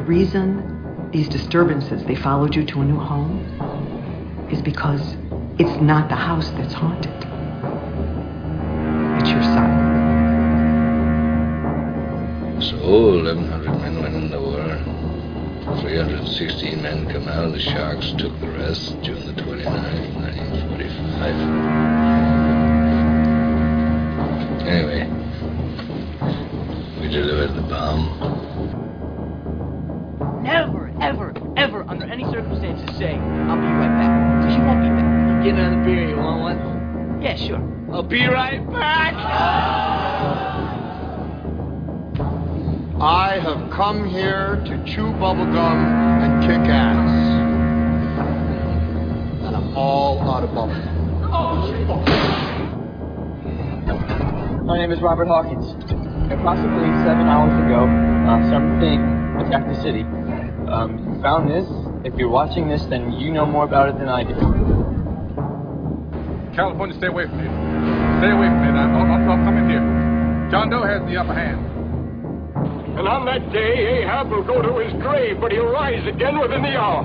the reason these disturbances, they followed you to a new home, is because it's not the house that's haunted. It's your son. So 1,100 men went in the war. 316 men come out. The Sharks took the rest June the 29th, 1945. Anyway, we delivered the bomb. Any circumstances, say, I'll be right back. Because you won't be back. You Get another beer. You want one? Yeah, sure. I'll be right back. I have come here to chew bubblegum and kick ass. And I'm all out of bubblegum. My name is Robert Hawkins. Approximately seven hours ago, uh, something attacked the city. Um, you found this. If you're watching this, then you know more about it than I do. California, stay away from me. Stay away from me. Oh, I'm, I'll, I'll come in here. John Doe has the upper hand. And on that day, Ahab will go to his grave, but he'll rise again within the hour.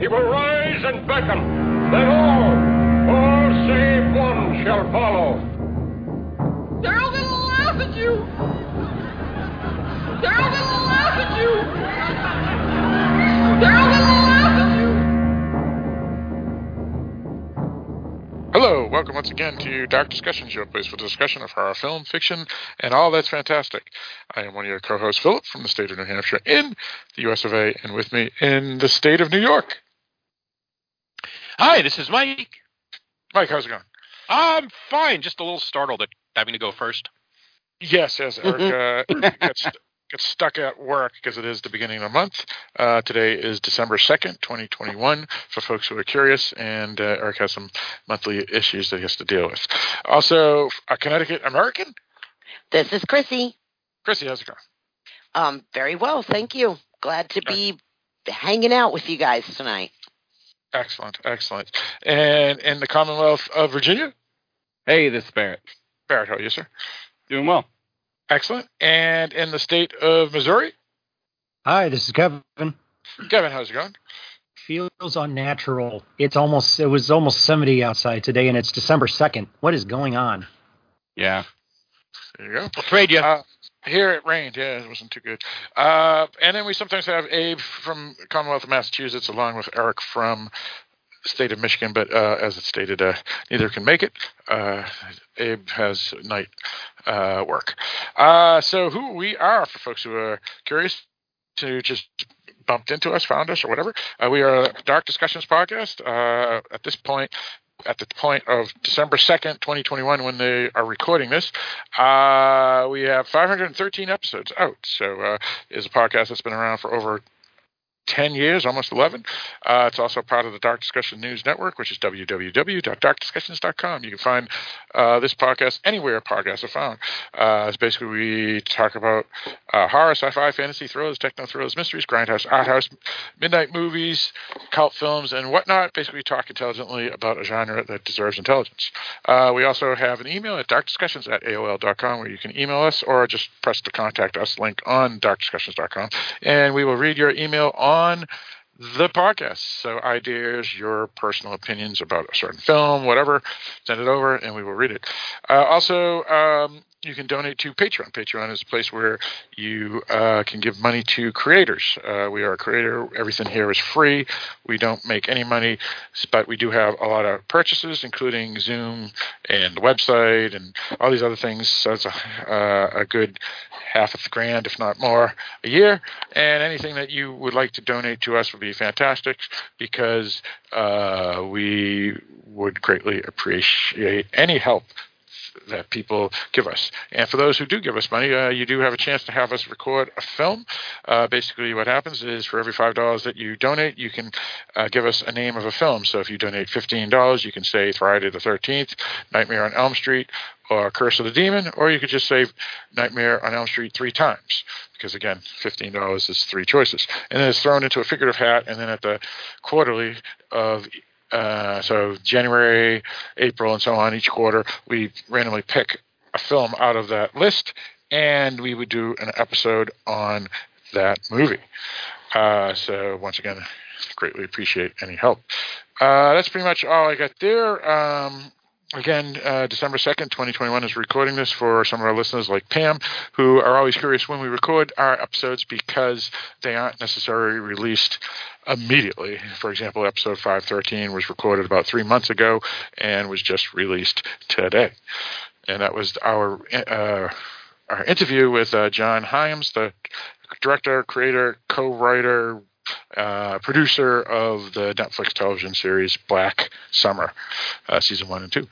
He will rise and beckon. Then all, all save one shall follow. They're all gonna laugh at you! They're all gonna laugh at you! They're all gonna laugh welcome once again to Dark Discussions, your place for discussion of horror film, fiction, and all that's fantastic. I am one of your co-hosts, Philip, from the state of New Hampshire in the US of A, and with me in the state of New York. Hi, this is Mike. Mike, how's it going? I'm fine. Just a little startled at having to go first. Yes, yes, Eric uh, gets, gets stuck at work because it is the beginning of the month. Uh, today is December 2nd, 2021, for folks who are curious, and uh, Eric has some monthly issues that he has to deal with. Also, a Connecticut American, This is Chrissy. Chrissy, how's it going? Um, very well, thank you. Glad to be hanging out with you guys tonight. Excellent, excellent. And in the Commonwealth of Virginia? Hey, this is Barrett. Barrett, how are you, sir? Doing well. Excellent. And in the state of Missouri? Hi, this is Kevin. Kevin, how's it going? Feels unnatural. It's almost it was almost 70 outside today and it's December 2nd. What is going on? Yeah. There you go. I'll trade you. Uh, here it rained. Yeah, it wasn't too good. Uh, and then we sometimes have Abe from Commonwealth of Massachusetts along with Eric from state of Michigan, but uh, as it's stated, uh, neither can make it. Uh, Abe has night uh, work. Uh, so who we are for folks who are curious to just bumped into us, found us, or whatever. Uh, we are Dark Discussions podcast. At this point, at the point of December 2nd, 2021, when they are recording this, uh, we have 513 episodes out. So uh, it's a podcast that's been around for over 10 years, almost 11. Uh, it's also part of the Dark Discussion News Network, which is www.darkdiscussions.com. You can find uh, this podcast anywhere podcasts are found. Uh, it's basically we talk about uh, horror, sci-fi, fantasy, thrillers, techno thrillers, mysteries, grindhouse, art house, midnight movies, cult films, and whatnot. Basically, we talk intelligently about a genre that deserves intelligence. Uh, we also have an email at darkdiscussions at AOL.com where you can email us or just press the contact us link on darkdiscussions.com, and we will read your email on the podcast. So ideas, your personal opinions about a certain film, whatever, send it over and we will read it. Uh, also, um, you can donate to Patreon. Patreon is a place where you uh, can give money to creators. Uh, we are a creator. Everything here is free. We don't make any money, but we do have a lot of purchases, including Zoom and the website and all these other things. So it's a, uh, a good half a grand, if not more, a year. And anything that you would like to donate to us would be fantastic because uh, we would greatly appreciate any help that people give us. And for those who do give us money, uh, you do have a chance to have us record a film. Uh, basically, what happens is for every $5 that you donate, you can uh, give us a name of a film. So if you donate $15, you can say Friday the 13th, Nightmare on Elm Street, or Curse of the Demon, or you could just say Nightmare on Elm Street three times. Because again, $15 is three choices. And then it's thrown into a figurative hat, and then at the quarterly of uh, so January, April, and so on, each quarter, we randomly pick a film out of that list, and we would do an episode on that movie. Uh, so once again, greatly appreciate any help. Uh, that's pretty much all I got there. Um, again, uh, December 2nd, 2021 is recording this for some of our listeners like Pam, who are always curious when we record our episodes because they aren't necessarily released immediately. For example, episode 513 was recorded about three months ago and was just released today. And that was our uh, our interview with uh, John Hyams, the director, creator, co-writer, uh, producer of the Netflix television series Black Summer, uh, season one and two.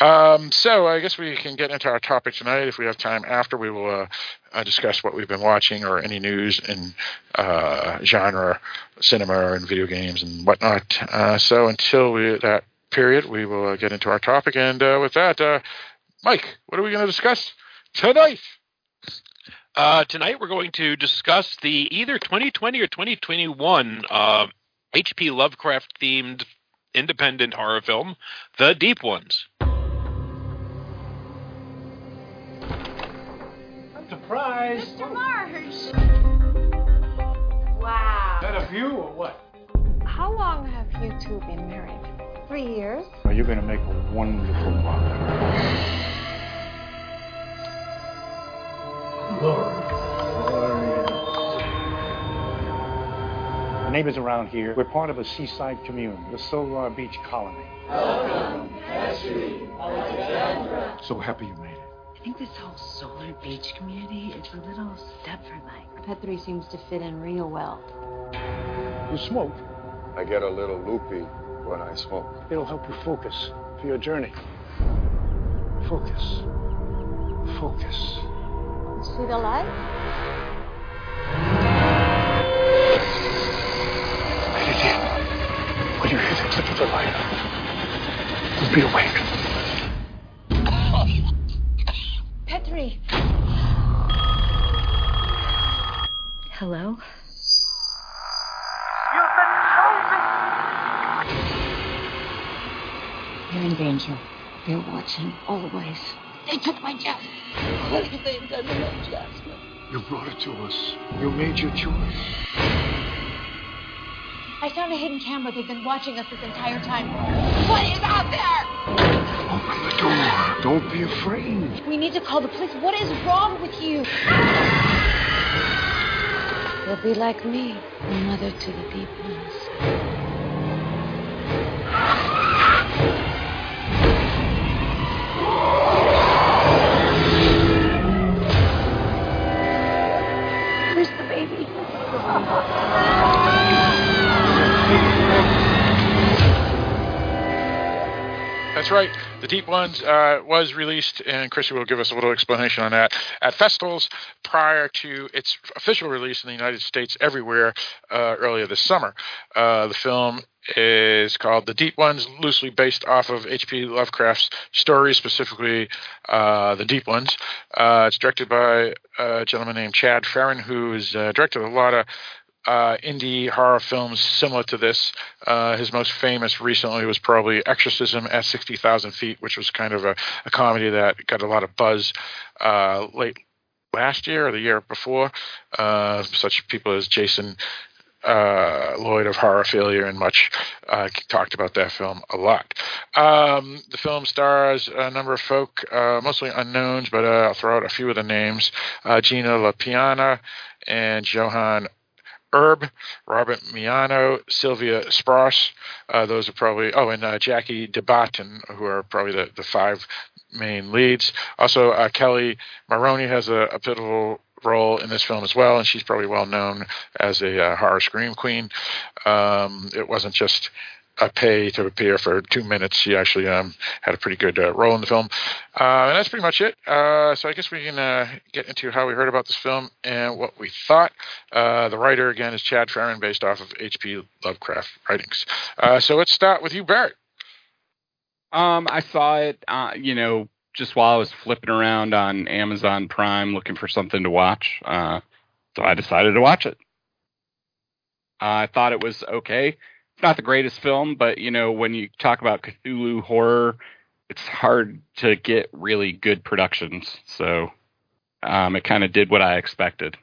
Um, so I guess we can get into our topic tonight. If we have time after, we will uh, uh, discuss what we've been watching or any news in uh, genre, cinema, and video games and whatnot. So until we, that period, we will get into our topic. And with that, Mike, what are we going to discuss tonight? Uh, tonight we're going to discuss the either 2020 or 2021 uh, H.P. Lovecraft themed independent horror film, The Deep Ones. Surprise! Mr. Marsh! Wow. Is that a view or what? How long have you two been married? Three years. Well, you're going to make a wonderful mother. The neighbors around here, we're part of a seaside commune, the Solar Beach Colony. Welcome, Esri, Alexandra. So happy you made it. I think this whole Solar Beach community is a little Stepford-like. Petri seems to fit in real well. You smoke, I get a little loopy when I smoke. it'll help you focus for your journey. Focus. Focus. See the light? Let it in. When you hear the click of the light, you'll be awake. Petri! Hello? You've been chosen. You're in danger. They're watching always. They took my Jasmine. What have they done to my Jasmine? You brought it to us. You made your choice. I found a hidden camera. They've been watching us this entire time. What is out there? Open the door. Don't be afraid. We need to call the police. What is wrong with you? You'll be like me, a mother to the deep ones. That's right. The Deep Ones uh, was released, and Chrissy will give us a little explanation on that, at festivals prior to its official release in the United States everywhere uh, earlier this summer. Uh, the film is called The Deep Ones, loosely based off of H.P. Lovecraft's stories, specifically uh, The Deep Ones. Uh, it's directed by a gentleman named Chad Ferrin, who has uh, directed a lot of uh, indie horror films similar to this. Uh, his most famous recently was probably Exorcism at 60,000 Feet, which was kind of a, a comedy that got a lot of buzz uh, late last year or the year before. Uh, such people as Jason uh, Lloyd of Horror Failure and much uh, talked about that film a lot. Um, the film stars a number of folk, uh, mostly unknowns, but uh, I'll throw out a few of the names: uh, Gina La Piana and Johann Urb, Robert Miano, Silvia Spross. Uh, those are probably, oh, and uh, Jackie Debatin, who are probably the, the five main leads. Also, uh, Kelli Maroney has a, a pivotal role in this film as well, and she's probably well known as a uh, horror scream queen. Um, it wasn't just a pay to appear for two minutes. She actually um, had a pretty good uh, role in the film. Uh, and that's pretty much it. Uh, so I guess we can uh, get into how we heard about this film and what we thought. Uh, the writer, again, is Chad Ferrin, based off of H.P. Lovecraft writings. Uh, so let's start with you, Barrett. Um, I saw it, uh, you know, just while I was flipping around on Amazon Prime looking for something to watch. Uh, so I decided to watch it. Uh, I thought it was okay. Not the greatest film, but you know, when you talk about Cthulhu horror, it's hard to get really good productions. So um, it kind of did what I expected.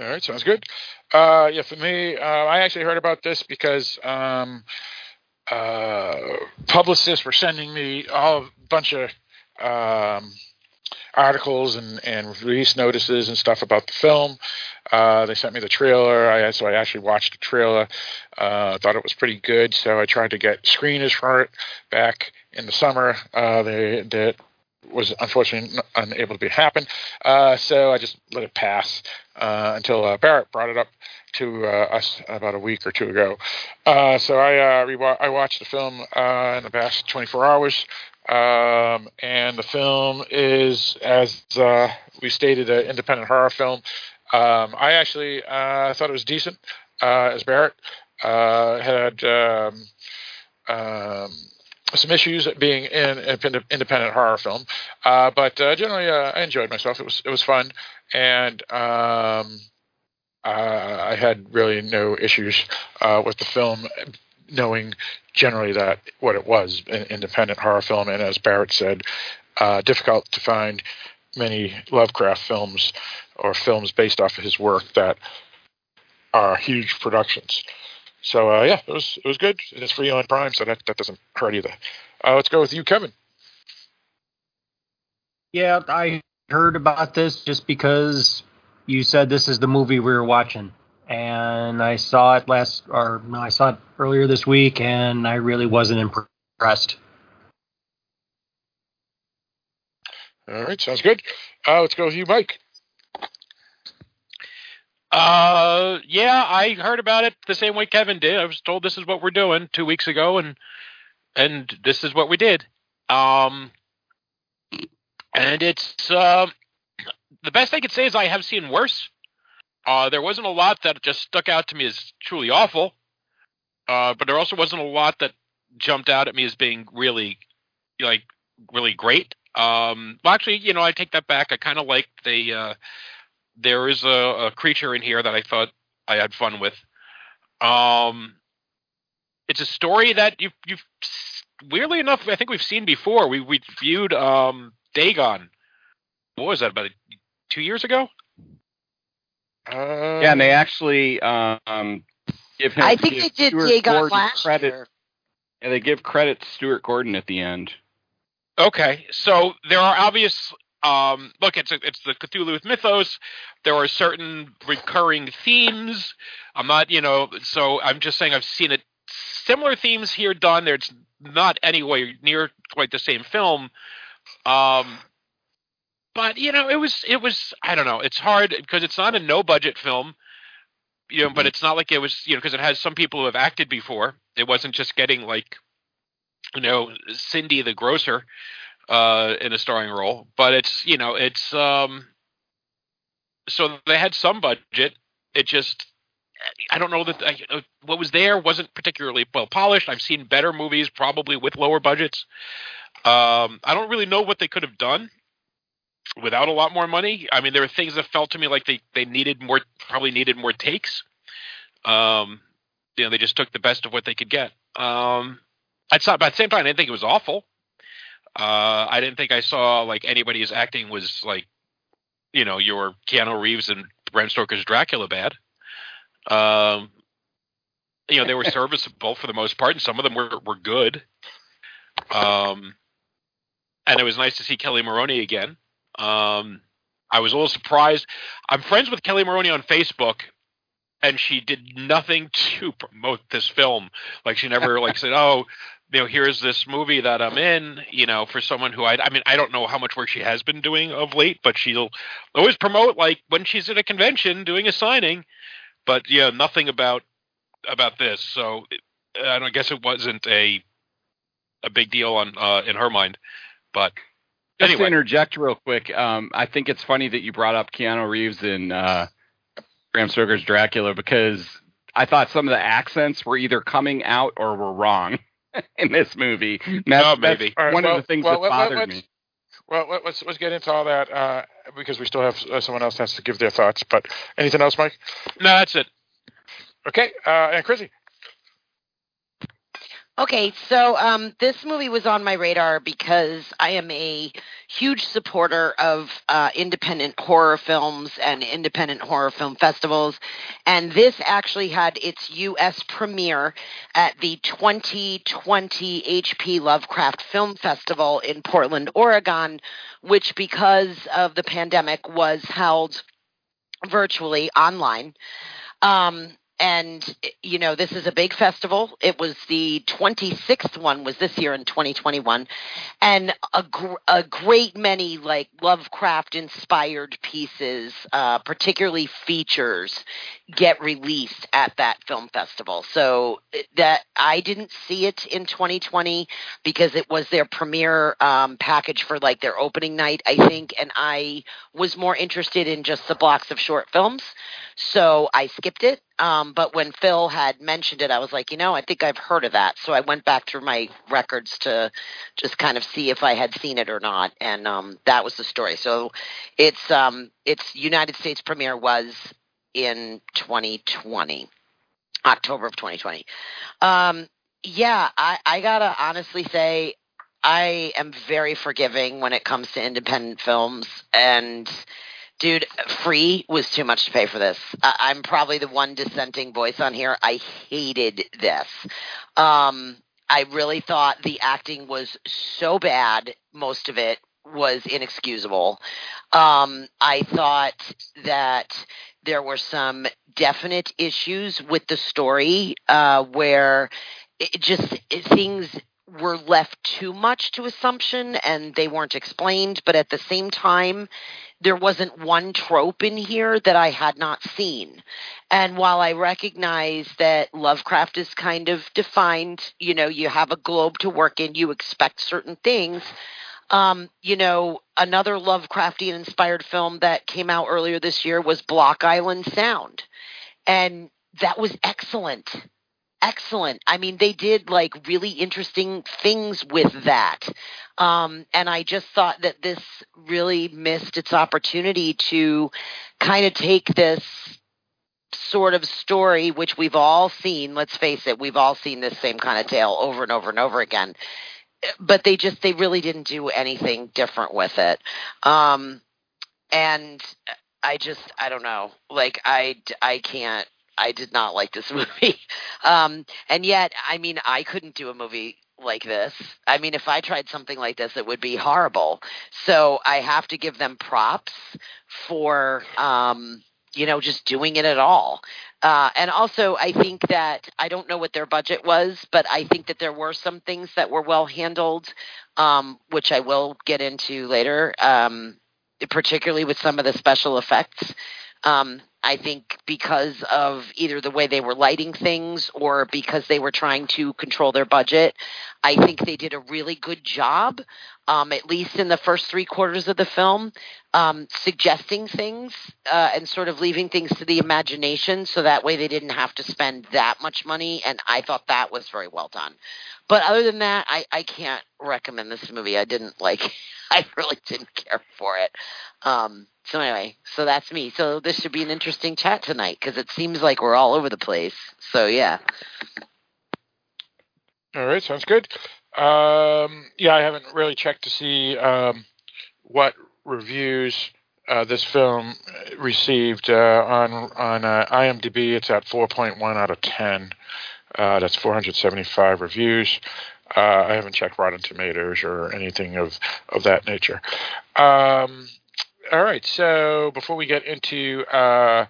All right, sounds good. Uh, yeah, for me, uh, I actually heard about this because um, uh, publicists were sending me all a bunch of um, articles and, and release notices and stuff about the film. Uh, they sent me the trailer. I so I actually watched the trailer. Uh, thought it was pretty good. So I tried to get screeners for it back in the summer. Uh, they that was unfortunately unable to be happen. Uh, so I just let it pass uh, until uh, Barrett brought it up to uh, us about a week or two ago. So I rewa- I watched the film in the past 24 hours. Um, and the film is, as uh, we stated, an independent horror film. Um, I actually uh, thought it was decent uh, as Barrett. Uh, had um, um, some issues being in an independent horror film, uh, but uh, generally I enjoyed myself. It was it was fun, and um, I had really no issues with the film, knowing generally that what it was an independent horror film, and as Barrett said, uh, difficult to find many Lovecraft films or films based off of his work that are huge productions. So uh, yeah, it was it was good. It's free on Prime, so that that doesn't hurt either. Uh, let's go with you, Kevin. Yeah, I heard about this just because you said this is the movie we were watching, and I saw it last, or no, I saw it earlier this week, and I really wasn't impressed. All right, sounds good. Uh, let's go with you, Mike. Uh, yeah, I heard about it the same way Kevin did. I was told this is what we're doing two weeks ago, and and this is what we did. Um, and it's uh, the best I could say is I have seen worse. Uh, there wasn't a lot that just stuck out to me as truly awful, uh, but there also wasn't a lot that jumped out at me as being really, like, really great. Um, well, actually, you know, I take that back. I kind of liked the. Uh, there is a, a creature in here that I thought I had fun with. Um, it's a story that you've, you've weirdly enough, I think we've seen before. We we viewed um, Dagon. What was that about two years ago? Uh, yeah, and they actually um, give him. I think they did Stuart Dagon Gordon last credit. year. Yeah, they give credit to Stuart Gordon at the end. Okay, so there are obvious. Um, look, it's a, it's the Cthulhu mythos. There are certain recurring themes. I'm not, you know, so I'm just saying I've seen it. Similar themes here done. There's not anywhere near quite the same film. Um, but you know, it was it was I don't know. It's hard because it's not a no budget film. You know, but it's not like it was you know because it has some people who have acted before. It wasn't just getting like you know Cindy the grocer uh, in a starring role, but it's you know it's um so they had some budget. It just I don't know that I, what was there wasn't particularly well polished. I've seen better movies probably with lower budgets. Um, I don't really know what they could have done without a lot more money. I mean, there were things that felt to me like they they needed more, probably needed more takes. Um, you know, they just took the best of what they could get. Um, I saw, but at the same time, I didn't think it was awful. Uh, I didn't think I saw like anybody's acting was like, you know, your Keanu Reeves and Bram Stoker's Dracula bad. Um, you know, they were serviceable for the most part, and some of them were were good. Um, and it was nice to see Kelli Maroney again. Um, I was a little surprised. I'm friends with Kelli Maroney on Facebook, and she did nothing to promote this film. Like she never like said, "Oh, you know, here's this movie that I'm in." You know, for someone who I, I mean, I don't know how much work she has been doing of late, but she'll always promote like when she's at a convention doing a signing. But yeah, nothing about about this. So I don't guess it wasn't a a big deal on uh, in her mind. But Just anyway, to interject real quick, um, I think it's funny that you brought up Keanu Reeves in uh, Bram Stoker's Dracula because I thought some of the accents were either coming out or were wrong in this movie. And That's, Oh, that's maybe. One well- of the things well, that let- let- bothered let's- me. Well, let- let's let's get into all that uh, because we still have uh, someone else has to give their thoughts. But anything else, Mike? no, that's it. Okay, uh, and Chrissy. Okay, so um, this movie was on my radar because I am a huge supporter of uh, independent horror films and independent horror film festivals. And this actually had its U.S. premiere at the 2020 HP Lovecraft Film Festival in Portland, Oregon, which, because of the pandemic, was held virtually online. Um, and you know this is a big festival. It was the 26th one was this year in 2021 and a, gr- a great many like lovecraft inspired pieces uh, particularly features get released at that film festival. So that i didn't see it in 2020 because it was their premiere um, package for like their opening night i think. And i was more interested in just the blocks of short films. So i skipped it um, but when Phil had mentioned it, I was like, you know, I think I've heard of that. So I went back through my records to just kind of see if I had seen it or not, and um, that was the story. So its um, its United States premiere was in 2020, October of 2020. Um, yeah, I, I gotta honestly say, I am very forgiving when it comes to independent films, and dude, free was too much to pay for this. I- am probably the one dissenting voice on here. I hated this. Um, I really thought the acting was so bad, most of it was inexcusable. Um, I thought that there were some definite issues with the story uh, where it just it, things were left too much to assumption and they weren't explained, but at the same time, there wasn't one trope in here that I had not seen. And while I recognize that Lovecraft is kind of defined, you know, you have a globe to work in, you expect certain things. Um, you know, another Lovecraftian inspired film that came out earlier this year was Block Island Sound. And that was excellent excellent. I mean, they did like really interesting things with that. Um, and I just thought that this really missed its opportunity to kind of take this sort of story, which we've all seen, let's face it, we've all seen this same kind of tale over and over and over again. But they just, they really didn't do anything different with it. Um, and I just, I don't know. Like, I, I can't I did not like this movie. Um, and yet, I mean, I couldn't do a movie like this. I mean, if I tried something like this, it would be horrible. So I have to give them props for, um, you know, just doing it at all. Uh, and also, I think that I don't know what their budget was, but I think that there were some things that were well handled, um, which I will get into later, um, particularly with some of the special effects. Um, I think because of either the way they were lighting things or because they were trying to control their budget, I think they did a really good job, um, at least in the first three quarters of the film, um, suggesting things uh, and sort of leaving things to the imagination so that way they didn't have to spend that much money. And I thought that was very well done. But other than that, I, I can't recommend this movie. I didn't like, I really didn't care for it. Um, so anyway, so that's me. So this should be an interesting chat tonight because it seems like we're all over the place. So yeah. All right, sounds good. Um, yeah, I haven't really checked to see um, what reviews uh, this film received uh, on on uh, IMDb. It's at 4.1 out of 10. Uh, that's 475 reviews. Uh, I haven't checked Rotten Tomatoes or anything of of that nature. Um, all right. So before we get into uh,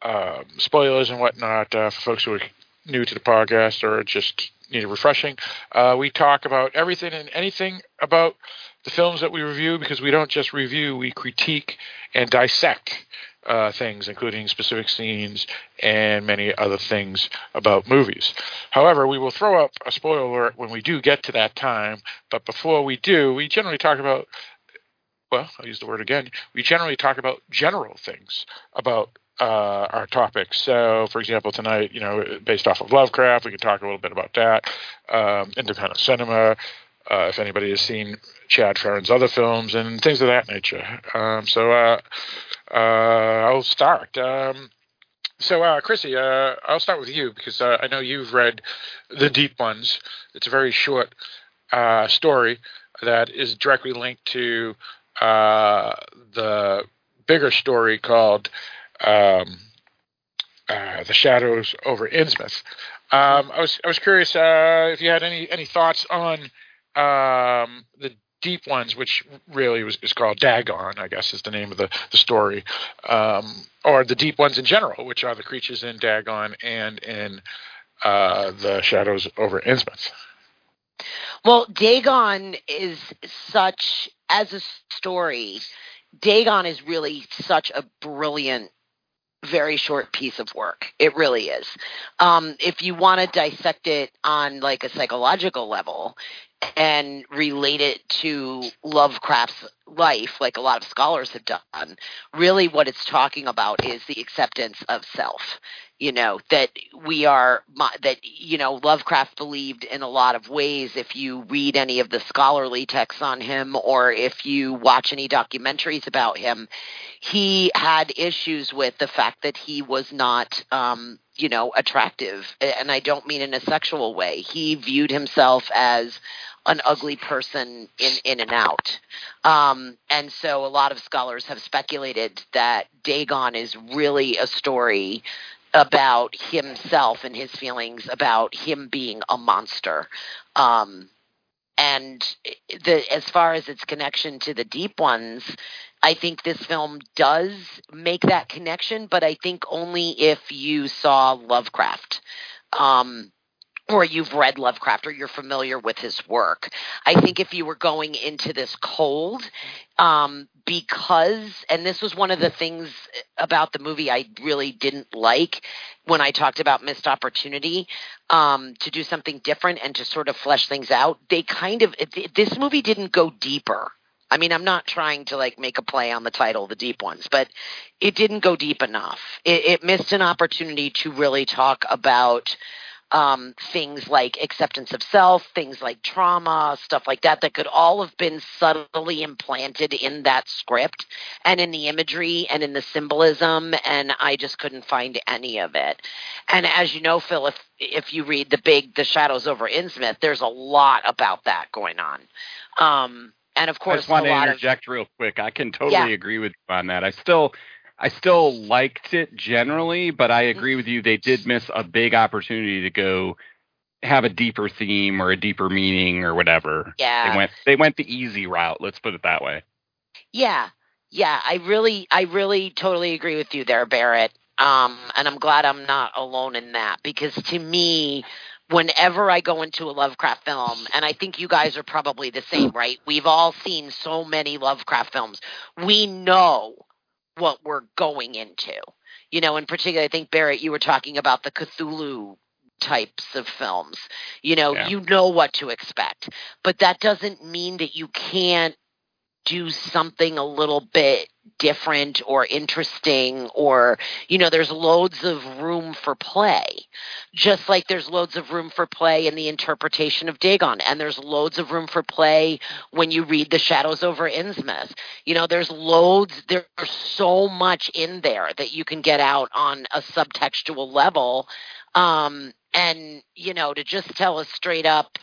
uh, spoilers and whatnot for folks who are new to the podcast or just need a refreshing, uh, we talk about everything and anything about the films that we review because we don't just review, we critique and dissect. Uh, things, including specific scenes and many other things about movies. However, we will throw up a spoiler alert when we do get to that time. But before we do, we generally talk about well, I'll use the word again, we generally talk about general things about uh, our topics. So, for example, tonight, you know, based off of Lovecraft, we can talk a little bit about that. Um, independent cinema, uh, if anybody has seen Chad Ferrin's other films and things of that nature. Um, so, uh, uh I'll start. Um, So, uh, Chrissy, uh, I'll start with you because I know you've read The Deep Ones. It's a very short story that is directly linked to the bigger story called um, uh, The Shadows over Innsmouth. Um, I was I was curious uh, if you had any any thoughts on um, the deep ones, which really was is called Dagon, I guess is the name of the the story, um, or the deep ones in general, which are the creatures in Dagon and in uh, the Shadows over Innsmouth. Well, Dagon is such as a story. Dagon is really such a brilliant very short piece of work. It really is. Um, if you want to dissect it on like a psychological level and relate it to Lovecraft's life, like a lot of scholars have done, really what it's talking about is the acceptance of self you know that we are that you know Lovecraft believed in a lot of ways. If you read any of the scholarly texts on him or if you watch any documentaries about him he had issues with the fact that he was not um you know attractive and I don't mean in a sexual way he viewed himself as an ugly person in in and out. Um, and so a lot of scholars have speculated that Dagon is really a story about himself and his feelings about him being a monster. Um, and the as far as its connection to the deep ones, I think this film does make that connection, but I think only if you saw Lovecraft. Um, or you've read Lovecraft or you're familiar with his work. I think if you were going into this cold, um, because, and this was one of the things about the movie I really didn't like when I talked about missed opportunity um, to do something different and to sort of flesh things out. They kind of, this movie didn't go deeper. I mean, I'm not trying to like make a play on the title, The Deep Ones, but it didn't go deep enough. It, it missed an opportunity to really talk about um, things like acceptance of self, things like trauma, stuff like that, that could all have been subtly implanted in that script and in the imagery and in the symbolism. And I just couldn't find any of it. And as you know, Phil, if, if you read the big The Shadows over Innsmouth, there's a lot about that going on. Um, and of course, I just want to interject of, real quick. I can totally yeah. agree with you on that. I still I still liked it generally, but I agree with you. They did miss a big opportunity to go have a deeper theme or a deeper meaning or whatever. Yeah. They went they went the easy route, let's put it that way. Yeah. Yeah, I really I really totally agree with you there, Barrett. Um and I'm glad I'm not alone in that because to me whenever I go into a Lovecraft film, and I think you guys are probably the same, mm. right? We've all seen so many Lovecraft films. We know what we're going into. You know, in particular, I think Barrett, you were talking about the Cthulhu types of films. You know, Yeah. you know what to expect, but that doesn't mean that you can't do something a little bit different or interesting or you know there's loads of room for play. Just like there's loads of room for play in the interpretation of Dagon and there's loads of room for play when you read the shadows over Innsmouth. You know there's loads there's so much in there that you can get out on a subtextual level um and you know to just tell us straight up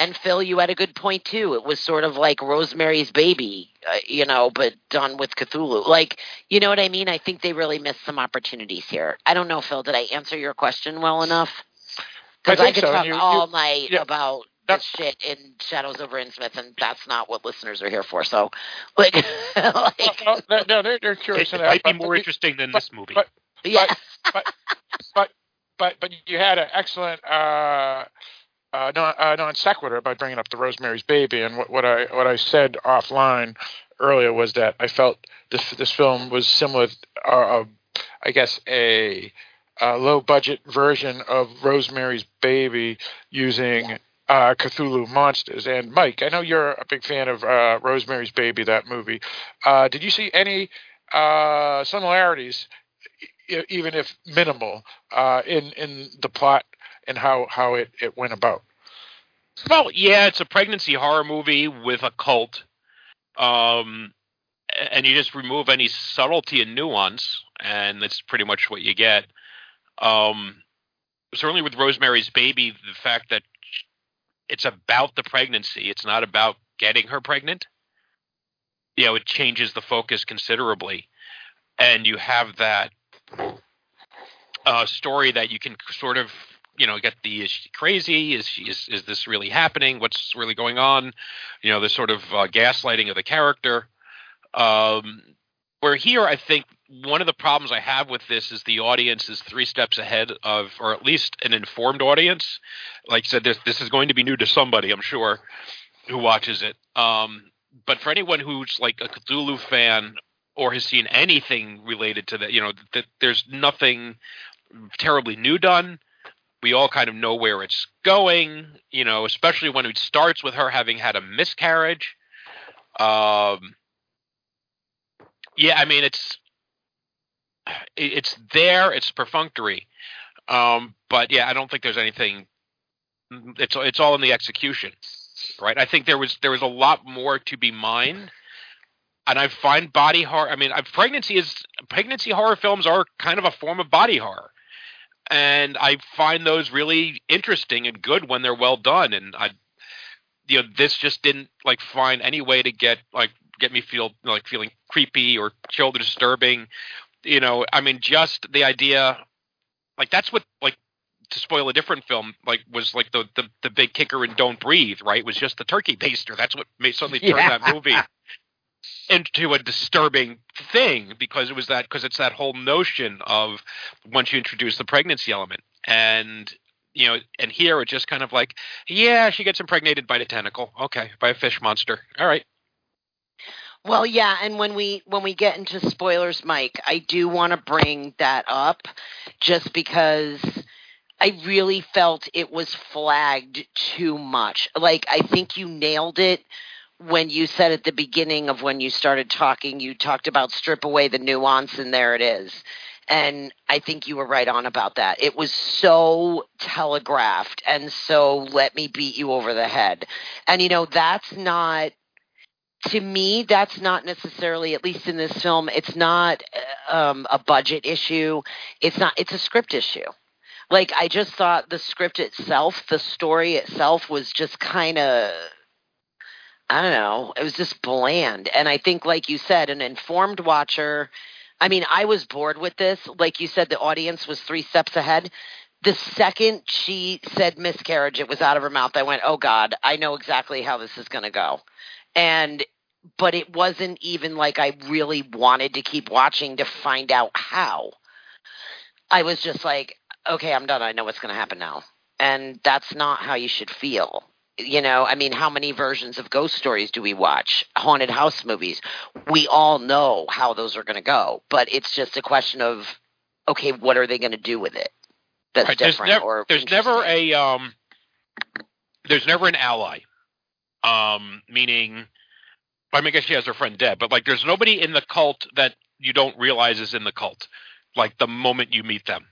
and Phil, you had a good point too. It was sort of like Rosemary's Baby, uh, you know, but done with Cthulhu. Like, you know what I mean? I think they really missed some opportunities here. I don't know, Phil. Did I answer your question well enough? Because I, think could so. talk You- you- all night yeah. about this shit in Shadows over Innsmouth, and that's not what listeners are here for. So, like, like no, no, no, they're, they're curious. It, that, might be more but- interesting than but- this movie. But, yeah, but, but, but, but you had an excellent uh, uh, non, uh, non sequitur by bringing up the Rosemary's Baby, and what, what I what I said offline earlier was that I felt this this film was similar, uh, uh, I guess a, a low budget version of Rosemary's Baby using. Uh, Cthulhu monsters and Mike, I know you're a big fan of uh, Rosemary's Baby, that movie. Uh, did you see any uh, similarities, even if minimal, uh, in in the plot and how how it, it went about? Well, yeah, it's a pregnancy horror movie with a cult. Um, and you just remove any subtlety and nuance, and that's pretty much what you get. Um, certainly with Rosemary's Baby, the fact that it's about the pregnancy, it's not about getting her pregnant. You know, it changes the focus considerably, and you have that uh, story that you can sort of you know get the is she crazy? Is she is, is this really happening? What's really going on? You know the sort of uh, gaslighting of the character. Um where here i think one of the problems i have with this is the audience is three steps ahead of or at least an informed audience. Like I said this this is going to be new to somebody i'm sure who watches it. Um but for anyone who's like a cthulhu fan or has seen anything related to that you know that there's nothing terribly new done we all kind of know where it's going, you know, especially when it starts with her having had a miscarriage. Um, yeah, I mean, it's it's there, it's perfunctory, um, but yeah, I don't think there's anything. It's it's all in the execution, right? I think there was there was a lot more to be mined, and I find body horror. I mean, pregnancy is pregnancy horror films are kind of a form of body horror and I find those really interesting and good when they're well done. And I, you know, this just didn't like find any way to get like get me feel like feeling creepy or chill disturbing. You know, I mean, just the idea, like that's what like to spoil a different film, like was like the the, the big kicker in Don't Breathe, right? Was just the turkey baster. That's what made suddenly turned Yeah. that movie into a disturbing thing because it was that because it's that whole notion of once you introduce the pregnancy element. And you know and here it's just kind of like yeah she gets impregnated by the tentacle. Okay by a fish monster. All right. Well, yeah, and when we when we get into spoilers, Mike, I do want to bring that up just because I really felt it was flagged too much. Like I think you nailed it when you said at the beginning of when you started talking, you talked about strip away the nuance and there it is. And I think you were right on about that. It was so telegraphed and so let me beat you over the head. And you know, that's not to me, that's not necessarily, at least in this film, it's not uh, um, a budget issue. It's not. It's a script issue. Like I just thought the script itself, the story itself, was just kind of. I don't know. It was just bland. And I think, like you said, an informed watcher. I mean, I was bored with this. Like you said, the audience was three steps ahead. The second she said miscarriage, it was out of her mouth. I went, oh God, I know exactly how this is going to go and but it wasn't even like I really wanted to keep watching to find out how. I was just like, okay, I'm done. I know what's going to happen now. And that's not how you should feel. You know, I mean, how many versions of ghost stories do we watch? Haunted house movies. We all know how those are going to go, but it's just a question of, okay, what are they going to do with it? That's Right, there's different. or there's never a um there's never an ally um meaning i mean i guess she has her friend deb but like there's nobody in the cult that you don't realize is in the cult like the moment you meet them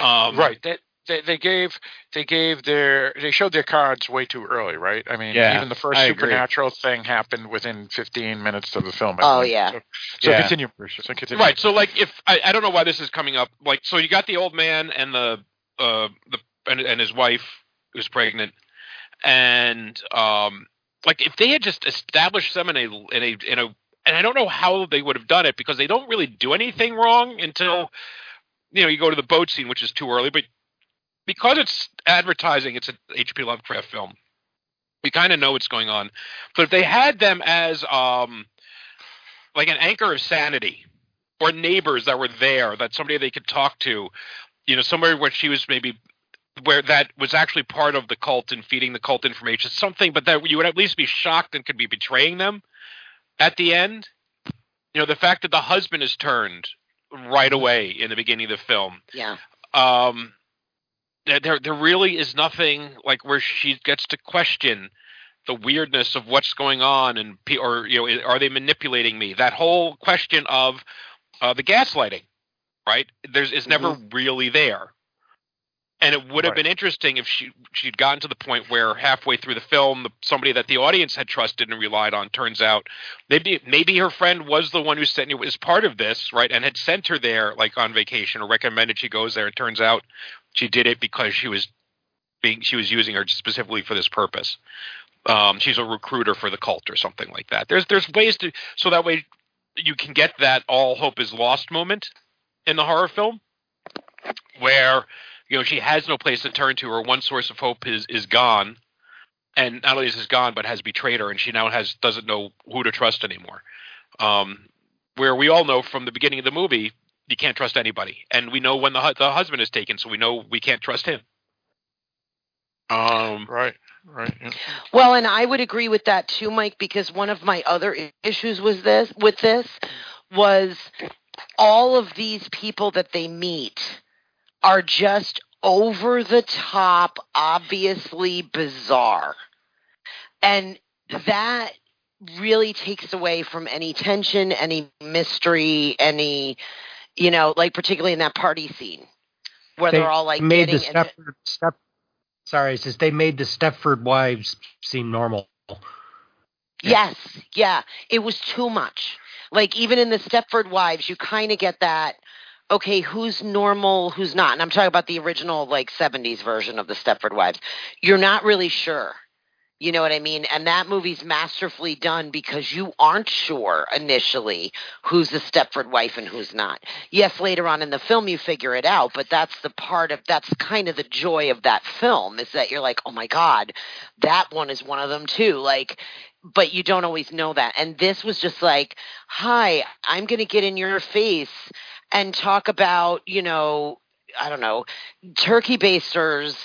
um right. They, they they gave they gave their they showed their cards way too early, right? I mean, Yeah, even the first I agree. supernatural thing happened within 15 minutes of the film. I Oh, think. yeah. So, so Yeah, continue. So continue. Right. So like if I, I don't know why this is coming up. Like so you got the old man and the uh the and, and his wife who's pregnant and um like if they had just established them in a in a in a and I don't know how they would have done it because they don't really do anything wrong until you know you go to the boat scene which is too early but because it's advertising it's an HP Lovecraft film we kind of know what's going on. But if they had them as um like an anchor of sanity or neighbors that were there that somebody they could talk to you know somewhere where she was maybe where that was actually part of the cult and feeding the cult information something but that you would at least be shocked and could be betraying them at the end. You know the fact that the husband is turned right away in the beginning of the film. Yeah. um there there really is nothing like where she gets to question the weirdness of what's going on and or you know are they manipulating me that whole question of uh, the gaslighting right there's is never really there And it would have Right. been interesting if she she'd gotten to the point where halfway through the film, the, somebody that the audience had trusted and relied on turns out maybe maybe her friend was the one who sent you was part of this, right, and had sent her there like on vacation or recommended she goes there. It turns out she did it because she was being she was using her specifically for this purpose. Um, she's a recruiter for the cult or something like that. There's there's ways to so that way you can get that all hope is lost moment in the horror film where you know she has no place to turn to her one source of hope is is gone and not only is it gone but has betrayed her and she now has doesn't know who to trust anymore um where we all know from the beginning of the movie you can't trust anybody and we know when the hu- the husband is taken so we know we can't trust him um right right yeah. Well, and I would agree with that too, Mike, because one of my other issues was this with this was all of these people that they meet are just over the top, obviously bizarre. And that really takes away from any tension, any mystery, any you know, like particularly in that party scene where They they're all like made the getting into- Step, sorry, says they made the Stepford wives seem normal. Yes, yeah. It was too much. Like even in the Stepford Wives, you kind of get that. Okay, who's normal, who's not? And I'm talking about the original like 70s version of the Stepford Wives. You're not really sure. You know what I mean? And that movie's masterfully done because you aren't sure initially who's the Stepford wife and who's not. Yes, later on in the film you figure it out, but that's the part of that's kind of the joy of that film is that you're like, "Oh my god, that one is one of them too." Like but you don't always know that. And this was just like, "Hi, I'm going to get in your face and talk about, you know, I don't know, turkey basters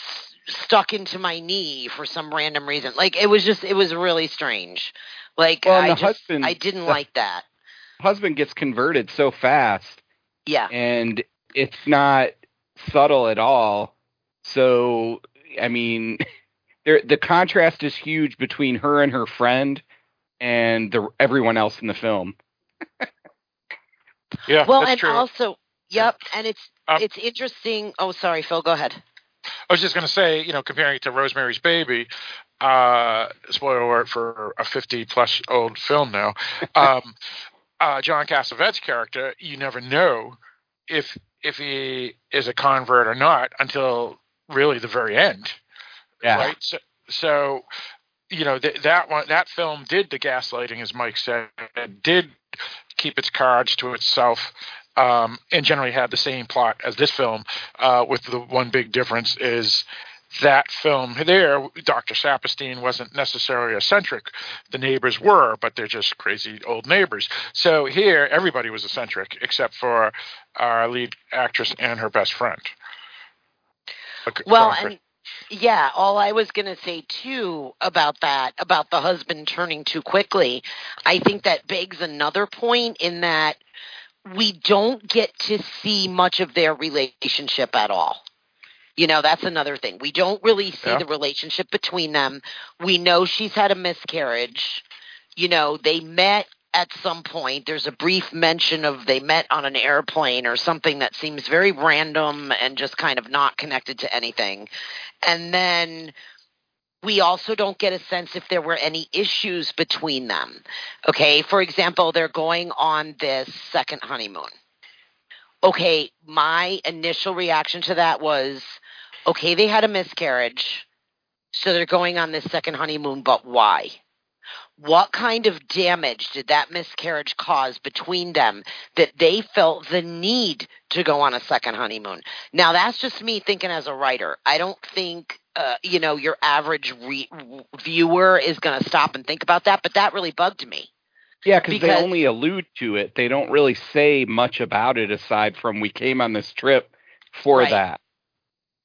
stuck into my knee for some random reason. Like it was just it was really strange. Like Well, I just husband- I didn't the- like that. Husband gets converted so fast, Yeah. and it's not subtle at all. So, I mean, there the contrast is huge between her and her friend and the everyone else in the film. Yeah, well, that's and true. also, yep, and it's Um, it's interesting. Oh, sorry, Phil, go ahead. I was just going to say, you know, comparing it to Rosemary's Baby, uh, spoiler alert for a 50 plus old film now. Um, uh, John Cassavetes' character, you never know if if he is a convert or not until really the very end. Yeah. Right. So, so you know th- that one that film did the gaslighting, as Mike said, did keep its cards to itself. Um, and generally had the same plot as this film, uh, with the one big difference is that film there, Dr. Saperstein wasn't necessarily eccentric. The neighbors were, but they're just crazy old neighbors. So here, everybody was eccentric except for our lead actress and her best friend. Well, and yeah, all I was going to say too about that, about the husband turning too quickly, I think that begs another point in that we don't get to see much of their relationship at all. You know, that's another thing. We don't really see Yeah. the relationship between them. We know she's had a miscarriage. You know, they met at some point. There's a brief mention of they met on an airplane or something that seems very random and just kind of not connected to anything. And then we also don't get a sense if there were any issues between them. Okay, for example, they're going on this second honeymoon. Okay, my initial reaction to that was okay, they had a miscarriage, so they're going on this second honeymoon, but why? What kind of damage did that miscarriage cause between them that they felt the need to go on a second honeymoon? Now, that's just me thinking as a writer. I don't think, uh, you know, your average re- viewer is going to stop and think about that, but that really bugged me. Yeah, cause they Because- only allude to it. They don't really say much about it aside from we came on this trip for Right. that.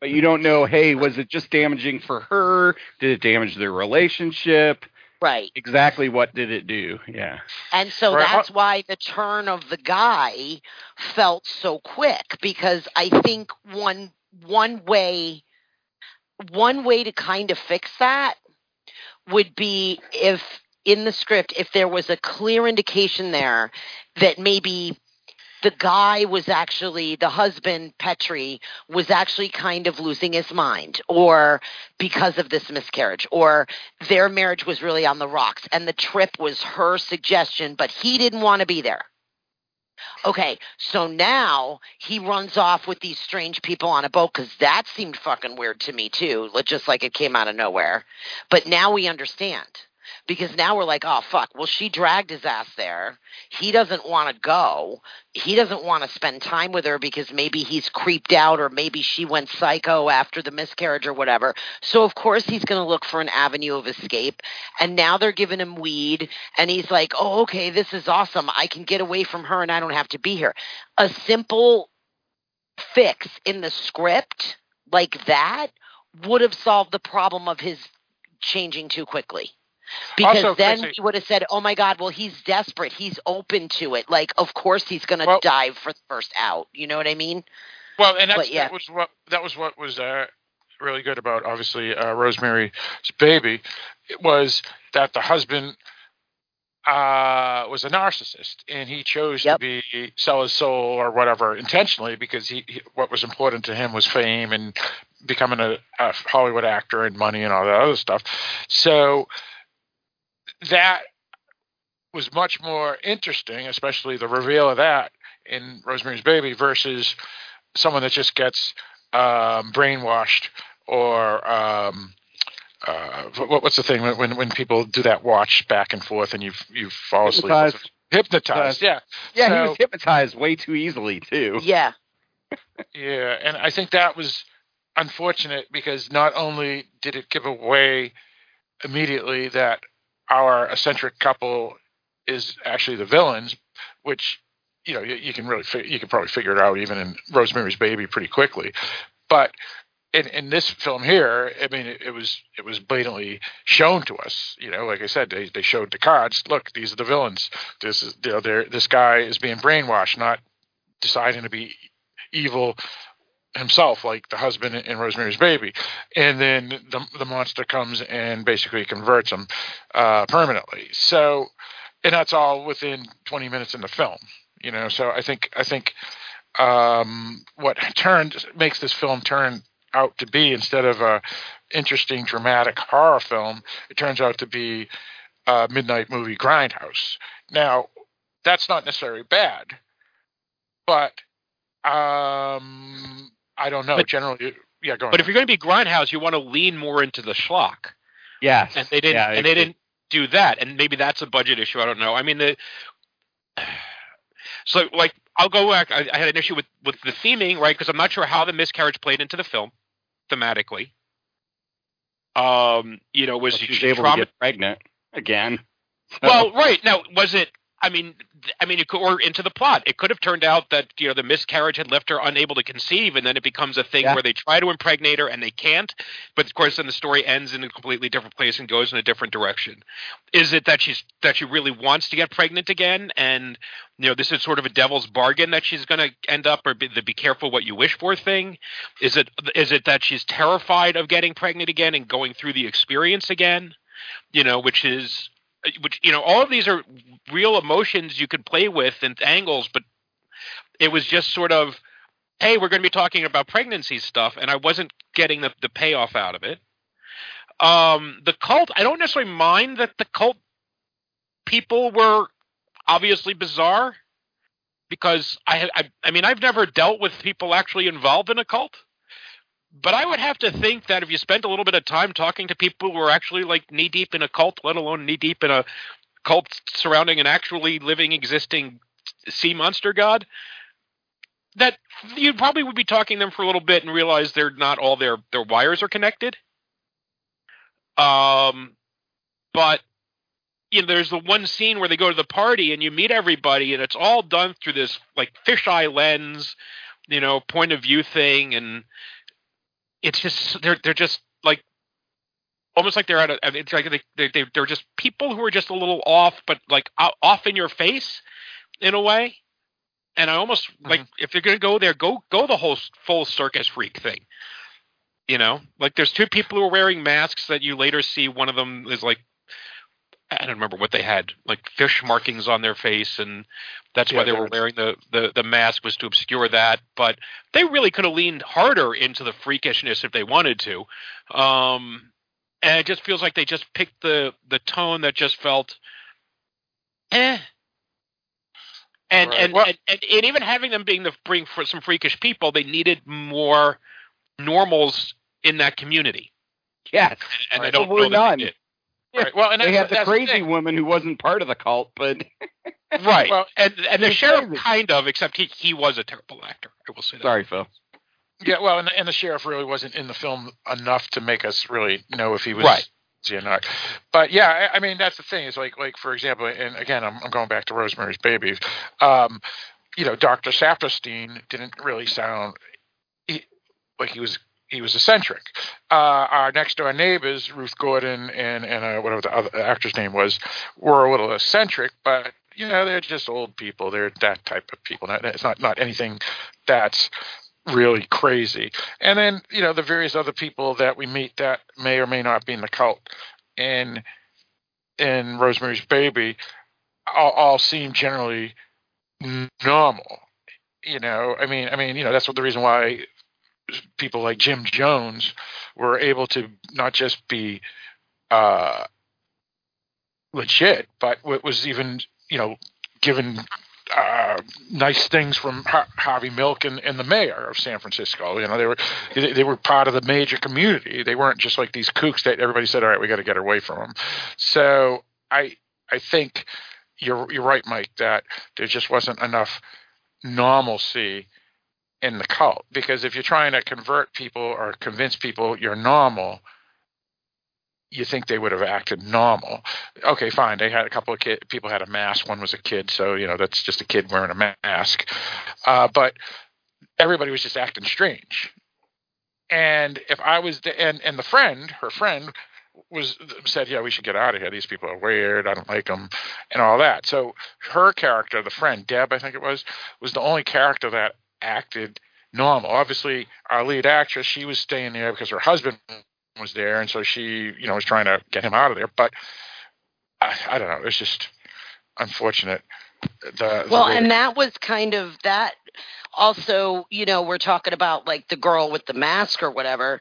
But you don't know, hey, was it just damaging for her? Did it damage their relationship? Right. Exactly what did it do? Yeah. And so that's uh, why the turn of the guy felt so quick because I think one one way one way to kind of fix that would be if in the script if there was a clear indication there that maybe the guy was actually the husband Petri was actually kind of losing his mind or because of this miscarriage or their marriage was really on the rocks and the trip was her suggestion but he didn't want to be there. Okay, so now he runs off with these strange people on a boat because that seemed fucking weird to me too, just like it came out of nowhere. But now we understand because now we're like, oh fuck, well she dragged his ass there. He doesn't want to go. He doesn't want to spend time with her because maybe he's creeped out or maybe she went psycho after the miscarriage or whatever. So of course he's going to look for an avenue of escape. And now they're giving him weed and he's like, "Oh, okay, this is awesome. I can get away from her and I don't have to be here." A simple fix in the script like that would have solved the problem of his changing too quickly. Because Also, then Chrissy- we would have said, "Oh my God, well he's desperate. He's open to it. Like, of course he's going to Well- dive for the first out." You know what I mean? Well, and But, yeah. that was what that was what was uh, really good about obviously uh, Rosemary's Baby it was that the husband uh, was a narcissist and he chose to be sell his soul or whatever intentionally because he, he what was important to him was fame and becoming a, a Hollywood actor and money and all that other stuff. So that was much more interesting, especially the reveal of that in Rosemary's Baby versus someone that just gets um, brainwashed or um, uh, what, what's the thing when, when when people do that watch back and forth and you you fall asleep Hypnotized. hypnotized yeah Yeah, he was hypnotized way too easily too. Yeah. yeah, and I think that was unfortunate because not only did it give away immediately that our eccentric couple is actually the villains, which you know you, you can really fi- you can probably figure it out even in Rosemary's Baby pretty quickly, but in, in this film here, I mean, it, it was it was blatantly shown to us. You know, like I said, they they showed the cards. Look, these are the villains. This is you know, this guy is being brainwashed, not deciding to be evil himself, like the husband in Rosemary's Baby, and then the the monster comes and basically converts him uh, permanently. So, and that's all within 20 minutes in the film. You know, so I think I think um, what turned makes this film turn out to be instead of a interesting dramatic horror film, it turns out to be a midnight movie grindhouse. Now, that's not necessarily bad, but um, I don't know. But- Generally, yeah, go on. But if you're going to be grindhouse, you want to lean more into the schlock. Yes. and they didn't Yeah, and they didn't do that and maybe that's a budget issue i don't know i mean the so like i'll go back i, I had an issue with with the theming right because i'm not sure how the miscarriage played into the film thematically um you know was Well, she was she able trauma- to get pregnant again. So- well right now was it I mean, I mean, it could, or into the plot. It could have turned out that you know the miscarriage had left her unable to conceive, and then it becomes a thing Yeah. where they try to impregnate her and they can't. But of course, then the story ends in a completely different place and goes in a different direction. Is it that she's that she really wants to get pregnant again, and you know this is sort of a devil's bargain that she's going to end up, or be, the be careful what you wish for thing? Is it is it that she's terrified of getting pregnant again and going through the experience again? You know, which is which you know all of these are real emotions you could play with and angles but it was just sort of hey we're going to be talking about pregnancy stuff and i wasn't getting the, the payoff out of it. Um the cult i don't necessarily mind that the cult people were obviously bizarre because i i, I mean i've never dealt with people actually involved in a cult but I would have to think that if you spent a little bit of time talking to people who are actually like knee deep in a cult, let alone knee deep in a cult surrounding an actually living, existing sea monster god, that you probably would be talking to them for a little bit and realize they're not all their their wires are connected. Um, but you know, there's the one scene where they go to the party and you meet everybody, and it's all done through this like fisheye lens, you know, point of view thing, and it's just they're they're just like almost like they're at it's like they they they're just people who are just a little off, but like off in your face in a way. And I almost mm-hmm. like if you're gonna go there, go go the whole full circus freak thing. You know, like there's two people who are wearing masks that you later see. One of them is like I don't remember what they had, like fish markings on their face, and that's why they were wearing the, the the mask was to obscure that. But they really could have leaned harder into the freakishness if they wanted to. Um, and it just feels like they just picked the the tone that just felt, eh. And, Right. and, Well- and, and and even having them being the bring for some freakish people, they needed more normals in that community, Yes. and Right. I don't Well, we're know that none. they. Right. Well, and they that's, had the crazy thing. woman who wasn't part of the cult, but Right. Well, and and the sheriff crazy. kind of, except he he was a terrible actor. I will say that. sorry, Phil. Yeah, well, and, and the sheriff really wasn't in the film enough to make us really know if he was Right. or not. But yeah, I, I mean that's the thing is like like for example, and again I'm, I'm going back to Rosemary's Baby. Um, you know, Doctor Saperstein didn't really sound he, like he was he was eccentric. Uh, our next door neighbors, Ruth Gordon and and uh, whatever the other actor's name was, were a little eccentric, but you know they're just old people. They're that type of people. It's not not anything that's really crazy. And then you know the various other people that we meet that may or may not be in the cult. And in Rosemary's Baby, all, all seem generally normal. You know, I mean, I mean, you know, that's what the reason why people like Jim Jones were able to not just be uh, legit, but what was even, you know, given uh, nice things from Har- Harvey Milk and, and the mayor of San Francisco. You know, they were they, they were part of the major community. They weren't just like these kooks that everybody said, "All right, we got to get away from them." So I I think you're you're right, Mike, that there just wasn't enough normalcy in the cult because if you're trying to convert people or convince people you're normal you think they would have acted normal. Okay fine they had a couple of kid, people had a mask one was a kid so you know that's just a kid wearing a mask. Uh, but everybody was just acting strange. And if i was the, and and the friend her friend was said yeah we should get out of here. These people are weird. I don't like them and all that. So her character the friend deb i think it was was the only character that acted normal. Obviously, our lead actress, she was staying there because her husband was there, and so she, you know, was trying to get him out of there. But I, I don't know. It's just unfortunate. The, Well, the, and that was kind of that. Also, you know, we're talking about like the girl with the mask or whatever.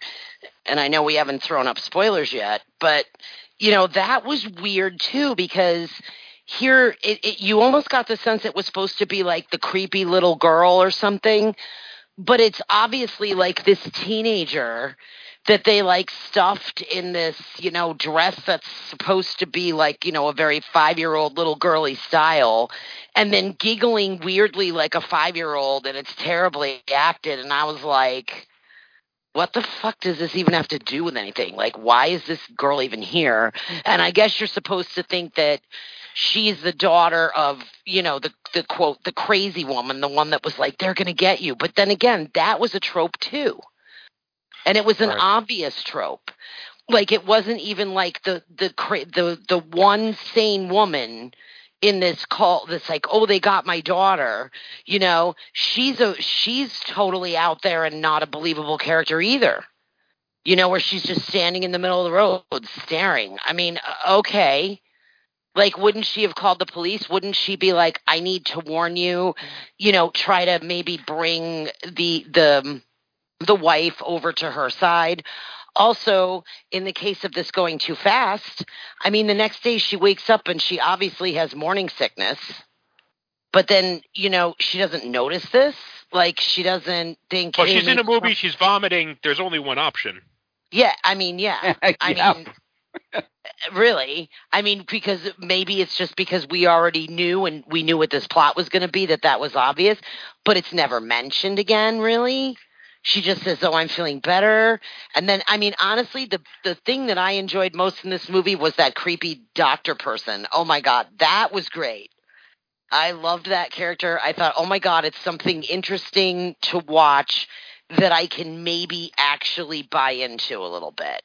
And I know we haven't thrown up spoilers yet, but, you know, that was weird too because here it, it, you almost got the sense it was supposed to be like the creepy little girl or something. But it's obviously like this teenager that they like stuffed in this, you know, dress that's supposed to be like, you know, a very five year old little girly style, and then giggling weirdly like a five year old, and it's terribly acted. And I was like, what the fuck does this even have to do with anything? Like, why is this girl even here? And I guess you're supposed to think that she's the daughter of, you know, the the quote, the crazy woman, the one that was like, they're gonna get you. But then again, that was a trope too. And it was an Right. obvious trope. Like it wasn't even like the the the the one sane woman in this call that's like oh they got my daughter you know she's a she's totally out there and not a believable character either you know where she's just standing in the middle of the road staring i mean uh, okay like wouldn't she have called the police wouldn't she be like i need to warn you you know try to maybe bring the the the wife over to her side also in the case of this going too fast i mean the next day she wakes up and she obviously has morning sickness but then you know she doesn't notice this like she doesn't think Well, hey, she's in a maybe- movie. She's vomiting. There's only one option. yeah i mean yeah i mean really? I mean because maybe it's just because we already knew and we knew what this plot was going to be that that was obvious but it's never mentioned again really. She just says oh i'm feeling better. And then i mean honestly the the thing that i enjoyed most in this movie was that creepy doctor person. Oh my god that was great. I loved that character. I thought oh my god it's something interesting to watch that i can maybe actually buy into a little bit.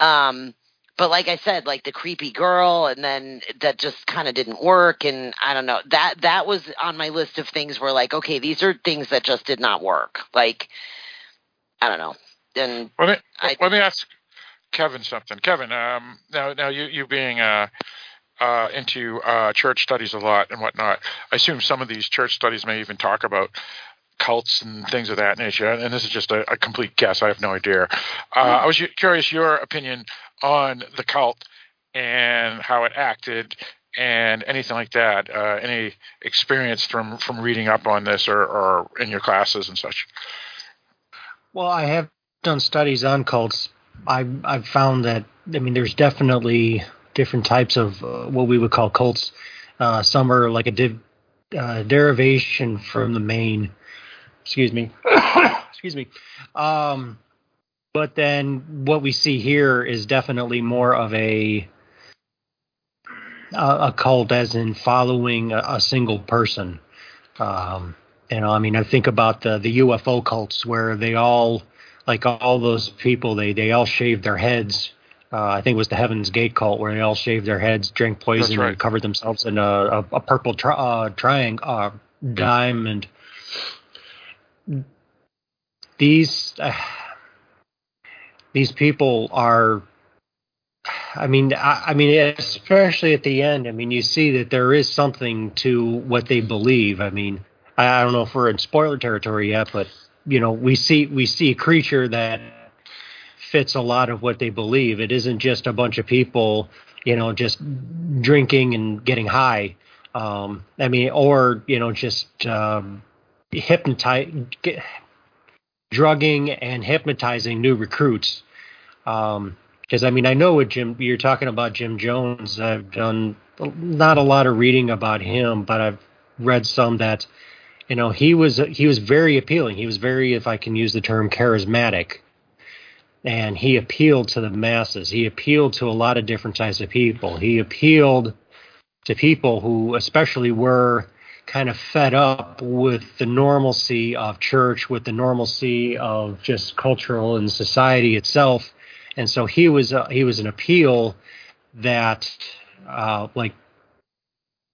Um but like I said, like the creepy girl, and then that just kind of didn't work, and I don't know that that was on my list of things where like, okay, these are things that just did not work. Like, I don't know. And let me I- let me ask Kevin something. Kevin, um, now now you you being uh, uh, into uh, church studies a lot and whatnot. I assume some of these church studies may even talk about cults and things of that nature. And this is just a, a complete guess. I have no idea. Uh, I was curious your opinion on the cult and how it acted and anything like that. Uh, any experience from from reading up on this or, or in your classes and such? Well, I have done studies on cults. I I've found that I mean, there's definitely different types of uh, what we would call cults. Uh, some are like a div, uh, derivation from the main. Excuse me. excuse me. Um, but then what we see here is definitely more of a a, a cult, as in following a, a single person. Um, you know, I mean, I think about the the UFO cults where they all, like all those people, they they all shave their heads. Uh, I think it was the Heaven's Gate cult where they all shaved their heads, drank poison, right. and covered themselves in a, a, a purple tri- uh, triangle, uh, diamond. These uh, these people are I mean, I, I, mean, especially at the end. I mean, you see that there is something to what they believe. I mean, I, I don't know if we're in spoiler territory yet, but you know, we see we see a creature that fits a lot of what they believe. It isn't just a bunch of people, you know, just drinking and getting high. Um, I mean, or you know, just um, hypnotize, drugging and hypnotizing new recruits. Um, because I mean I know what Jim you're talking about Jim Jones. I've done not a lot of reading about him, but I've read some that you know he was he was very appealing. He was very, if I can use the term, charismatic, and he appealed to the masses. He appealed to a lot of different types of people. He appealed to people who, especially, were kind of fed up with the normalcy of church, with the normalcy of just cultural and society itself and so he was uh, he was an appeal that uh, like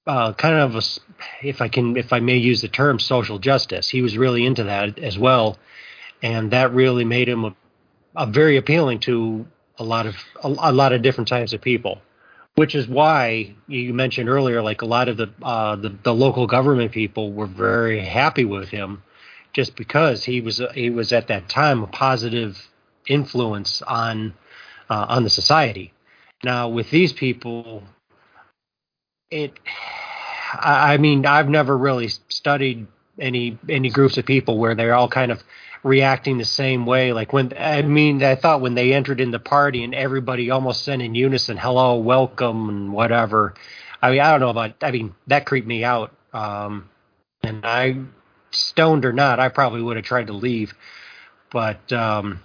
uh, kind of a, if I can if I may use the term social justice. He was really into that as well, and that really made him a, a very appealing to a lot of a, a, lot of different types of people. Which is why you mentioned earlier, like a lot of the, uh, the the local government people were very happy with him, just because he was he was at that time a positive influence on uh, on the society. Now, with these people, it, I, mean, I've never really studied any any groups of people where they're all kind of reacting the same way. Like when I mean, I thought when they entered in the party and everybody almost said in unison, "Hello, welcome," and whatever. I mean, I don't know about. I mean, that creeped me out. Um, and I, stoned or not, I probably would have tried to leave. But um,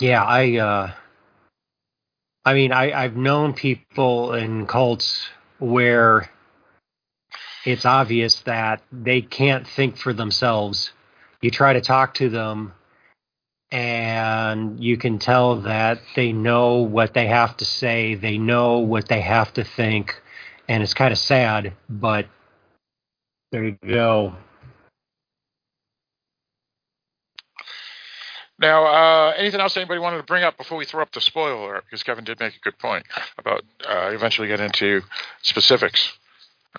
yeah, I uh I mean I, I've known people in cults where it's obvious that they can't think for themselves. You try to talk to them and you can tell that they know what they have to say, they know what they have to think, and it's kind of sad, but there you go. Now, uh, anything else anybody wanted to bring up before we throw up the spoiler? Because Kevin did make a good point about uh, eventually get into specifics.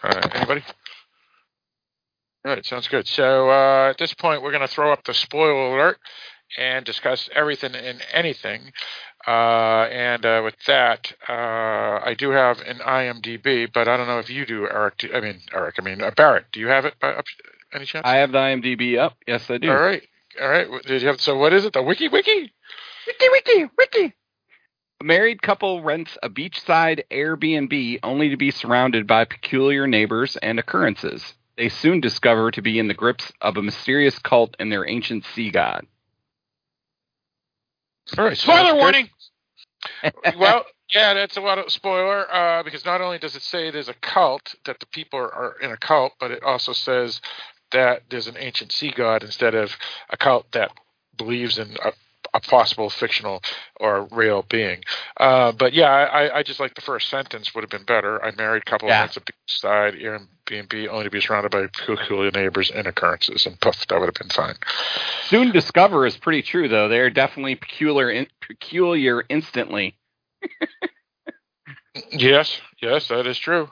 Uh, anybody? All right, sounds good. So uh, at this point, we're going to throw up the spoiler alert and discuss everything and anything. Uh, and uh, with that, uh, I do have an IMDb, but I don't know if you do, Eric. Do, I mean, Eric. I mean, uh, Barrett. Do you have it by any chance? I have the IMDb up. Yes, I do. All right. All right. Did you have? So what is it? The wiki wiki. Wiki wiki wiki. A married couple rents a beachside Airbnb only to be surrounded by peculiar neighbors and occurrences. They soon discover to be in the grips of a mysterious cult and their ancient sea god. All right. Spoiler warning. well, yeah, that's a lot of spoiler uh, because not only does it say there's a cult that the people are, are in a cult, but it also says that there's an ancient sea god instead of a cult that believes in a, a possible fictional or real being. Uh, but yeah, I, I just like the first sentence would have been better. I married a couple Yeah. rents a beachside Airbnb only to be surrounded by peculiar neighbors and occurrences, and poof, that would have been fine. Soon discover is pretty true though. They're definitely peculiar, in, peculiar instantly. Yes, Yes, that is true.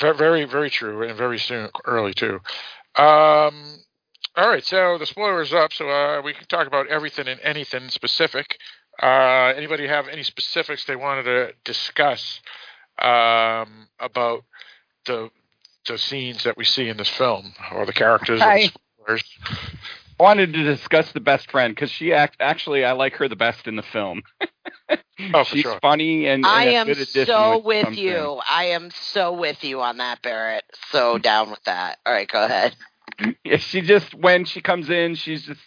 Ve- Very, very true, and very soon, early too. Um, all right, so the spoiler is up, so uh, we can talk about everything and anything specific. Uh, anybody have any specifics they wanted to discuss um, about the the scenes that we see in this film or the characters? or the I- spoilers? Wanted to discuss the best friend because she act actually I like her the best in the film. Oh, for She's sure. funny and, and I a am good so when with comes you. I am so with you on that, Barrett. So down with that. All right, go ahead. Yeah, she just when she comes in, she's just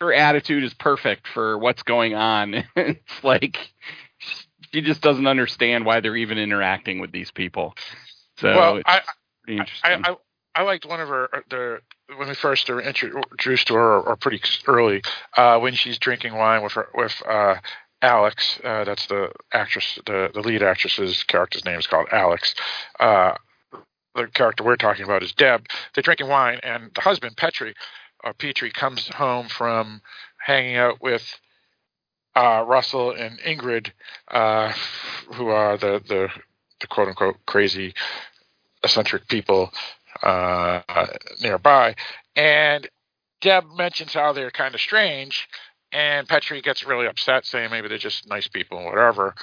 her attitude is perfect for what's going on. it's like she just doesn't understand why they're even interacting with these people. So well, it's I, pretty interesting. I, I I liked one of her uh, the when we first introduced to her, or pretty early, uh, when she's drinking wine with her with uh, Alex. Uh, that's the actress, the the lead actress's character's name is called Alex. Uh, the character we're talking about is Deb. They're drinking wine, and the husband Petri, or Petrie, comes home from hanging out with uh, Russell and Ingrid, uh, who are the the, the quote unquote crazy eccentric people uh, nearby. And Deb mentions how they're kind of strange, and Petrie gets really upset, saying maybe they're just nice people and whatever.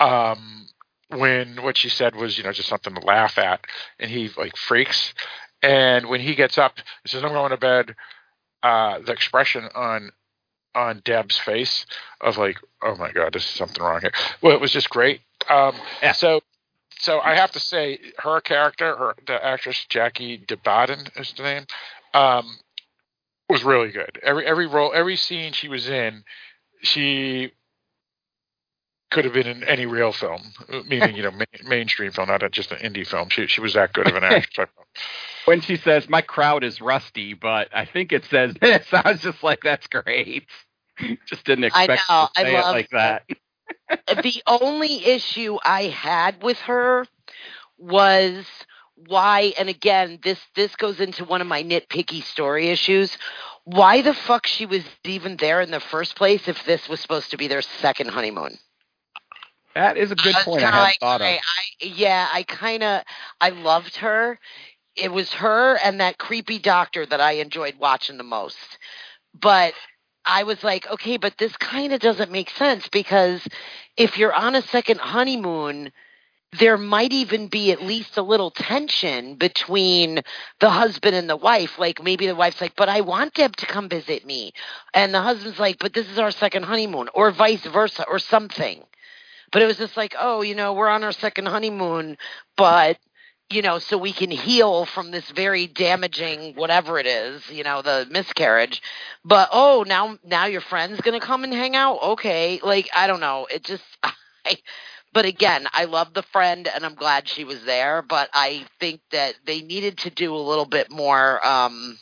Um, when what she said was, you know, just something to laugh at, and he like freaks. And when he gets up, he says, "I'm going to bed." Uh, the expression on on Deb's face of like, "Oh my God, this is something wrong here." Well, it was just great. Um, So, so I have to say, her character, her the actress Jackie Debatin is the name, um, was really good. Every every role, every scene she was in, she could have been in any real film, meaning you know main, mainstream film, not just an indie film. She she was that good of an actress. When she says my crowd is rusty, but I think it says this, I was just like, that's great. just didn't I expect know, to I say it love like that. The only issue I had with her was why and again this this goes into one of my nitpicky story issues why the fuck she was even there in the first place if this was supposed to be their second honeymoon That is a good point. I like, thought of. I, I, yeah, I kind of, I loved her. It was her and that creepy doctor that I enjoyed watching the most. But I was like, okay, but this kind of doesn't make sense because if you're on a second honeymoon, there might even be at least a little tension between the husband and the wife. Like maybe the wife's like, but I want Deb to come visit me. And the husband's like, but this is our second honeymoon, or vice versa, or something. But it was just like, oh, you know, we're on our second honeymoon, but you know, so we can heal from this very damaging whatever it is, you know, the miscarriage. But oh, now now your friend's gonna come and hang out. Okay, like I don't know. It just, I, but again, I love the friend and I'm glad she was there. But I think that they needed to do a little bit more. um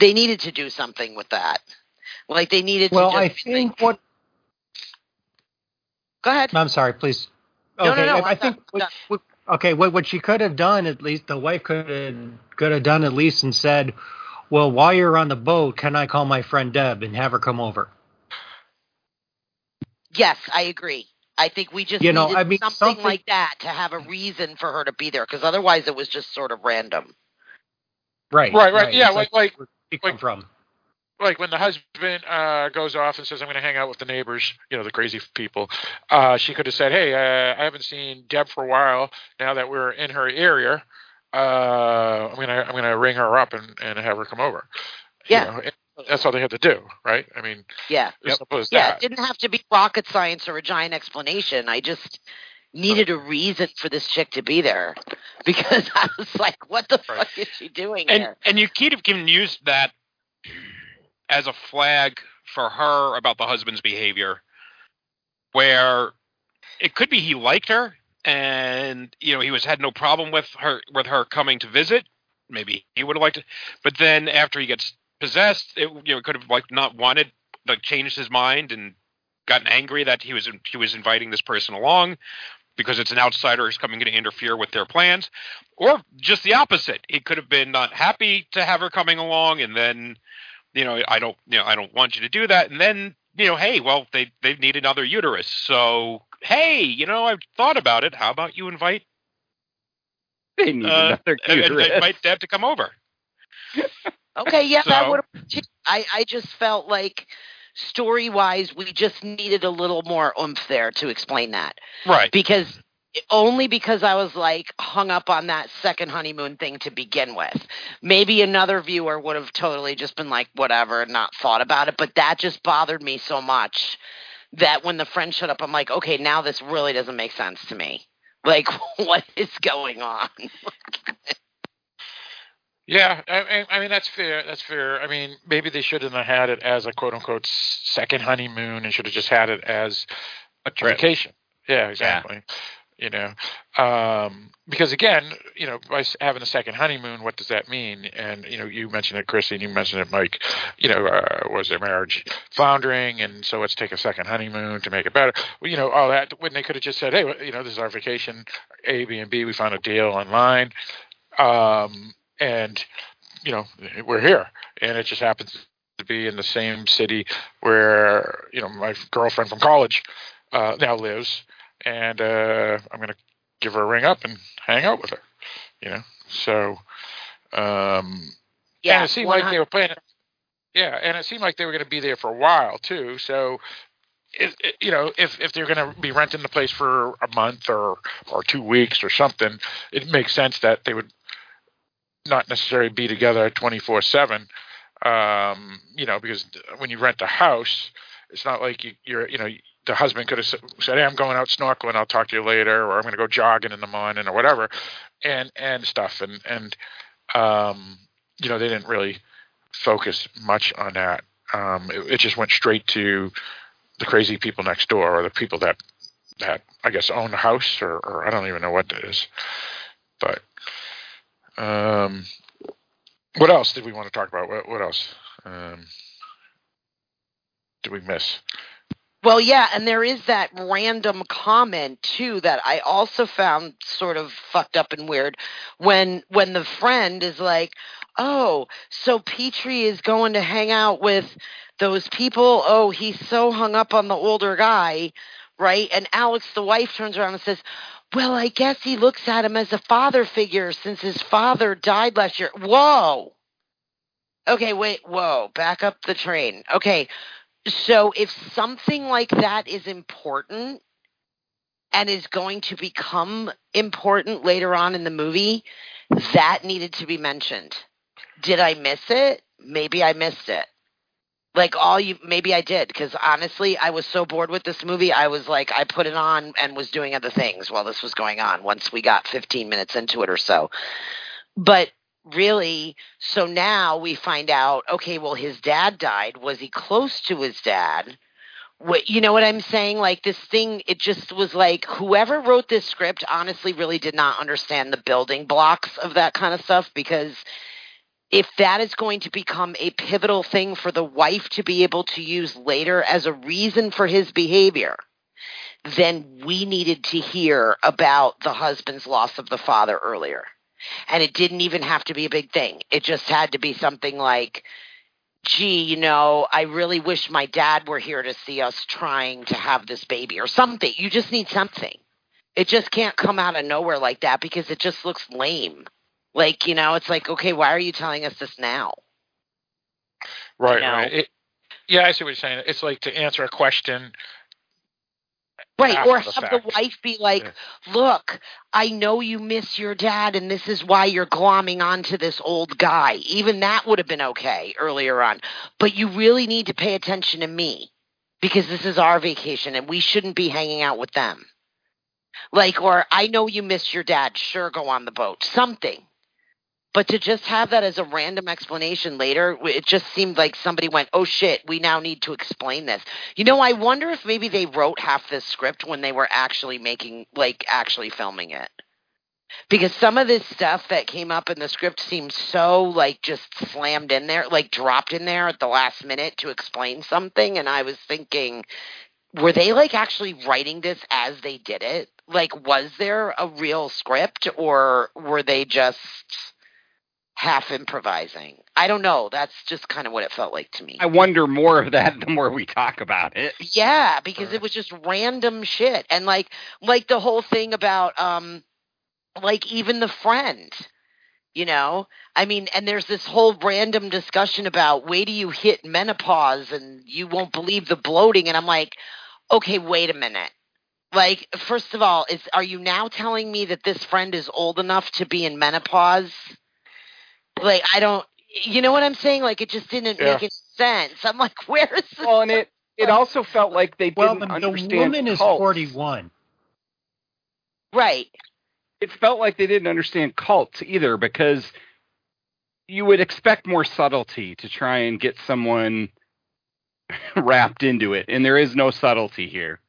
They needed to do something with that. Like they needed Well, to. I think what. Go ahead. I'm sorry, please. No, no, Okay, no, I, I think done, what, done. what- okay, what what she could have done at least the wife could have could have done at least and said, "Well, while you're on the boat, can I call my friend Deb and have her come over?" Yes, I agree. I think we just You know, needed I mean, something, something- like that to have a reason for her to be there, because otherwise it was just sort of random. Right, Right, right, yeah, It's like like where she come from. Like when the husband uh, goes off and says, "I'm going to hang out with the neighbors," you know, the crazy people. Uh, she could have said, "Hey, uh, I haven't seen Deb for a while. Now that we're in her area, uh, I'm gonna I'm gonna ring her up and, and have her come over." You Yeah. know, that's all they had to do, right? I mean, Yeah. as simple as Yeah, that. it didn't have to be rocket science or a giant explanation. I just needed a reason for this chick to be there because I was like, what the fuck is she doing and here? and you could have can use that as a flag for her about the husband's behavior, where it could be he liked her and you know he was had no problem with her with her coming to visit. Maybe he would have liked it, but then after he gets possessed, it you know could have like not wanted like changed his mind and gotten angry that he was he was inviting this person along because it's an outsider who's coming to interfere with their plans, or just the opposite. He could have been not happy to have her coming along, and then, you know, I don't, you know, I don't want you to do that, and then, you know, hey, well, they they need another uterus, so hey, you know, I've thought about it. How about you invite They need uh, another and- and Uterus. invite Deb to come over? Okay, yeah, that would. I I just felt like story wise, we just needed a little more oomph there to explain that. Right. Because only because I was like hung up on that second honeymoon thing to begin with. Maybe another viewer would have totally just been like, whatever, and not thought about it. But that just bothered me so much that when the friend showed up, I'm like, okay, now this really doesn't make sense to me. Like, what is going on? Yeah, I, I- I mean that's fair. That's fair. I mean, maybe they shouldn't have had it as a quote unquote second honeymoon, and should have just had it as a trip. vacation. Yeah, exactly. You know, um, because again, you know, by having a second honeymoon, what does that mean? And you know, you mentioned it, Chrissy, and you mentioned it, Mike. You know, uh, was their marriage floundering, and so let's take a second honeymoon to make it better. Well, you know, all that when they could have just said, hey, you know, this is our vacation, A, B, and B. We found a deal online. Um, and you know we're here and it just happens to be in the same city where you know my girlfriend from college uh now lives and uh i'm gonna give her a ring up and hang out with her you know? So um Yeah, and it seemed like they were planning yeah and it seemed like they were going to be there for a while too. So it, it, you know, if if they're going to be renting the place for a month or or two weeks or something, it makes sense that they would not necessarily be together 24 7 um you know because when you rent a house it's not like you, you're you know the husband could have said hey i'm going out snorkeling i'll talk to you later or i'm going to go jogging in the morning or whatever and and stuff and and um you know they didn't really focus much on that um it, it just went straight to the crazy people next door or the people that that i guess own the house or, or i don't even know what that is but um, what else did we want to talk about? What, what else um, did we miss? Well, yeah, and there is that random comment too that I also found sort of fucked up and weird when when the friend is like, "Oh, so Petrie is going to hang out with those people. Oh, he's so hung up on the older guy." Right? And Alex the wife turns around and says, "Well, I guess he looks at him as a father figure since his father died last year." Whoa. Okay, wait, whoa, back up the train. Okay, so if something like that is important and is going to become important later on in the movie, that needed to be mentioned. Did I miss it? Maybe I missed it. Like all you maybe I did cuz honestly, I was so bored with this movie. I was like I put it on and was doing other things while this was going on once we got 15 minutes into it or so. But really so now we find out okay well his dad died. Was he close to his dad? What you know what i'm saying? Like this thing it just was like whoever wrote this script honestly really did not understand the building blocks of that kind of stuff because if that is going to become a pivotal thing for the wife to be able to use later as a reason for his behavior then we needed to hear about the husband's loss of the father earlier and it didn't even have to be a big thing. It just had to be something like, gee, you know, I really wish my dad were here to see us trying to have this baby or something. You just need something. It just can't come out of nowhere like that because it just looks lame. Like, you know, it's like, okay, why are you telling us this now? Right, know? right. It, yeah, I see what you're saying. It's like to answer a question. Right, or the have fact. the wife be like, "Look, I know you miss your dad, and this is why you're glomming onto this old guy." Even that would have been okay earlier on, but you really need to pay attention to me because this is our vacation, and we shouldn't be hanging out with them. Like, or I know you miss your dad. Sure, go on the boat. Something. But to just have that as a random explanation later, it just seemed like somebody went, "Oh shit, we now need to explain this." You know, I wonder if maybe they wrote half this script when they were actually making, like, actually filming it. Because some of this stuff that came up in the script seems so, like, just slammed in there, like, dropped in there at the last minute to explain something. And I was thinking, were they, like, actually writing this as they did it? Like, was there a real script or were they just half improvising. I don't know. That's just kind of what it felt like to me. I wonder more of that the more we talk about it. Yeah, because it was just random shit. And like like the whole thing about um like even the friend, you know? I mean, and there's this whole random discussion about wait till you hit menopause and you won't believe the bloating and I'm like, "Okay, wait a minute." Like, first of all, is are you now telling me that this friend is old enough to be in menopause? Like, I don't you know what I'm saying? Like it just didn't Yeah. make any sense. I'm like, where is this? Well, and it it also felt like they Well, didn't the, the understand woman is cults. 41. Right. It felt like they didn't understand cults either because you would expect more subtlety to try and get someone wrapped into it, and there is no subtlety here.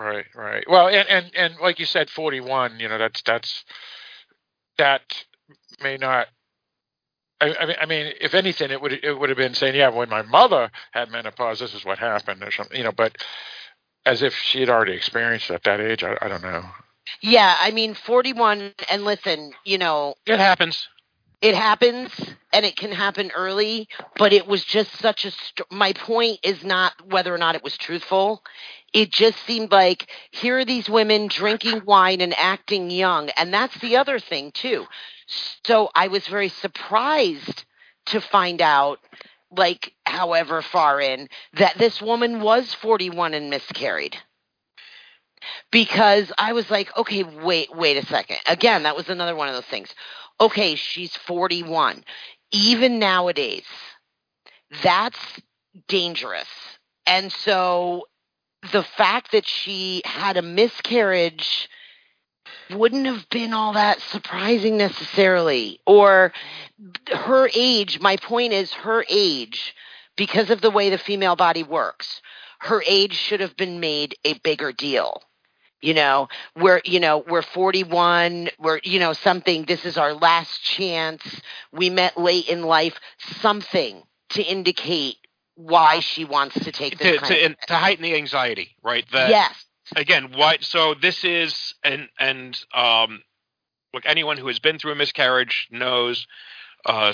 Right, right. Well, and and and like you said, forty one. You know, that's that's that may not. I, I mean, I mean, if anything, it would it would have been saying, yeah, when my mother had menopause, this is what happened, or something. You know, but as if she had already experienced it at that age. I, I don't know. Yeah, I mean, 41, and listen, you know, It happens. it happens and it can happen early, but it was just such a. St- my point is not whether or not it was truthful. It just seemed like here are these women drinking wine and acting young. And that's the other thing, too. So I was very surprised to find out, like, however far in, that this woman was 41 and miscarried because I was like, okay, wait, wait a second. Again, that was another one of those things. Okay, she's 41. Even nowadays, that's dangerous. And so the fact that she had a miscarriage wouldn't have been all that surprising necessarily. Or her age, my point is her age, because of the way the female body works, her age should have been made a bigger deal you know we're you know we're 41 we're you know something this is our last chance we met late in life something to indicate why she wants to take this to, kind to, to heighten the anxiety, right? That, yes Again, why? So this is and and um, look, anyone who has been through a miscarriage knows uh,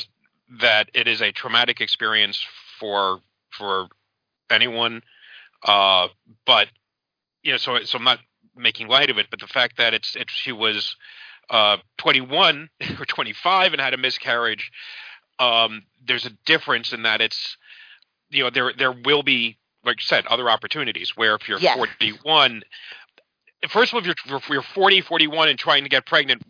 that it is a traumatic experience for for anyone. Uh, but you know, so so I'm not making light of it, but the fact that it's it, she was uh, 21 or 25 and had a miscarriage, um, there's a difference in that it's you know there there will be like you said other opportunities where if you're Yes. 41 first of all if you're, if you're 40 41 and trying to get pregnant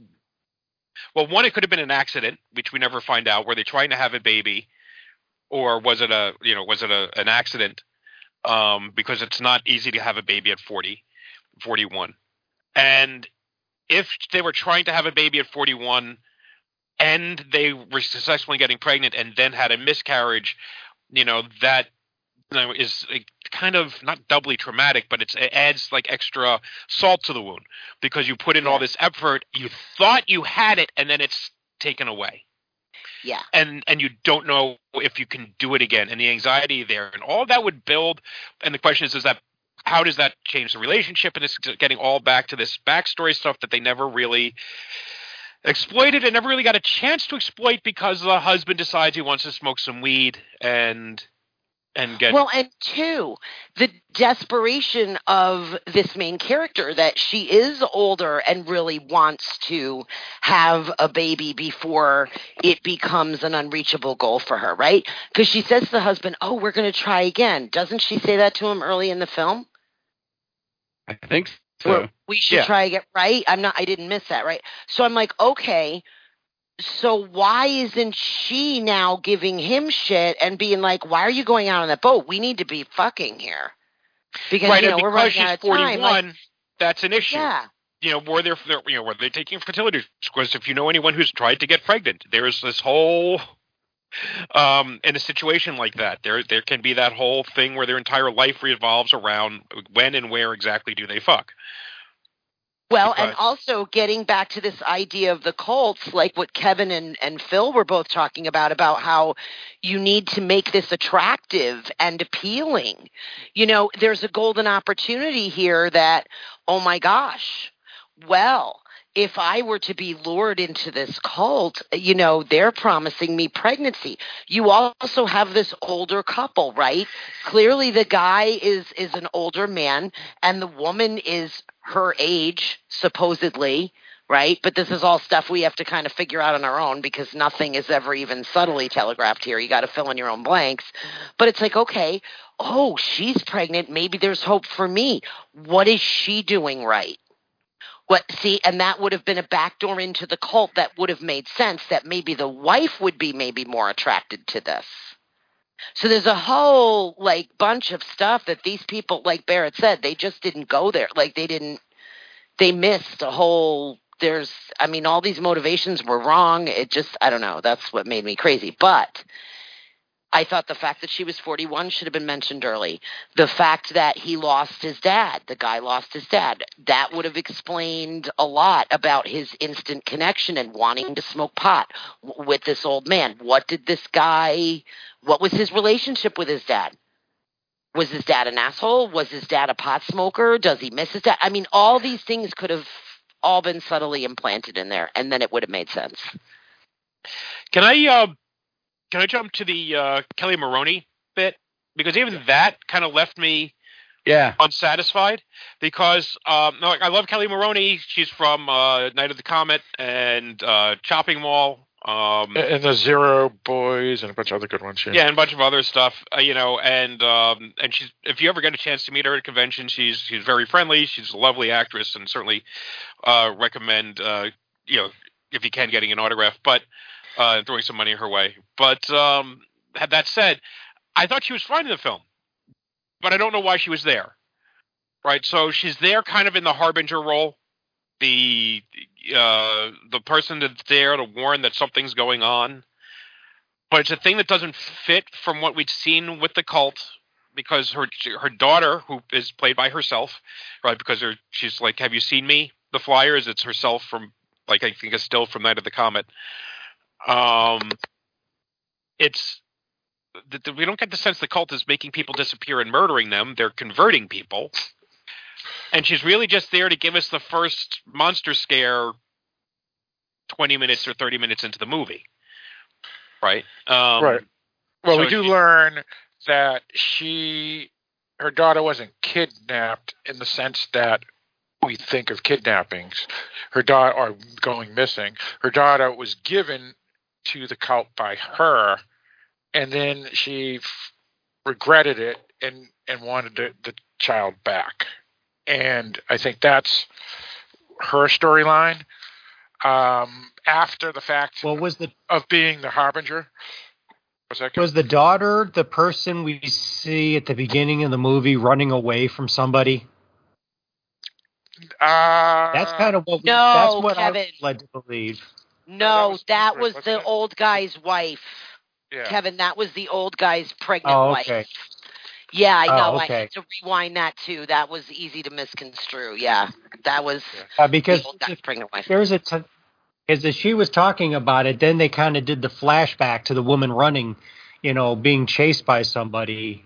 well one it could have been an accident which we never find out were they trying to have a baby or was it a you know was it a, an accident um, because it's not easy to have a baby at 40 41 and if they were trying to have a baby at 41 and they were successfully getting pregnant and then had a miscarriage you know that you know, is kind of not doubly traumatic, but it's, it adds like extra salt to the wound because you put in all this effort, you thought you had it, and then it's taken away, yeah and and you don't know if you can do it again, and the anxiety there, and all that would build. And the question is, is that how does that change the relationship? And it's getting all back to this backstory stuff that they never really exploited and never really got a chance to exploit because the husband decides he wants to smoke some weed and and get well and two the desperation of this main character that she is older and really wants to have a baby before it becomes an unreachable goal for her right? Because she says to the husband oh we're going to try again. Doesn't she say that to him early in the film? I think so. Or we should Yeah. try again right? I'm not i didn't miss that right? So i'm like okay so why isn't she now giving him shit and being like why are you going out on that boat we need to be fucking here because right, you know we're because running she's out of time 41, like, that's an issue. yeah You know, were they you know were they taking fertility? Because if you know anyone who's tried to get pregnant, there's this whole um in a situation like that there there can be that whole thing where their entire life revolves around when and where exactly do they fuck Well, and also getting back to this idea of the cults, like what Kevin and, and Phil were both talking about, about how you need to make this attractive and appealing. You know, there's a golden opportunity here that, oh my gosh, well, if I were to be lured into this cult, you know, they're promising me pregnancy. You also have this older couple, right? Clearly the guy is is an older man and the woman is her age supposedly, right? But this is all stuff we have to kind of figure out on our own because nothing is ever even subtly telegraphed here. You got to fill in your own blanks. But it's like, okay, oh, she's pregnant. Maybe there's hope for me. What is she doing right? What see, and that would have been a backdoor into the cult that would have made sense that maybe the wife would be maybe more attracted to this. So there's a whole like bunch of stuff that these people, like Barrett said, they just didn't go there. Like they didn't, they missed a whole. There's, I mean, all these motivations were wrong. It just, I don't know. That's what made me crazy. But I thought the fact that she was 41 should have been mentioned early. The fact that he lost his dad, the guy lost his dad, that would have explained a lot about his instant connection and wanting to smoke pot with this old man. What did this guy, what was his relationship with his dad? Was his dad an asshole? Was his dad a pot smoker? Does he miss his dad? I mean, all these things could have all been subtly implanted in there, and then it would have made sense. Can I uh, can I jump to the uh, Kelli Maroney bit because even that kind of left me yeah unsatisfied because um, no, I love Kelli Maroney. She's from uh, Night of the Comet and uh, Chopping Mall. Um, and the Zero Boys and a bunch of other good ones. Yeah, yeah, and a bunch of other stuff, uh, you know, and um, and she's if you ever get a chance to meet her at a convention, she's she's very friendly. She's a lovely actress, and certainly uh, recommend uh, you know if you can getting an autograph, but uh, throwing some money her way. But um, that said, I thought she was fine in the film, but I don't know why she was there. Right, so she's there kind of in the harbinger role, the uh, the person that's there to warn that something's going on. But it's a thing that doesn't fit from what we've seen with the cult because her her daughter, who is played by herself, right? Because her, she's like, "Have you seen me?" The flyers. It's herself from like I think a still from Night of the Comet. Um, it's the, we don't get the sense the cult is making people disappear and murdering them. They're converting people. And she's really just there to give us the first monster scare 20 minutes or 30 minutes into the movie. Right? Um, right. Well so we do she- learn that she her daughter wasn't kidnapped in the sense that we think of kidnappings. Her daughter are going missing. Her daughter was given to the cult by her and then she f- regretted it and and wanted the, the child back and I think that's her storyline. Um, after the fact Well, was the of being the harbinger. Was that was the daughter the person we see at the beginning of the movie running away from somebody? Uh, That's kind of what we, No, that's what I Kevin. was led to believe. No, that was, wasn't the it? old guy's wife. Yeah. Kevin, that was the old guy's pregnant Oh, wife. Yeah, I Oh, know. I had to rewind that too. That was easy to misconstrue. Yeah, that was Uh, because the old guy's pregnant wife. there's a t- is as she was talking about it, then they kind of did the flashback to the woman running, you know, being chased by somebody.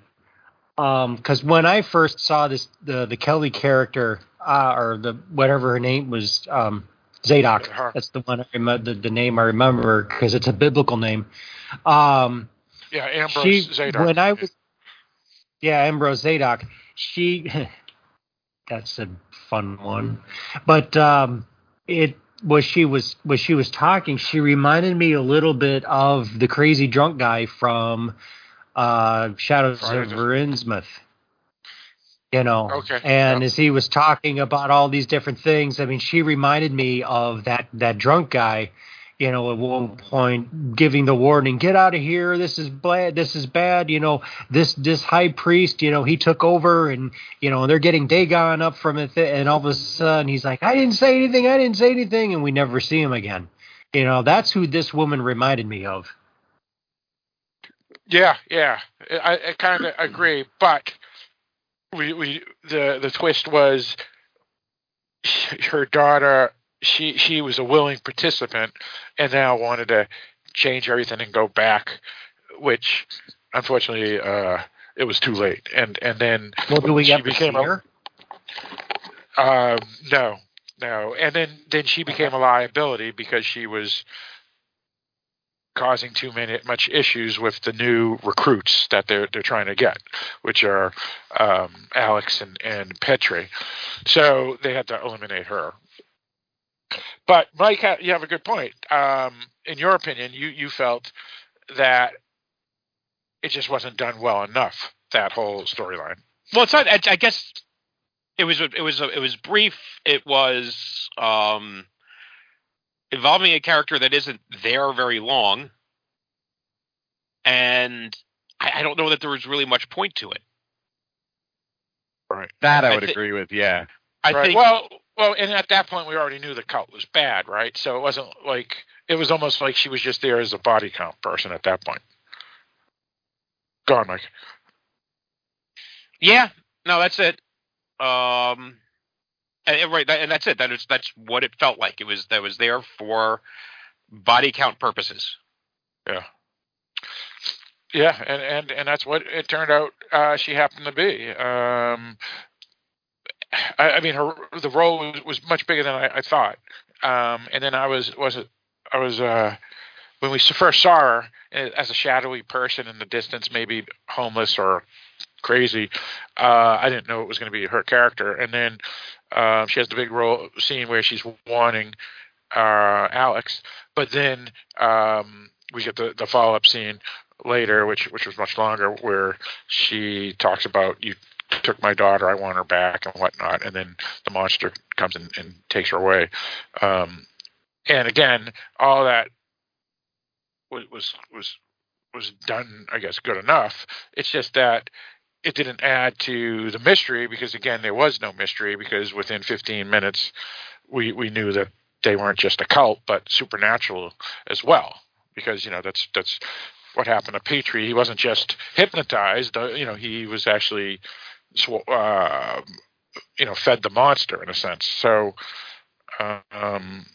Because when I first saw this, the the Kelli character, uh, or the whatever her name was, um, Zadok. That's the one I remember, the, the name I remember because it's a biblical name. Um, Yeah, Ambrose she Zadok. when I was yeah Ambrose Zadok she that's a fun one but um it was she was was she was talking she reminded me a little bit of the crazy drunk guy from uh Shadows Friday of Innsmouth you know Okay, and yeah. as he was talking about all these different things i mean she reminded me of that that drunk guy you know, at one point giving the warning, get out of here. This is bad. This is bad. You know, this, this high priest, you know, he took over and, you know, they're getting Dagon up from it. And all of a sudden he's like, I didn't say anything. I didn't say anything. And we never see him again. You know, that's who this woman reminded me of. Yeah, yeah, I, I kind of agree, but we we the the twist was her daughter. She she was a willing participant, and now wanted to change everything and go back, which unfortunately uh, it was too late. And and then Well, do we she became see a- her? Um, no, no. And then then she became a liability because she was causing too many much issues with the new recruits that they're they're trying to get, which are um, Alex and and Petri. So they had to eliminate her. But Mike, you have a good point. Um, in your opinion, you you felt that it just wasn't done well enough that whole storyline. Well, it's not. I, I guess it was. It was. It was brief. It was um, involving a character that isn't there very long, and I, I don't know that there was really much point to it. Right. That I I would thi- agree with. Yeah. I right. think. well, well, and at that point we already knew the cult was bad, right? So it wasn't like it was almost like she was just there as a body count person at that point. Go on, Mike. Yeah, no, that's it. Um, and, right, that, and that's it. That is that's what it felt like. It was that was there for body count purposes. Yeah. Yeah, and, and, and that's what it turned out uh, she happened to be. Um, I, I mean, her the role was, was much bigger than I, I thought. Um, and then I was was I was uh, when we first saw her uh, as a shadowy person in the distance, maybe homeless or crazy. Uh, I didn't know it was going to be her character. And then um, she has the big role scene where she's warning uh, Alex, but then um, we get the, the follow up scene later, which which was much longer, where she talks about you took my daughter, I want her back and whatnot, and then the monster comes and, and takes her away. Um, and again, all that was was was was done, I guess, good enough. It's just that it didn't add to the mystery because again, there was no mystery because within 15 minutes, we we knew that they weren't just a cult but supernatural as well because you know that's that's what happened to Petri. He wasn't just hypnotized. You know, he was actually, uh, you know, fed the monster in a sense. So, um,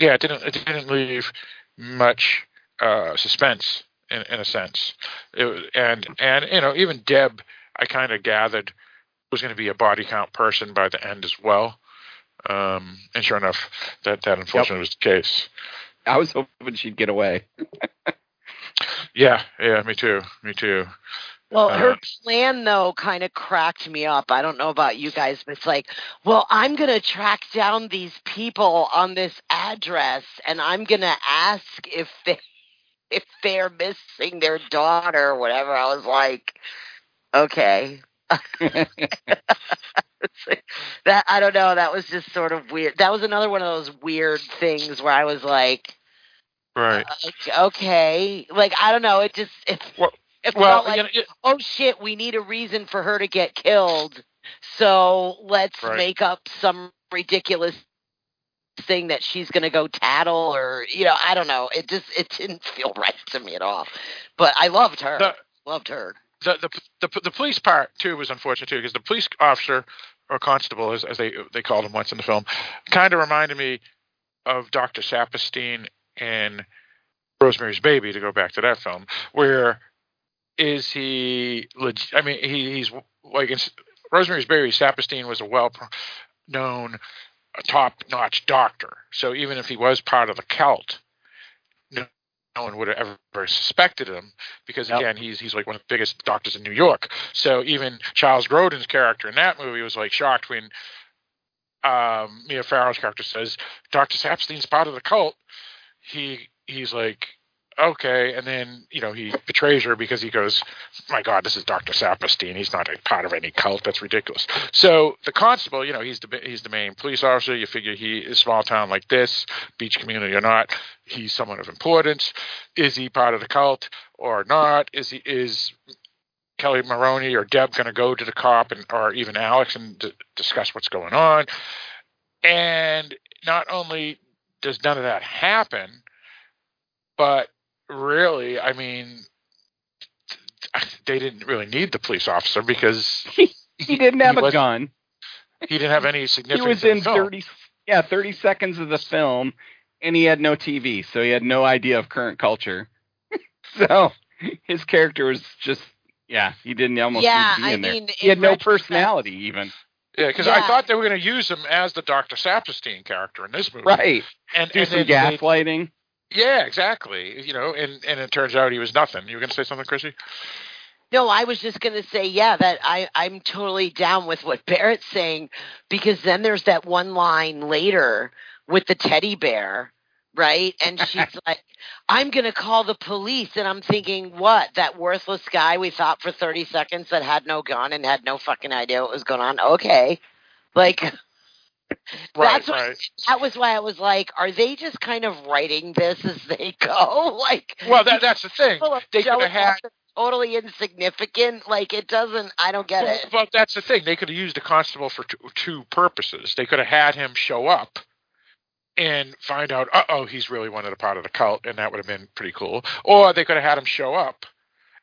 yeah, it didn't it didn't leave much uh, suspense in, in a sense. It, and and you know, even Deb, I kind of gathered was going to be a body count person by the end as well. Um, and sure enough, that that unfortunately was the case. I was hoping she'd get away. Yeah, yeah, me too, me too. Well, Uh, her plan though kind of cracked me up. I don't know about you guys, but it's like, well, I'm gonna track down these people on this address, and I'm gonna ask if they if they're missing their daughter or whatever. I was like, okay. that I don't know. That was just sort of weird. That was another one of those weird things where I was like, Right. okay, like I don't know. It just it, it well, felt like you know, it- oh shit, we need a reason for her to get killed. So let's Right. make up some ridiculous thing that she's gonna go tattle or you know I don't know. It just it didn't feel right to me at all. But I loved her. The- loved her. the, the the the police part too was unfortunate too because the police officer or constable as, as they they called him once in the film kind of reminded me of Dr. Saperstein in Rosemary's Baby to go back to that film where is he leg- I mean he, he's like in Rosemary's Baby Saperstein was a well known top notch doctor so even if he was part of the cult no, no one would have ever suspected him because again he's he's like one of the biggest doctors in New York. So even Charles Grodin's character in that movie was like shocked when um, Mia Farrow's character says Doctor Sapstein's part of the cult. He he's like okay, and then you know he betrays her because he goes, my God, this is Doctor Saperstein. He's not a part of any cult. That's ridiculous. So the constable, you know, he's the he's the main police officer. You figure he is a small town like this, beach community or not, he's someone of importance. Is he part of the cult or not? Is he is Kelli Maroney or Deb going to go to the cop and or even Alex and d- discuss what's going on? And not only does none of that happen, but really, I mean, they didn't really need the police officer because He didn't have he a gun. he didn't have any significant. He was in the film. thirty, yeah, thirty seconds of the film, and he had no TV, so he had no idea of current culture. so his character was just, yeah, he didn't almost Yeah, need to be I in there. mean, he had no retrospect- personality even. Yeah, because I thought they were going to use him as the Doctor Saperstein character in this movie. Right. And, Do and some then they- gaslighting. Yeah, exactly. You know, and and it turns out he was nothing. You were going to say something, Chrissy? No, I was just going to say, yeah, that I, I'm totally down with what Barrett's saying because then there's that one line later with the teddy bear, right? And she's like, I'm going to call the police. And I'm thinking, what? That worthless guy we thought for 30 seconds that had no gun and had no fucking idea what was going on? Okay. Like, That's what- right. that was why I was like, are they just kind of writing this as they go? Like, Well, that that's the thing. They could have had totally insignificant. Like, it doesn't, I don't get Well, it. But that's the thing. They could have used the constable for two, two purposes. They could have had him show up and find out, uh oh, he's really wanted a part of the cult, and that would have been pretty cool. Or they could have had him show up,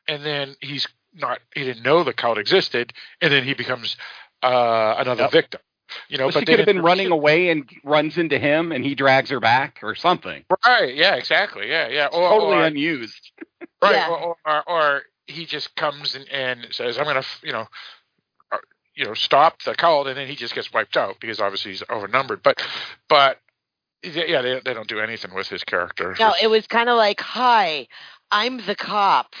and then he's not, he didn't know the cult existed, and then he becomes uh, another Yep. victim. You know, Well, but she could have been running away and runs into him, and he drags her back or something. Right? Yeah, exactly. Yeah, yeah. Or, totally or, unused. Right. Yeah. Or, or, or he just comes and, and says, I'm going to, you know, uh, you know, stop the cult, and then he just gets wiped out because obviously he's overnumbered. But, but, yeah, they, they don't do anything with his character. No, it was kind of like, hi, I'm the cop.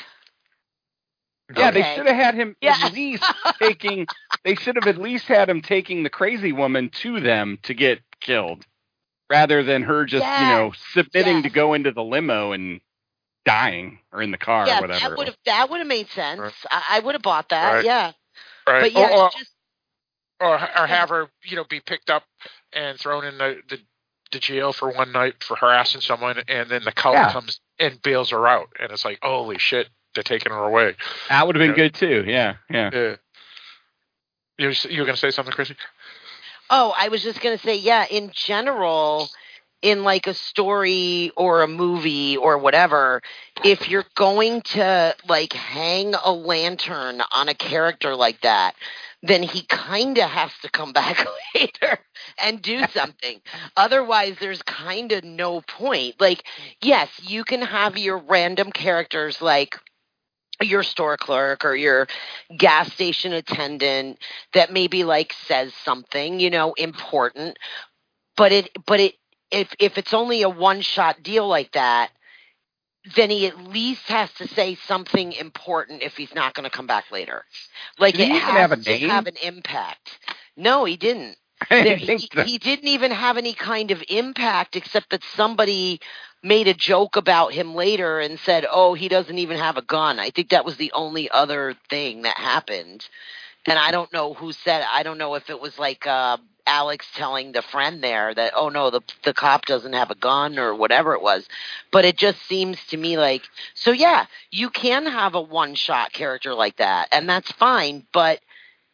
Yeah, they should have had him Yeah. at least taking. They should have at least had him taking the crazy woman to them to get killed, rather than her just you know submitting to go into the limo and dying or in the car yeah, or whatever. that would have that would have made sense. I, I would have bought that. Right. Yeah, right. but yeah, or, or, just or, or have her, you know, be picked up and thrown in the, the, the jail for one night for harassing someone, and then the cult Yeah. comes and bails her out, and it's like, holy shit, they're taking her away. that would have been Yeah. good too. Yeah, yeah. Yeah. You were, you were going to say something, Chrissy? Oh, I was just gonna say, yeah. In general, in like a story or a movie or whatever, if you're going to like hang a lantern on a character like that, then he kind of has to come back later and do something. Otherwise, there's kind of no point. Like, yes, you can have your random characters like your store clerk or your gas station attendant that maybe like says something, you know, important. But it but it if if it's only a one shot deal like that, then he at least has to say something important if he's not going to come back later. Like Did it has have to have an impact. No, he didn't. There- he, he didn't even have any kind of impact except that somebody made a joke about him later and said, "Oh, he doesn't even have a gun." I think that was the only other thing that happened. And I don't know who said it. I don't know if it was like uh Alex telling the friend there that, "Oh no, the the cop doesn't have a gun" or whatever it was. But it just seems to me like so yeah, you can have a one-shot character like that and that's fine, but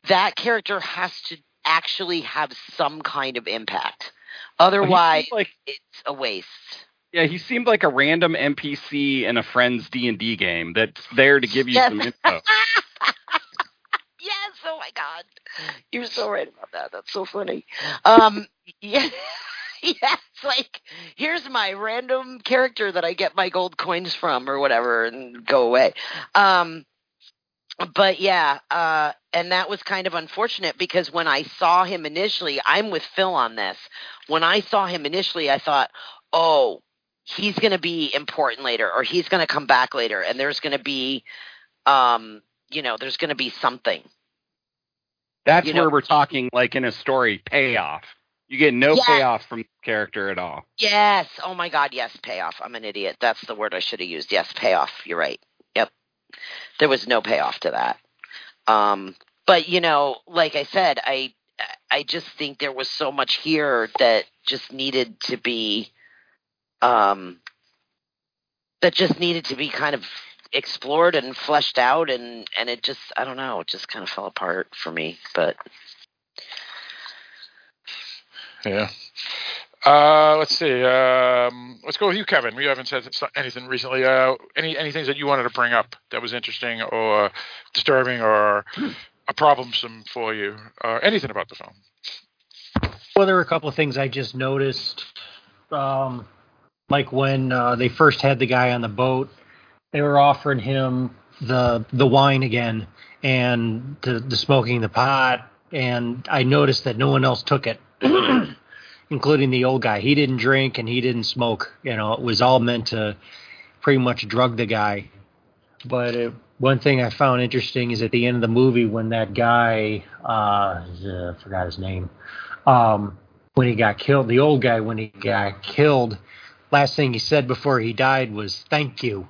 that character has to actually have some kind of impact. Otherwise, like it's a waste. Yeah, he seemed like a random NPC in a friend's D and D game that's there to give you Yes. some info. Yes, oh my god. You're so right about that. That's so funny. Um yeah. Yeah, it's like here's my random character that I get my gold coins from or whatever and go away. Um but yeah, uh and that was kind of unfortunate because when I saw him initially, I'm with Phil on this. When I saw him initially, I thought, "Oh, he's going to be important later or he's going to come back later and there's going to be um you know, there's going to be something." That's You know- where we're talking, like in a story, payoff. You get no Yeah. payoff from the character at all. Yes. Oh my God. Yes. Payoff. I'm an idiot. That's the word I should have used. Yes. Payoff. You're right. Yep. There was no payoff to that. Um, but you know, like I said, I I just think there was so much here that just needed to be, um, that just needed to be kind of explored and fleshed out, and and it just I don't know, it just kind of fell apart for me. But Yeah. Uh, let's see. Um, let's go with you, Kevin. We haven't said anything recently. Uh, any any things that you wanted to bring up that was interesting or disturbing or a problemsome for you, or anything about the film? Well, there were a couple of things I just noticed. Um, like when uh, they first had the guy on the boat, they were offering him the the wine again and the, the smoking the pot and I noticed that no one else took it, including the old guy. He didn't drink and he didn't smoke. You know, it was all meant to pretty much drug the guy. But it, one thing I found interesting is at the end of the movie when that guy, uh, I forgot his name, um, when he got killed, the old guy when he got killed, last thing he said before he died was "thank you."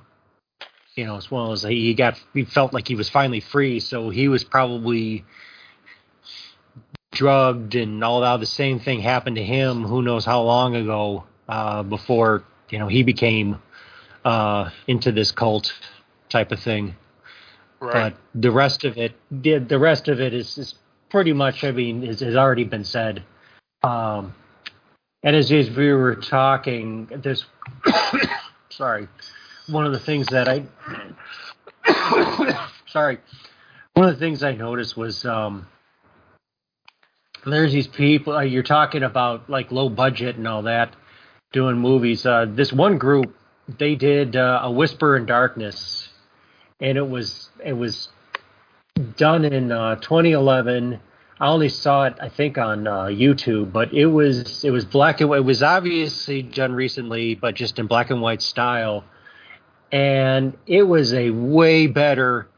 You know, as well as he got, he felt like he was finally free, so he was probably drugged and all that. The same thing happened to him. Who knows how long ago uh, before you know he became uh, into this cult type of thing. Right. But the rest of it, the, the rest of it is, is pretty much. I mean, is, has already been said. Um, and as, as we were talking, there's sorry, one of the things that I sorry, one of the things I noticed was um, there's these people uh, you're talking about like low budget and all that doing movies. Uh, this one group they did uh, a Whisper in Darkness, and it was it was done in uh, 2011. I only saw it, I think, on uh, YouTube, but it was it was black and white. It was obviously done recently, but just in black and white style, and it was a way better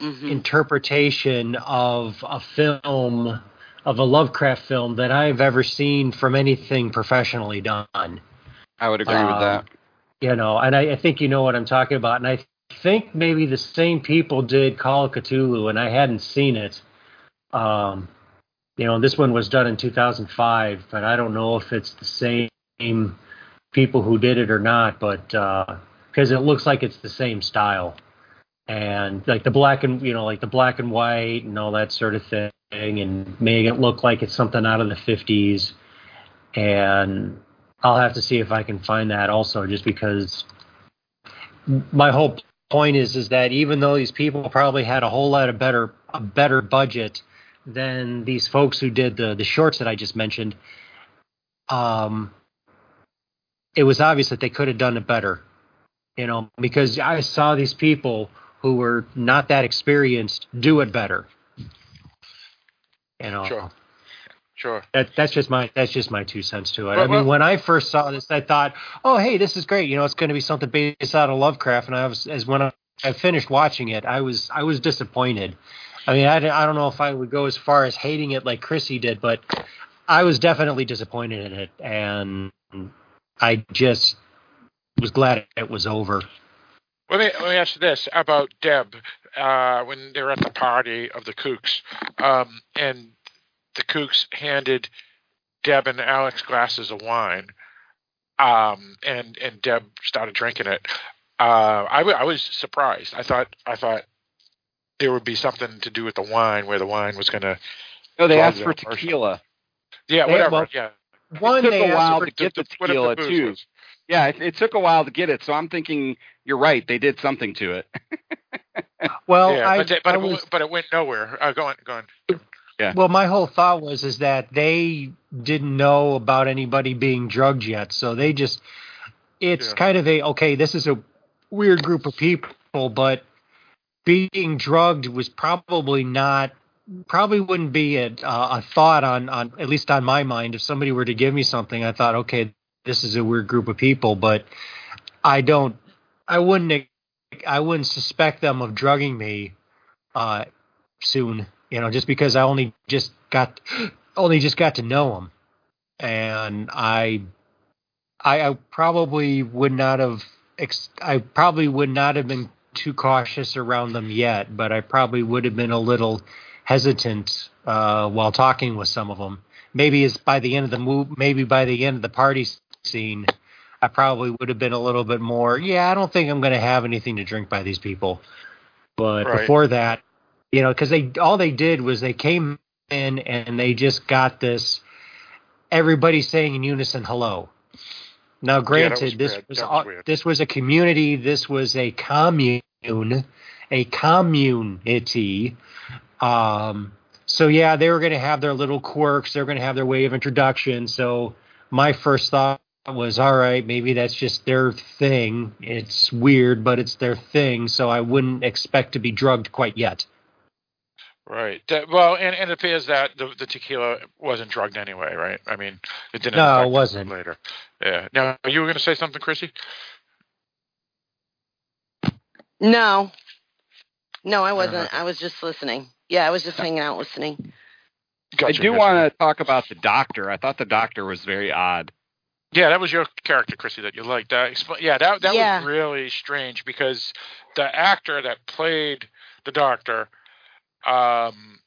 interpretation of a film of a Lovecraft film that I've ever seen from anything professionally done. I would agree with Um, that. You know, and I, I think you know what I'm talking about. And I think maybe the same people did Call of Cthulhu, and I hadn't seen it. Um, you know, this one was done in 2005, but I don't know if it's the same people who did it or not. But uh, because it looks like it's the same style, and like the black and you know, like the black and white and all that sort of thing, and making it look like it's something out of the 50s. And I'll have to see if I can find that also, just because my whole point is is that even though these people probably had a whole lot of better a better budget than these folks who did the the shorts that I just mentioned, um, it was obvious that they could have done it better, you know, because I saw these people who were not that experienced do it better. You know, Sure. Sure. that that's just my that's just my two cents to it. Well, I mean, well- when I first saw this, I thought, oh, hey, this is great. You know, it's going to be something based out of Lovecraft. And I was as when I, I finished watching it, I was I was disappointed. I mean, I, I don't know if I would go as far as hating it like Chrissy did, but I was definitely disappointed in it, and I just was glad it was over. Let me let me ask you this about Deb uh, when they were at the party of the Kooks, um, and the Kooks handed Deb and Alex glasses of wine, um, and and Deb started drinking it. Uh, I, w- I was surprised. I thought I thought there would be something to do with the wine, where the wine was going to. No, they asked for tequila. Yeah, They- whatever. well, yeah. One, it took they a asked while for to get the the tequila booze too. was. Yeah, it, it took a while to get it, so I'm thinking you're right. They did something to it. Well, yeah, I, but, they- but, I it, was, w- but it went nowhere. Uh, go on, go on. Yeah. Well, my whole thought was is that they didn't know about anybody being drugged yet, so they just it's Yeah. kind of a okay, this is a weird group of people, but being drugged was probably not probably wouldn't be a, a thought on on at least on my mind. If somebody were to give me something i thought okay this is a weird group of people but i don't i wouldn't i wouldn't suspect them of drugging me uh soon you know just because i only just got only just got to know them and i i, I probably would not have i probably would not have been too cautious around them yet but i probably would have been a little hesitant uh, while talking with some of them. Maybe as by the end of the move, maybe by the end of the party scene, I probably would have been a little bit more. Yeah, I don't think I'm going to have anything to drink by these people. But Right. before that, you know, because they all they did was they came in and they just got this. Everybody saying in unison "hello." Now, Yeah, was granted, this weird. was was all- this was a community. This was a commune, a community. Um, so yeah, they were going to have their little quirks. They were going to have their way of introduction. So my first thought was, all right, maybe that's just their thing. It's weird, but it's their thing. So I wouldn't expect to be drugged quite yet. Right. Well, and, and it appears that the, the tequila wasn't drugged anyway, right? I mean, it didn't. No, it wasn't. Later. Yeah. Now, you were going to say something, Chrissy? No. No, I wasn't. Uh-huh. I was just listening. Yeah, I was just hanging out listening. I do want to talk about the doctor. I thought the doctor was very odd. Yeah, that was your character, Chrissy, that you liked. Uh, expl- yeah, that that Yeah. was really strange because the actor that played the doctor, um,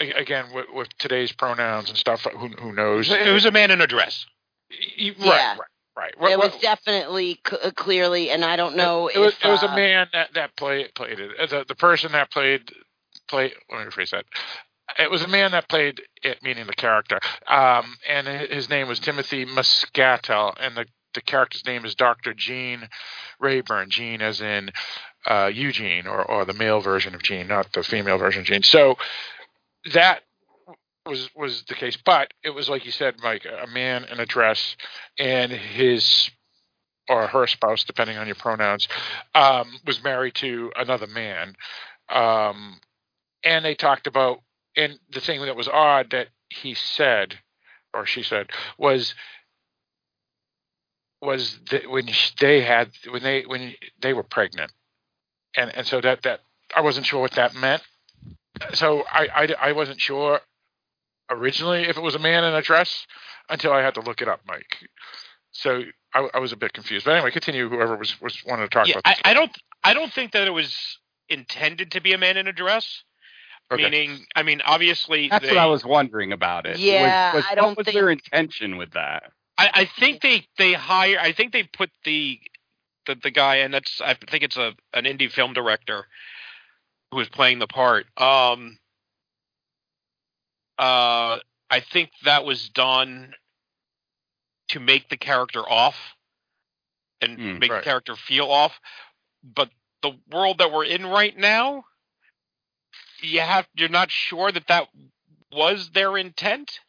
a- again with, with today's pronouns and stuff, who who knows? It was a man in a dress. Right, Yeah. right, right. What- it was what- definitely c- uh, clearly, and I don't know it, it was, if it was uh, a man that that played played it. Uh, The the person that played play. Let me rephrase that. It was a man that played it, meaning the character. Um, and his name was Timothy Muscatel, and the the character's name is Doctor Gene Rayburn. Gene, as in uh, Eugene, or or the male version of Gene, not the female version of Gene. So that was was the case, but it was like you said, Mike, a man in a dress, and his or her spouse, depending on your pronouns, um, was married to another man. Um, and they talked about, and the thing that was odd that he said, or she said, was was that when they had when they when they were pregnant, and and so that that I wasn't sure what that meant. So I I, I wasn't sure originally if it was a man in a dress until I had to look it up, Mike. So I, I was a bit confused. But anyway, continue. Whoever was was wanted to talk Yeah, about I, this. I don't. I don't think that it was intended to be a man in a dress. Okay. Meaning, I mean, obviously, That's they, what I was wondering about it. Yeah, was, was, I don't what was think- their intention with that? I, I think they they hire. I think they put the the the guy, and that's I think it's a an indie film director who is playing the part. Um, uh, I think that was done to make the character off and Hmm, make right. the character feel off. But the world that we're in right now, you have you're not sure that that was their intent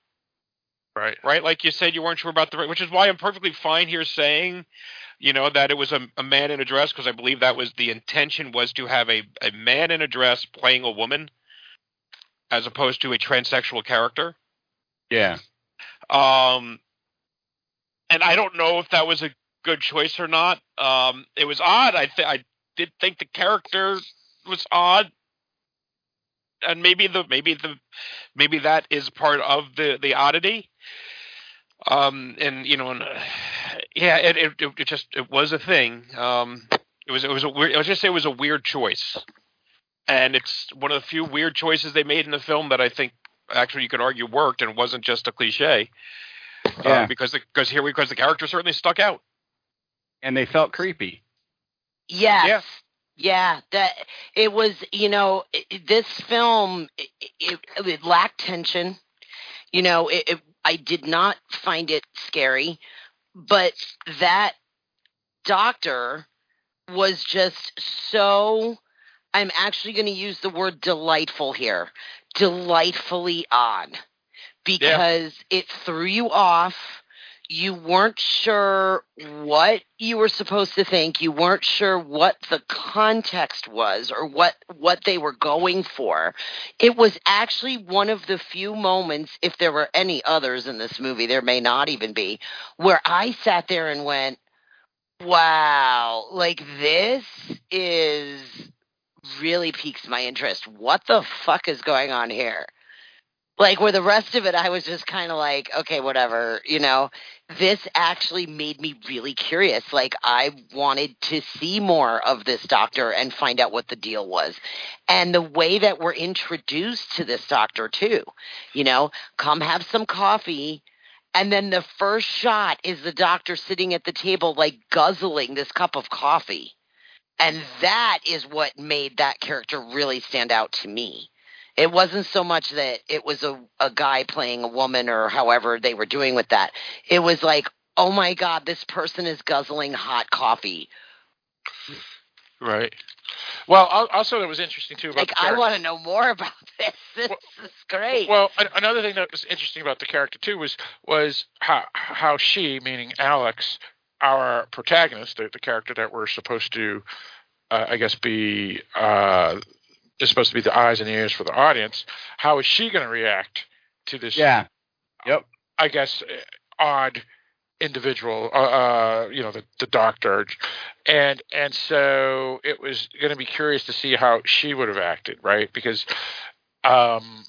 right. right? Like you said, you weren't sure about the, which is why I'm perfectly fine here saying, you know, that it was a, a man in a dress because I believe that was the intention was to have a, a man in a dress playing a woman, as opposed to a transsexual character. Yeah. Um, and I don't know if that was a good choice or not. Um, it was odd. I th- I did think the character was odd, and maybe the maybe the maybe that is part of the the oddity. Um, and you know, and, uh, yeah, it, it it just it was a thing. Um, it was it was a weird. I was just say it was a weird choice, and it's one of the few weird choices they made in the film that I think actually you could argue worked and wasn't just a cliche. Yeah. Uh, because the, because here because the character certainly stuck out. And they felt creepy. Yes. Yeah. Yeah, that it was, you know, i- i- this film it, it, it lacked tension. You know, it, it, I did not find it scary, but that doctor was just so I'm actually going to use the word delightful here. Delightfully odd because it threw you off. You weren't sure what you were supposed to think. You weren't sure what the context was or what what they were going for. It was actually one of the few moments if there were any others in this movie, there may not even be, where I sat there and went, "Wow, like this is really piques my interest. What the fuck is going on here?" like where the rest of it i was just kind of like okay whatever you know? This actually made me really curious. Like i wanted to see more of this doctor and find out what the deal was. And the way that we're introduced to this doctor too you know? Come have some coffee and then the first shot is the doctor sitting at the table like guzzling this cup of coffee and that is what made that character really stand out to me it wasn't so much that it was a, a guy playing a woman or however they were doing with that. It was like, oh my God, this person is guzzling hot coffee. Right. Well, also it was interesting too about Like, I want to know more about this. This is great. Well, another thing that was interesting about the character too was was how how she, meaning Alex, our protagonist, the, the character that we're supposed to, uh, I guess, be uh, is supposed to be the eyes and ears for the audience. How is she going to react to this? Yeah. Yep. I guess uh, odd individual, uh, uh, you know, the, the doctor, and and so it was going to be curious to see how she would have acted, right? Because um,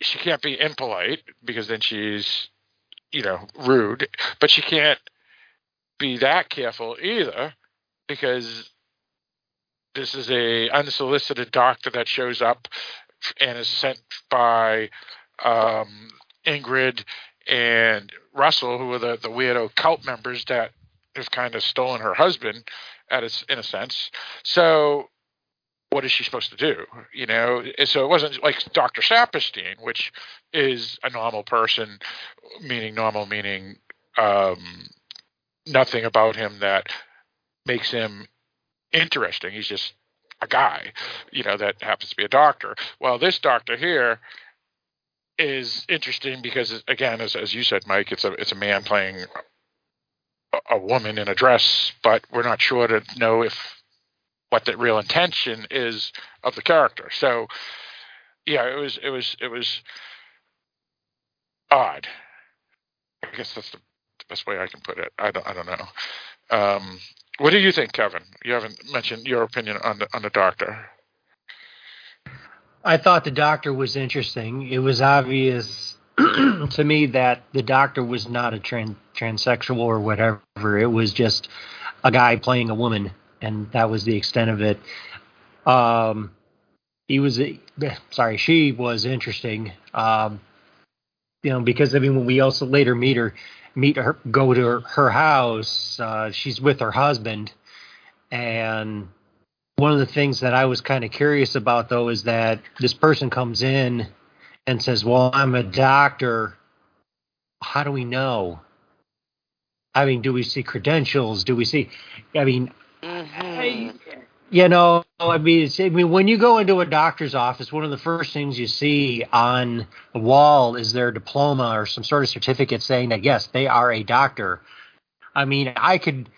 she can't be impolite because then she's, you know, rude, but she can't be that careful either because this is a unsolicited doctor that shows up and is sent by um, Ingrid and Russell, who are the, the weirdo cult members that have kind of stolen her husband, at a, in a sense. So, what is she supposed to do? You know, so it wasn't like Dr. Saperstein, which is a normal person, meaning normal, meaning um, nothing about him that makes him interesting. He's just a guy, you know, that happens to be a doctor. Well, this doctor here is interesting because, again, as as you said, Mike, it's a it's a man playing a, a woman in a dress, but we're not sure to know if what the real intention is of the character. So, yeah, it was it was it was odd. I guess that's the best way I can put it. I don't I don't know. Um, what do you think, Kevin? You haven't mentioned your opinion on the on the doctor. I thought the doctor was interesting. It was obvious to me that the doctor was not a trans- transsexual or whatever. It was just a guy playing a woman, and that was the extent of it. Um, he was, sorry, she was interesting. Um, you know, because I mean, when we also later meet her, meet her, go to her, her house, uh, she's with her husband, and one of the things that I was kind of curious about though is that this person comes in and says, "Well, I'm a doctor." How do we know? I mean, do we see credentials? Do we see? I mean, I, you know, I mean, I mean, when you go into a doctor's office, one of the first things you see on the wall is their diploma or some sort of certificate saying that yes, they are a doctor. I mean, I could,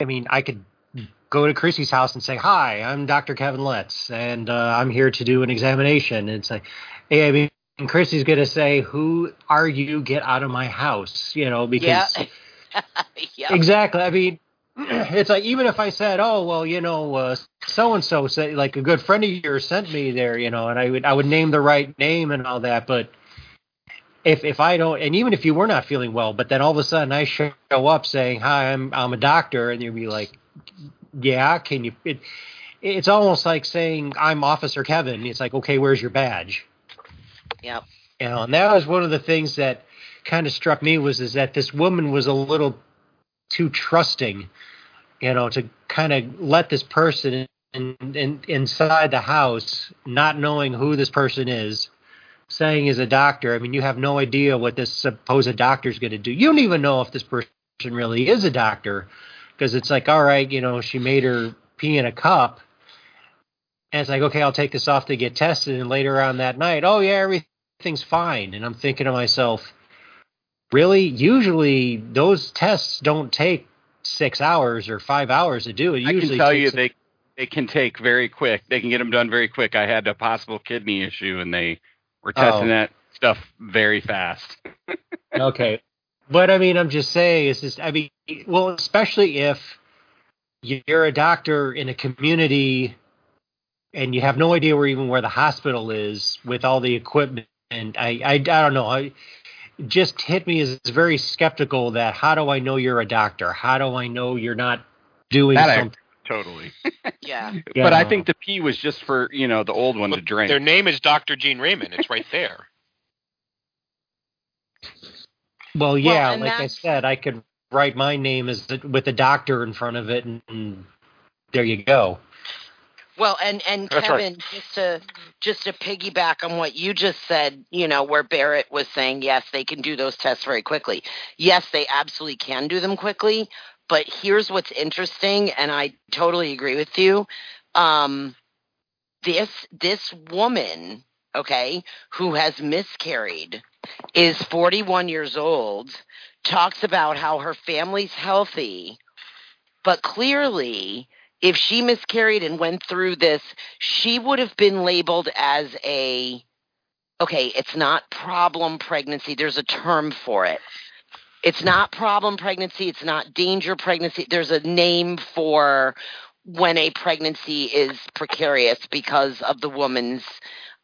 I mean, I could go to Chrissy's house and say, "Hi, I'm Dr. Kevin Letts, and uh, I'm here to do an examination." And it's like, hey, I mean, Chrissy's gonna say, "Who are you? Get out of my house!" You know, because yeah. yeah. exactly. I mean, it's like even if I said, "Oh, well, you know, so and so said like a good friend of yours sent me there," you know, and I would I would name the right name and all that, but if if I don't, and even if you were not feeling well, but then all of a sudden I show up saying, "Hi, I'm I'm a doctor," and you'd be like, "Yeah, can you?" It, it's almost like saying, "I'm Officer Kevin." It's like, okay, where's your badge? Yep. You know, and that was one of the things that kind of struck me was is that this woman was a little too trusting, you know, to kind of let this person in, in, inside the house, not knowing who this person is, saying is a doctor. I mean, you have no idea what this supposed doctor is going to do. You don't even know if this person really is a doctor because it's like, all right, you know, she made her pee in a cup. And it's like, okay, I'll take this off to get tested. And later on that night, oh, yeah, everything's fine. And I'm thinking to myself, really? Usually those tests don't take six hours or five hours to do. It I usually can tell you they they can take very quick. They can get them done very quick. I had a possible kidney issue, and they were testing Oh. that stuff very fast. okay. But I mean, I'm just saying, it's just, I mean, well, especially if you're a doctor in a community and you have no idea where even where the hospital is with all the equipment. And I, I, I don't know. I just hit me as very skeptical that how do I know you're a doctor? How do I know you're not doing That I- something? totally. Yeah. but I think the pee was just for you know the old one to drink. Their name is Dr. Gene Raymond. It's right there. Well, yeah, and like I said, I could write my name as with a doctor in front of it, and, and there you go. Well, and and That's right. Kevin, just to just to piggyback on what you just said, you know, where Barrett was saying, yes, they can do those tests very quickly. Yes, they absolutely can do them quickly. But here's what's interesting, and I totally agree with you. Um, this this woman, okay, who has miscarried, is 41 years old. Talks about how her family's healthy, but clearly if she miscarried and went through this, she would have been labeled as a okay, it's not problem pregnancy. There's a term for it. It's not problem pregnancy. It's not danger pregnancy. There's a name for when a pregnancy is precarious because of the woman's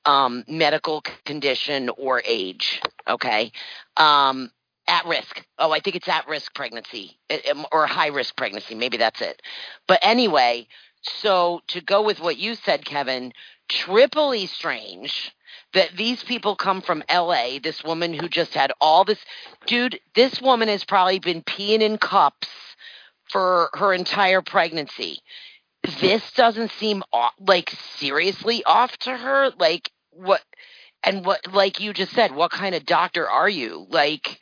um, medical condition or age. Okay. Um, at risk. Oh, I think it's at risk pregnancy eh, eh, it- it- or high risk pregnancy. Maybe that's it. But anyway, so to go with what you said, Kevin, triply strange that these people come from LA. This woman who just had all this, dude, this woman has probably been peeing in cups for her entire pregnancy. This doesn't seem like seriously off to her. Like what? And what, like you just said, what kind of doctor are you? Like,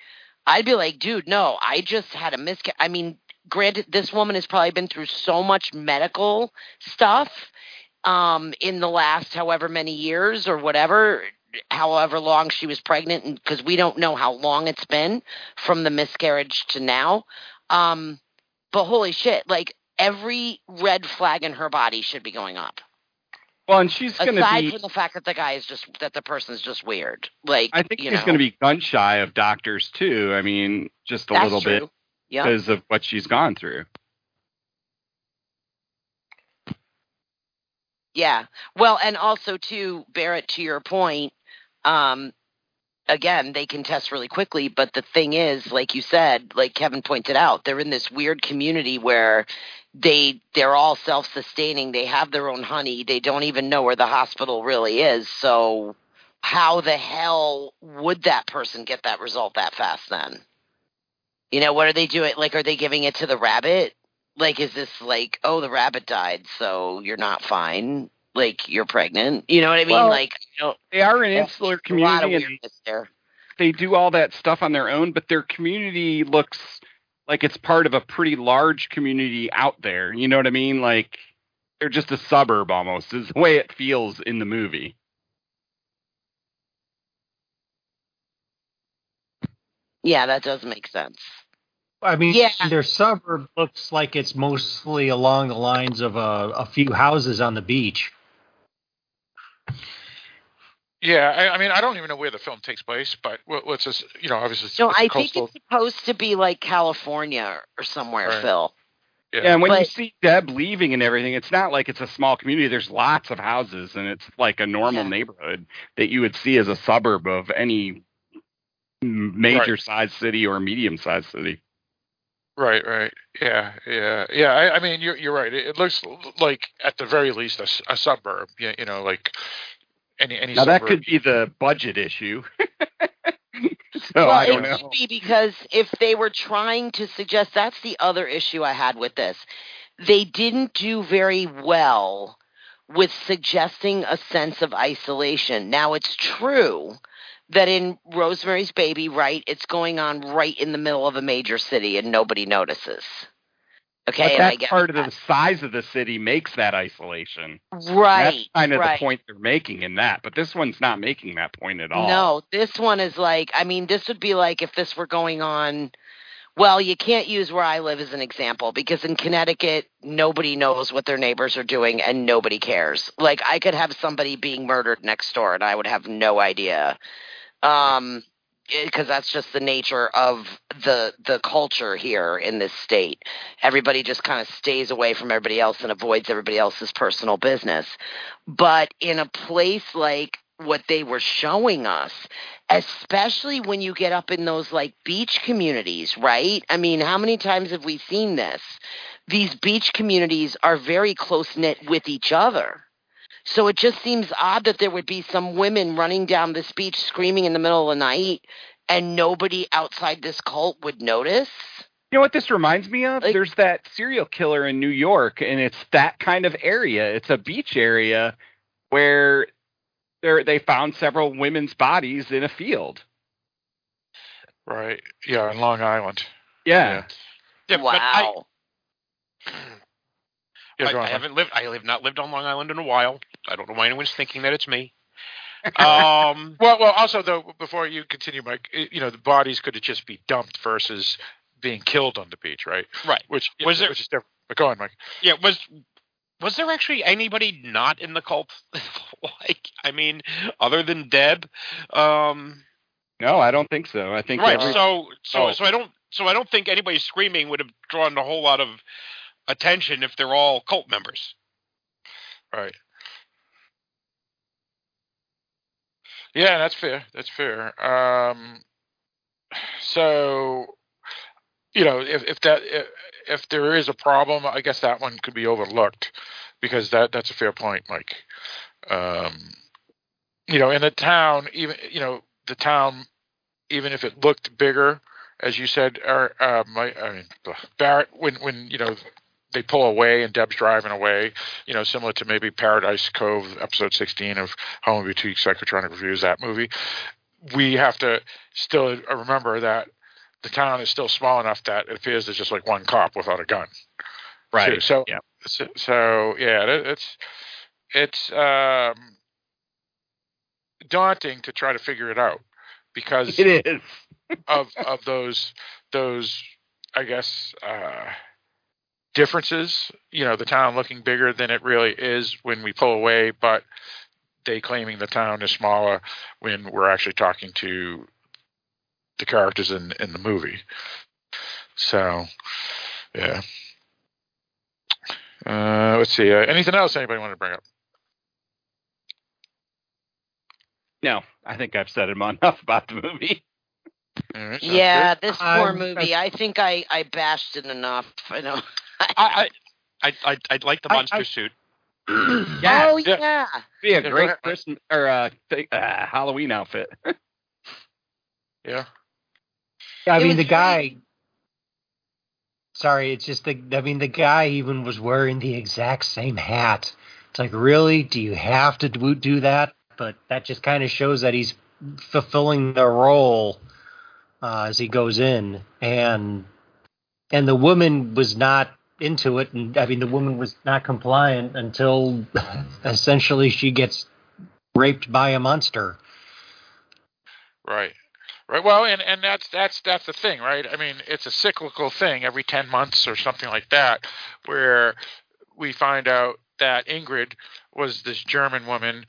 I'd be like, dude, no, I just had a miscarriage. I mean, granted, this woman has probably been through so much medical stuff um, in the last however many years or whatever, however long she was pregnant, because we don't know how long it's been from the miscarriage to now. Um, but holy shit, like every red flag in her body should be going up. Well, and she's going to be Aside from the fact that the guy is just that the person is just weird. Like I think she's going to be gun shy of doctors too. I mean, just a That's little bit true. Yeah. because of what she's gone through. Yeah. Well, and also too, Barrett, to your point, um, again, they can test really quickly, but the thing is, like you said, like Kevin pointed out, they're in this weird community where they they're all self sustaining. They have their own honey. They don't even know where the hospital really is. So how the hell would that person get that result that fast then? You know, what are they doing? Like, are they giving it to the rabbit? Like, is this like, oh, the rabbit died, so you're not fine? Like, you're pregnant? You know what I mean? Well, like, you know, They are an insular a lot of community weirdness there. they do all that stuff on their own, but their community looks like it's part of a pretty large community out there. You know what I mean? Like they're just a suburb almost, is the way it feels in the movie. Yeah, that does make sense. I mean, Yeah. their suburb looks like it's mostly along the lines of a, a few houses on the beach. Yeah, I, I mean, I don't even know where the film takes place, but what- what's this? You know, obviously, it's, No, it's I coastal. think it's supposed to be like California or somewhere, Right. Phil. yeah. Yeah, and when you see Deb leaving and everything, it's not like it's a small community. There's lots of houses, and it's like a normal Yeah. neighborhood that you would see as a suburb of any m- major sized city or medium sized city. Right, right. Yeah, yeah, yeah. I, I mean, you're you're right. It, it looks like at the very least a suburb. You, you know, like any any. Now that suburb. could be the budget issue. so well, I don't it know. could be because if they were trying to suggest, that's the other issue I had with this. They didn't do very well with suggesting a sense of isolation. Now, it's true that in Rosemary's Baby, right, it's going on right in the middle of a major city and nobody notices. Okay, but I part of that. the size of the city makes that isolation. right. That's kind of right. the point they're making in that. But this one's not making that point at all. No, this one is like, I mean, this would be like if this were going on. Well, you can't use where I live as an example because in Connecticut, nobody knows what their neighbors are doing and nobody cares. Like, I could have somebody being murdered next door and I would have no idea. Um, Eh, because that's just the nature of the the culture here in this state. Everybody just kind of stays away from everybody else and avoids everybody else's personal business. But in a place like what they were showing us, especially when you get up in those like beach communities, right? I mean, how many times have we seen this? These beach communities are very close knit with each other. So it just seems odd that there would be some women running down this beach screaming in the middle of the night and nobody outside this cult would notice. You know what this reminds me of? Like- There's that serial killer in New York, and it's that kind of area. It's a beach area where they they found several women's bodies in a field. right. Yeah, in Long Island. Yeah. Yeah, but I, wow. Yeah, I, I haven't lived. I have not lived on Long Island in a while. I don't know why anyone's thinking that it's me. Um, Well, well. Also, though, before you continue, Mike, you know, the bodies could have just be dumped versus being killed on the beach, right? right. Which Was there- which is different. But go on, Mike. Yeah. Was was there actually anybody not in the cult? like, I mean, other than Deb? Um, no, I don't think so. I think right. every- So, so, Oh. so I don't, so I don't think anybody screaming would have drawn a whole lot of attention if they're all cult members. Right. Yeah, that's fair. That's fair. Um, so, you know, if if that if, if there is a problem, I guess that one could be overlooked because that that's a fair point, Mike. Um, you know, in the town, even you know, the town, even if it looked bigger, as you said, or uh, my, I mean, Barrett, when when you know they pull away and Deb's driving away, you know, similar to maybe Paradise Cove, episode 16 of Home Boutique Psychotronic Reviews, that movie. We have to still remember that the town is still small enough that it appears there's just like one cop without a gun. Right. too. So, Yeah. so, so yeah, it, it's it's um, daunting to try to figure it out because It is. of of those those I guess uh, differences. You know, the town looking bigger than it really is when we pull away, but they claiming the town is smaller when we're actually talking to the characters in in the movie. So, yeah. Uh, let's see. Uh, anything else anybody want to bring up? No, I think I've said enough about the movie. All right, sounds Yeah, good. this poor Um, movie. I think I I bashed it enough. I know. I, I, I, I, I like the monster I- suit. Yeah, oh yeah. be a great ahead. Christmas or uh, th- uh, Halloween outfit. Yeah. I It mean, the very- guy. Sorry, it's just the. I mean, the guy even was wearing the exact same hat. It's like, really? Do you have to do, do that? But that just kind of shows that he's fulfilling the role uh, as he goes in, and and the woman was not into it, and I mean, the woman was not compliant until essentially she gets raped by a monster. Right. Right. Well, and and that's that's that's the thing, right? I mean, it's a cyclical thing every 10 months or something like that where we find out that Ingrid was this German woman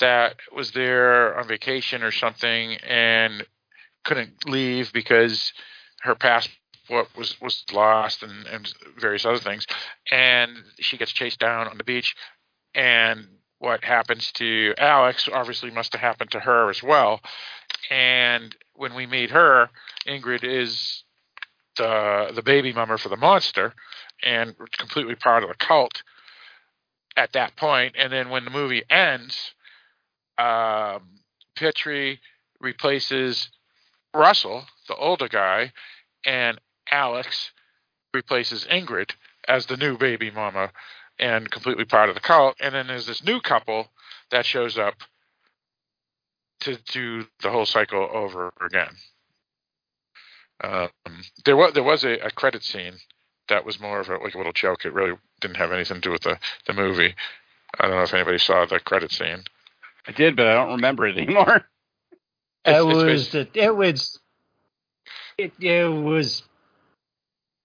that was there on vacation or something and couldn't leave because her passport was was lost and and various other things. And she gets chased down on the beach. And what happens to Alex obviously must have happened to her as well. And when we meet her, Ingrid is the the baby mama for the monster, and completely part of the cult at that point. And then when the movie ends, um, Petri replaces Russell, the older guy, and Alex replaces Ingrid as the new baby mama and completely part of the cult. And then there's this new couple that shows up to do the whole cycle over again. Um, there was there was a, a credit scene that was more of a, like a little joke. It really didn't have anything to do with the, the movie. I don't know if anybody saw the credit scene. I did, but I don't remember it anymore. It It's- it's was basi- it was it, it was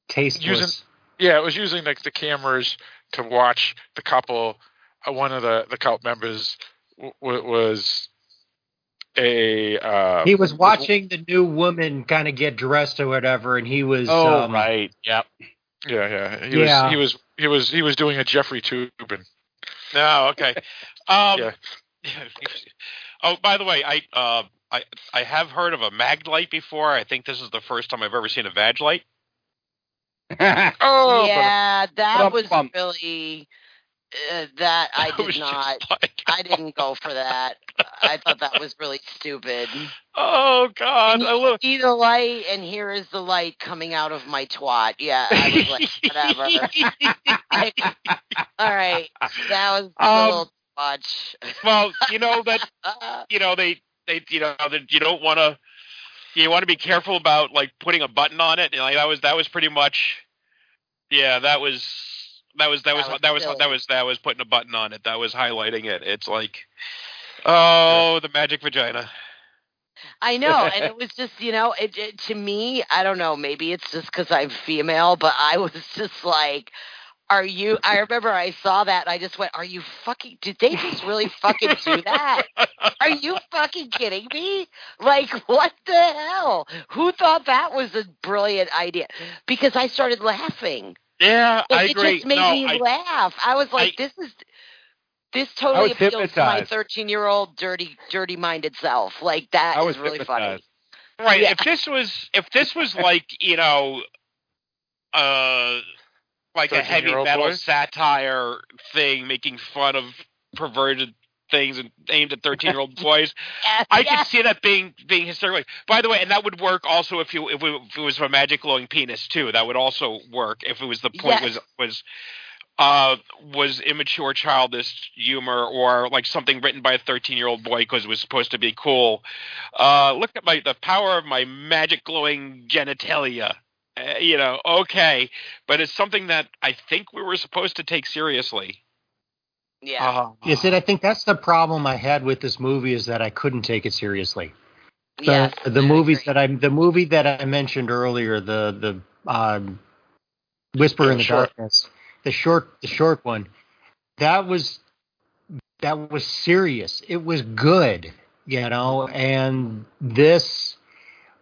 tasteless. Using- Yeah, it was using like the cameras to watch the couple. Uh, one of the the cult members w- w- was a. Uh, he was watching the new woman kind of get dressed or whatever, and he was. Oh, um, right. Yep. Yeah, yeah. He Yeah. was he was he was he was doing a Jeffrey Toobin. No, okay. Um, Yeah. oh, by the way, I uh, I I have heard of a mag light before. I think this is the first time I've ever seen a vag light. Oh, yeah, that Bum, was bum. really uh, that I did not. like- I didn't go for that. I thought that was really stupid. Oh God! I you look. see the light, and here is the light coming out of my twat. Yeah, I was like, whatever. I, all right, that was a Um, little too much. Well, you know that you know they they you know that you don't want to you want to be careful about like putting a button on it. And, like that was that was pretty much yeah that was that was that was That was that was that was that was putting a button on it. That was highlighting it. It's like oh the magic vagina. I know, and it was just you know, it, it to me, I don't know, maybe it's just because I'm female, but I was just like, Are you? I remember I saw that and I just went, "Are you fucking? Did they just really fucking do that? Are you fucking kidding me? Like, what the hell? Who thought that was a brilliant idea? Because I started laughing. Yeah, Like, I it agree. just made no, me I, laugh. I was like, this is this totally was appeals to my thirteen-year-old dirty, dirty-minded self. Like that I is was really funny. right. Yeah. If this was if this was like you know, uh, like a heavy metal boys? satire thing, making fun of perverted things and aimed at thirteen year old boys. Yes, I yes. could see that being being hysterical. By the way, and that would work also if you if, we, if it was a magic glowing penis too. That would also work if it was the point Yes. was was uh was immature childish humor or like something written by a 13 year old boy because it was supposed to be cool uh look at my the power of my magic glowing genitalia uh, you know okay but it's something that i think we were supposed to take seriously Yeah. uh, You see, I think that's the problem I had with this movie is that I couldn't take it seriously. The, Yes, the movies that I the movie that I mentioned earlier, the the um, Whisper Yeah, in the short. Darkness, the short the short one, that was that was serious. It was good, you know, and this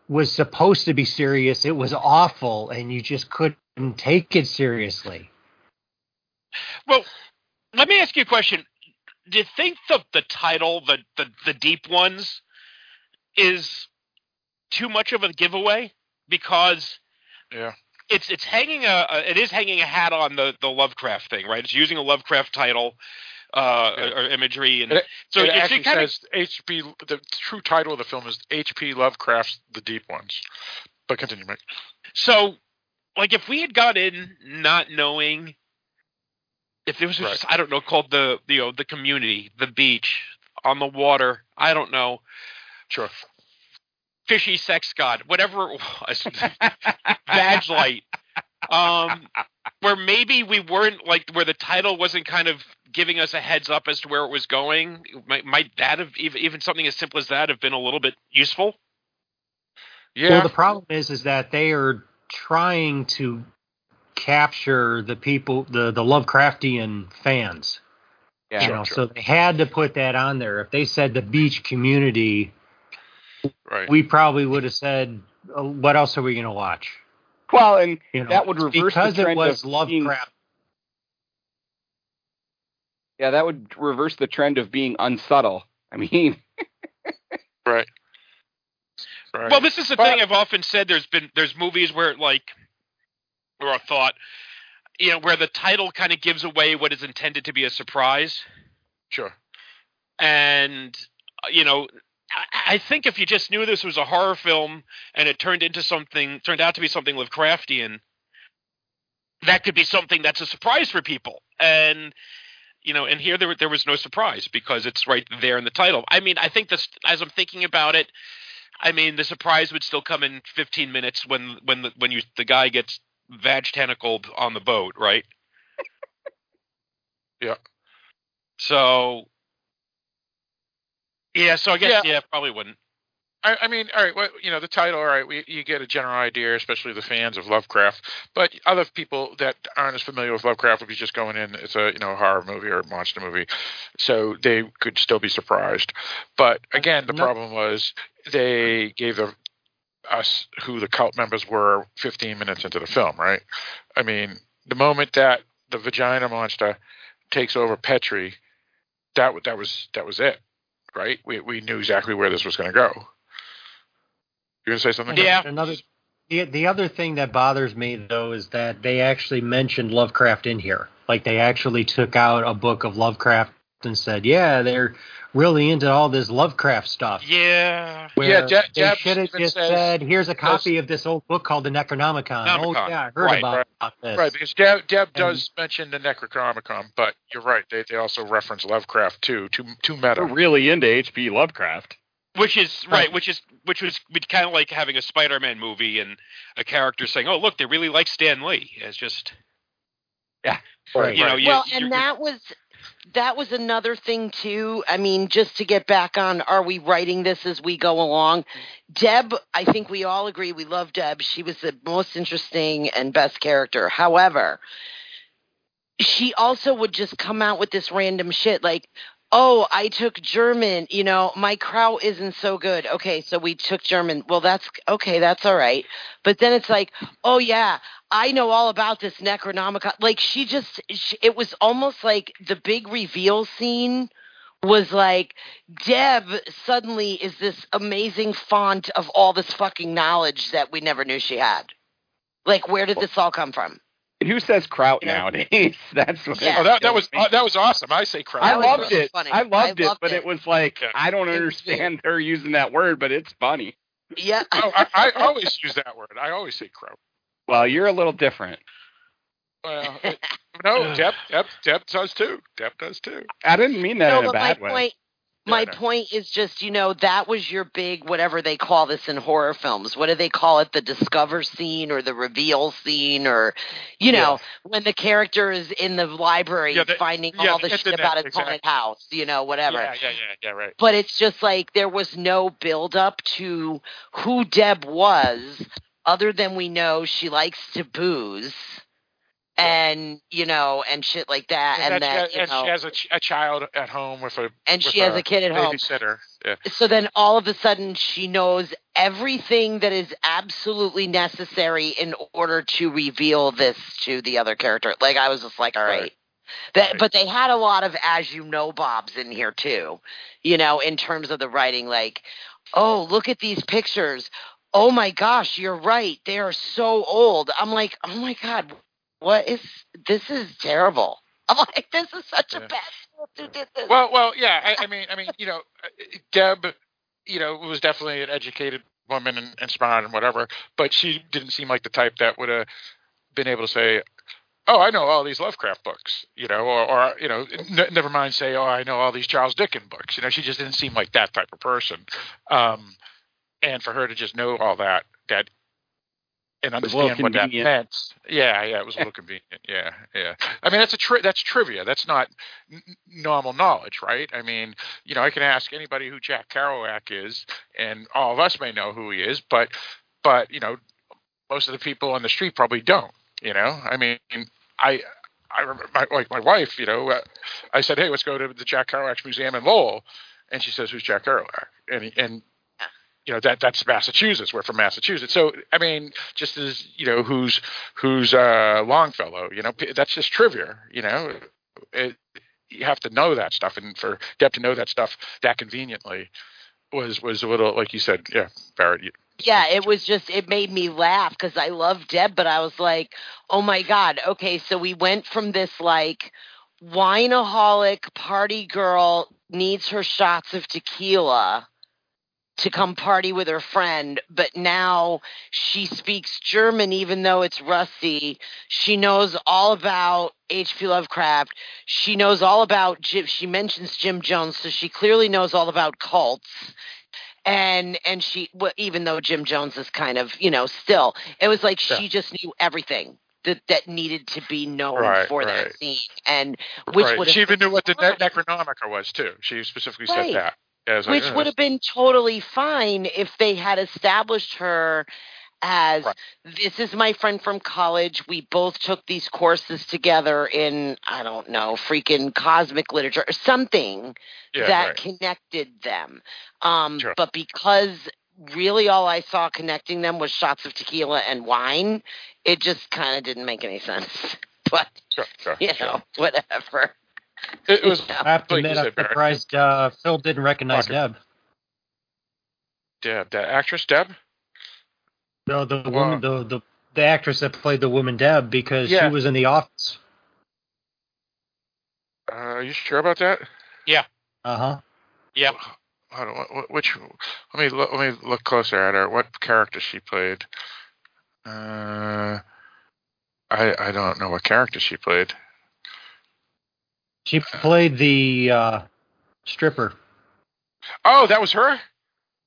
was supposed to be serious. It was awful, and you just couldn't take it seriously. Well, let me ask you a question. Do you think the the title, the the, the deep ones, is too much of a giveaway? Because Yeah. it's it's hanging a, a it is hanging a hat on the the Lovecraft thing, right? It's using a Lovecraft title uh, Yeah. or, imagery, and It, so it it's actually says H.P. The true title of the film is H.P. Lovecraft's The Deep Ones. But continue, Mike. so like if we had got in not knowing if it was just I don't know called the you know the community, the beach, on the water, I don't know. Sure. fishy sex god, whatever it was, badge light. Um, where maybe we weren't like where the title wasn't kind of giving us a heads up as to where it was going. Might, might that have even even something as simple as that have been a little bit useful? Yeah. Well, the problem is, is that they are trying to capture the people, the the Lovecraftian fans. Yeah. you know, so they had to put that on there. If they said the beach community, right. we probably would have said, uh, "What else are we going to watch?" Well, and You know, that would reverse because the trend it was of being- Yeah, that would reverse the trend of being unsubtle. I mean, Right. Right. Well, this is the But- thing I've often said. There's been there's movies where like, or I thought, you know, where the title kind of gives away what is intended to be a surprise. Sure. and you know I, think if you just knew this was a horror film and it turned into something turned out to be something Lovecraftian, that could be something that's a surprise for people. And you know, and here there there was no surprise because it's right there in the title. I mean, I think this as I'm thinking about it, I mean, the surprise would still come in 15 minutes when when the, when you the guy gets vag tentacled on the boat, right? Yeah. So yeah, so I guess Yeah. yeah, probably wouldn't. I, I mean, all right, well, you know, the title, all right, we, you get a general idea, especially the fans of Lovecraft. But other people that aren't as familiar with Lovecraft would be just going in, it's a, you know, horror movie or monster movie. So they could still be surprised. But again, the No. problem was they gave the, us who the cult members were 15 minutes into the film, right? I mean, the moment that the vagina monster takes over Petri, that, that was that was it, right? We, we knew exactly where this was going to go. You gonna say something? Yeah. Another. The, the other thing that bothers me though is that they actually mentioned Lovecraft in here. Like they actually took out a book of Lovecraft and said, "Yeah, they're really into all this Lovecraft stuff." Yeah. Where Yeah, Jeb- they should have just says- said, "Here's a copy of this old book called the Necronomicon." Oh yeah, I heard Right, about, right. about this. Right, because Deb, Deb And- does mention the Necronomicon, but you're right. They they also reference Lovecraft too, too too meta. we're really into H.P. Lovecraft. Which is right, which is which was kind of like having a Spider-Man movie and a character saying, "Oh, look, they really like Stan Lee." It's just Right. you know, you, well, and that was that was another thing too. I mean, just to get back on, are we writing this as we go along? Deb, I think we all agree we love Deb. She was the most interesting and best character. However, she also would just come out with this random shit like oh i took german you know my crow isn't so good. Okay so we took german. Well that's okay that's all right. But then it's like oh yeah i know all about this necronomicon. Like she just she, it was almost like the big reveal scene was like deb suddenly is this amazing font of all this fucking knowledge that we never knew she had. Like where did this all come from Who says kraut nowadays? That's what. Yeah. Oh, that, that was uh, that was awesome. I say crap. I loved it. funny. I loved I it, loved but it. it. was like Yeah. I don't It was understand her using that word, but it's funny. yeah Oh, I, I always use that word. I always say crow. Well, you're a little different. Well, it- no, Deb, Deb, Deb does too. Deb does too. I didn't mean that no, in a but bad my way. My know. point is just you know that was your big whatever they call this in horror films. What do they call it? The discover scene or the reveal scene, or you know when the character is in the library Yeah, the- finding yeah, all the the shit internet, about his exactly. haunted house. You know whatever. Yeah, yeah, yeah, yeah. Right. But it's just like there was no build up to who Deb was, other than we know she likes to booze. And you know, and shit like that, and, that that she, you and know, she has a, ch- a child at home with a and with she has a kid at home. babysitter. Yeah. so then all of a sudden she knows everything that is absolutely necessary in order to reveal this to the other character. Like I was just like, all right. Right. That, Right. but they had a lot of as you know bobs in here too, you know, in terms of the writing. Like, oh, look at these pictures. Oh my gosh, you're right. They are so old. I'm like, oh my god, what is this? Is terrible. I'm like, this is such a bad who did this. Well, well, yeah. I, I mean, I mean, you know, uh, Deb, you know, was definitely an educated woman and, and smart and whatever, but she didn't seem like the type that would have been able to say, "Oh, I know all these Lovecraft books," you know, or, or you know, n- never mind say, "Oh, I know all these Charles Dickens books." You know, she just didn't seem like that type of person. Um, and for her to just know all that, that and understand what that meant. Yeah, yeah, it was a little convenient. Yeah, yeah. I mean, that's a tri- that's trivia. That's not n- normal knowledge, right? I mean, you know, I can ask anybody who Jack Kerouac is, and all of us may know who he is, but but you know, most of the people on the street probably don't. You know, I mean, I. I remember, my, like my wife, you know, uh, I said, "Hey, let's go to the Jack Kerouac Museum in Lowell," and she says, "Who's Jack Kerouac?" And and you know that that's Massachusetts. We're from Massachusetts, so I mean, just as you know, who's who's uh, Longfellow? You know, that's just trivia. You know, it, you have to know that stuff, and for Deb to know that stuff that conveniently was was a little like you said, yeah, Barrett. You, yeah, it was just it made me laugh because I love Deb, but I was like, oh my god, okay, so we went from this like wineaholic party girl needs her shots of tequila to come party with her friend, but now she speaks German even though it's rusty. She knows all about H.P. Lovecraft. She knows all about Jim. She mentions Jim Jones, so she clearly knows all about cults and and she well, even though Jim Jones is kind of you know still it was like she just knew everything that that needed to be known Right, for right. that scene and which right. would She even knew what the ne- Necronomicon was too. She specifically said that. Yeah, like, which oh, would have been totally fine if they had established her as Right. this is my friend from college. We both took these courses together in I don't know, freaking cosmic literature or something yeah, that right. connected them. Um, Sure. But because really all I saw connecting them was shots of tequila and wine, it just kind of didn't make any sense. But Sure, sure, you know, whatever. It, it was You know? I have to like you admit, I'm surprised uh, Phil didn't recognize Fuck. Deb. Deb, that actress Deb. No, the Wow. woman, the, the the actress that played the woman Deb, because Yeah. she was in the office. Uh, are you sure about that? Yeah. Uh huh. Yeah. Hold on, what, what, which? Let me look, let me look closer at her. What character she played? Uh, I I don't know what character she played. She played the uh, stripper. Oh, that was her.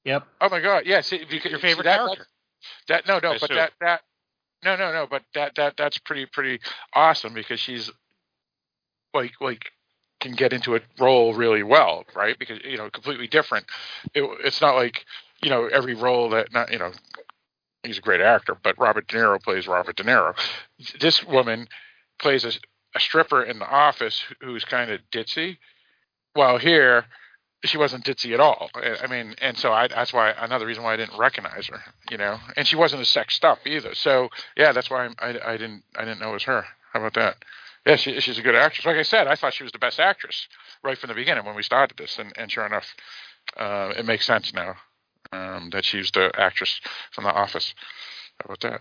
Yep. Oh my God! Yes, yeah, see, Your favorite that, character? That, that no no, I but assume. that that no no no, but that that that's pretty pretty awesome because she's like like can get into a role really well, right? Because you know, completely different. It, it's not like you know every role that not you know he's a great actor, but Robert De Niro plays Robert De Niro. This woman plays a a stripper in the office who's kind of ditzy. Well, here she wasn't ditzy at all. I I mean, and so I, that's why another reason why I didn't recognize her, you know. And she wasn't a sexed up either. So yeah, that's why I, I didn't I didn't know it was her. How about that? Yeah, she, she's a good actress. Like I said, I thought she was the best actress right from the beginning when we started this, and, and sure enough, uh, it makes sense now um, that she's the actress from The Office. How about that?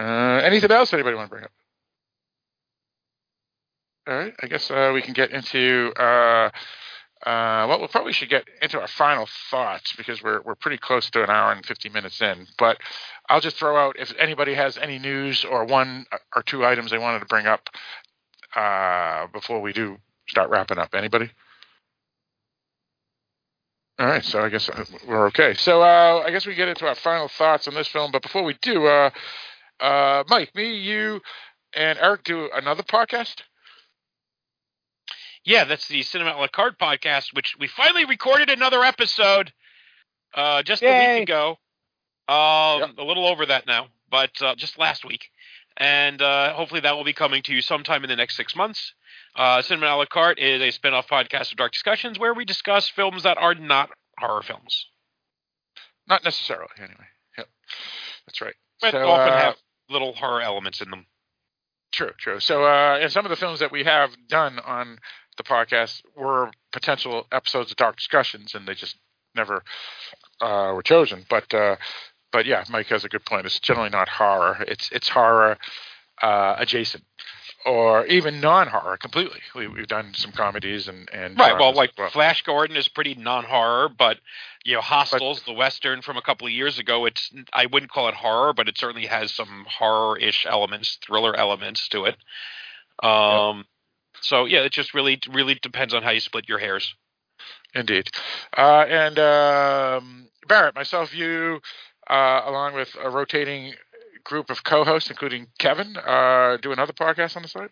Uh, anything else anybody want to bring up? All right, I guess uh, we can get into. Uh, uh, well, we probably should get into our final thoughts because we're we're pretty close to an hour and fifty minutes in. But I'll just throw out if anybody has any news or one or two items they wanted to bring up uh, before we do start wrapping up. Anybody? All right, so I guess uh, we're okay. So uh, I guess we get into our final thoughts on this film. But before we do, Mike, me, you, and Eric do another podcast. Yeah, that's the Cinema a la carte podcast, which we finally recorded another episode uh, just a week ago. Um, A little over that now, but uh, just last week. And uh, hopefully that will be coming to you sometime in the next six months. Uh, Cinema a la carte is a spin off podcast of Dark Discussions where we discuss films that are not horror films. Not necessarily, anyway. Yep, that's right. But So, often uh, have little horror elements in them. True, true. So, uh, and some of the films that we have done on the podcast were potential episodes of Dark Discussions, and they just never uh, were chosen. But, uh, but yeah, Mike has a good point. It's generally not horror. It's it's horror uh, adjacent, or even non-horror completely. We, we've done some comedies and and Right. Well, like well. Flash Gordon is pretty non-horror, but you know, Hostiles, the western from a couple of years ago, it's I wouldn't call it horror, but it certainly has some horror-ish elements, thriller elements to it. Um, so yeah, it just really really depends on how you split your hairs. Indeed. Uh, and um, Barrett, myself, you, uh, along with a rotating group of co-hosts, including Kevin, uh, do another podcast on the side.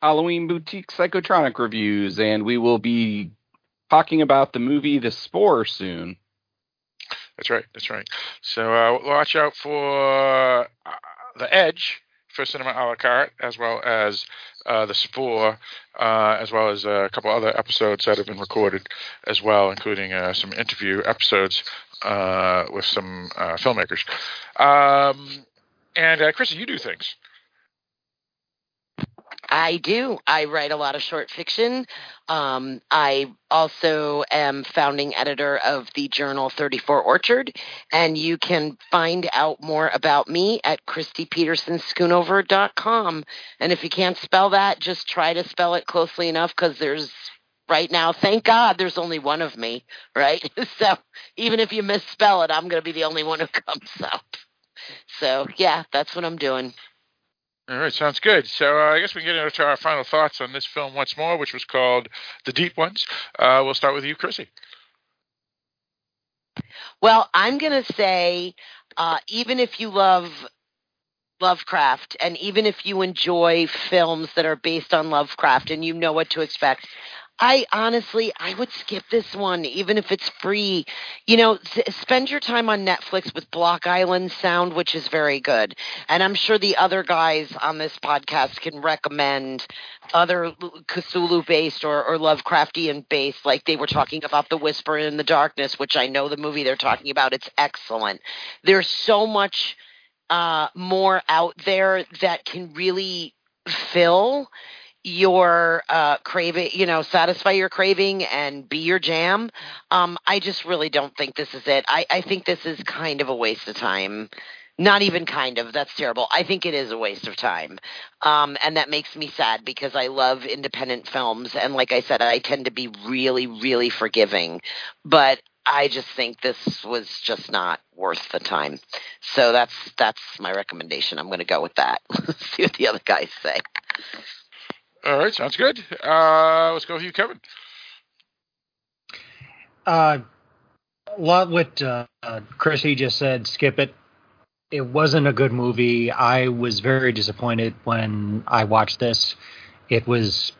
Halloween Boutique Psychotronic reviews, and we will be talking about the movie The Spore soon. That's right. That's right. So uh, watch out for uh, the Edge for Cinema a la carte, as well as uh, the Spore, uh, as well as a couple other episodes that have been recorded as well, including uh, some interview episodes uh, with some uh, filmmakers. Um, and uh, Chrissy, you do things. I do. I write a lot of short fiction. Um, I also am founding editor of the journal 34 Orchard, and you can find out more about me at KristiPetersenSchoonover.com. And if you can't spell that, just try to spell it closely enough because there's right now, thank God, there's only one of me, right? so even if you misspell it, I'm going to be the only one who comes up. So yeah, that's what I'm doing. All right, sounds good. So uh, I guess we can get into our final thoughts on this film once more, which was called The Deep Ones. Uh, we'll start with you, Chrissy. Well, I'm going to say, uh, even if you love Lovecraft, and even if you enjoy films that are based on Lovecraft and you know what to expect, I honestly, I would skip this one, even if it's free. You know, s- spend your time on Netflix with Block Island Sound, which is very good. And I'm sure the other guys on this podcast can recommend other Cthulhu based or, or Lovecraftian based, like they were talking about The Whisper in the Darkness, which I know the movie they're talking about. It's excellent. There's so much uh, more out there that can really fill your uh craving you know satisfy your craving and be your jam um i just really don't think this is it. I i think this is kind of a waste of time. Not even kind of. That's terrible. I think it is a waste of time. Um and that makes me sad because i love independent films. And like i said i tend to be really really forgiving. But i just think this was just not worth the time. So that's that's my recommendation. I'm going to go with that. See what the other guys say All right, sounds good. Uh, let's go with you, Kevin. Uh, a lot what uh, Chrissy just said. Skip it. It wasn't a good movie. I was very disappointed when I watched this. It was,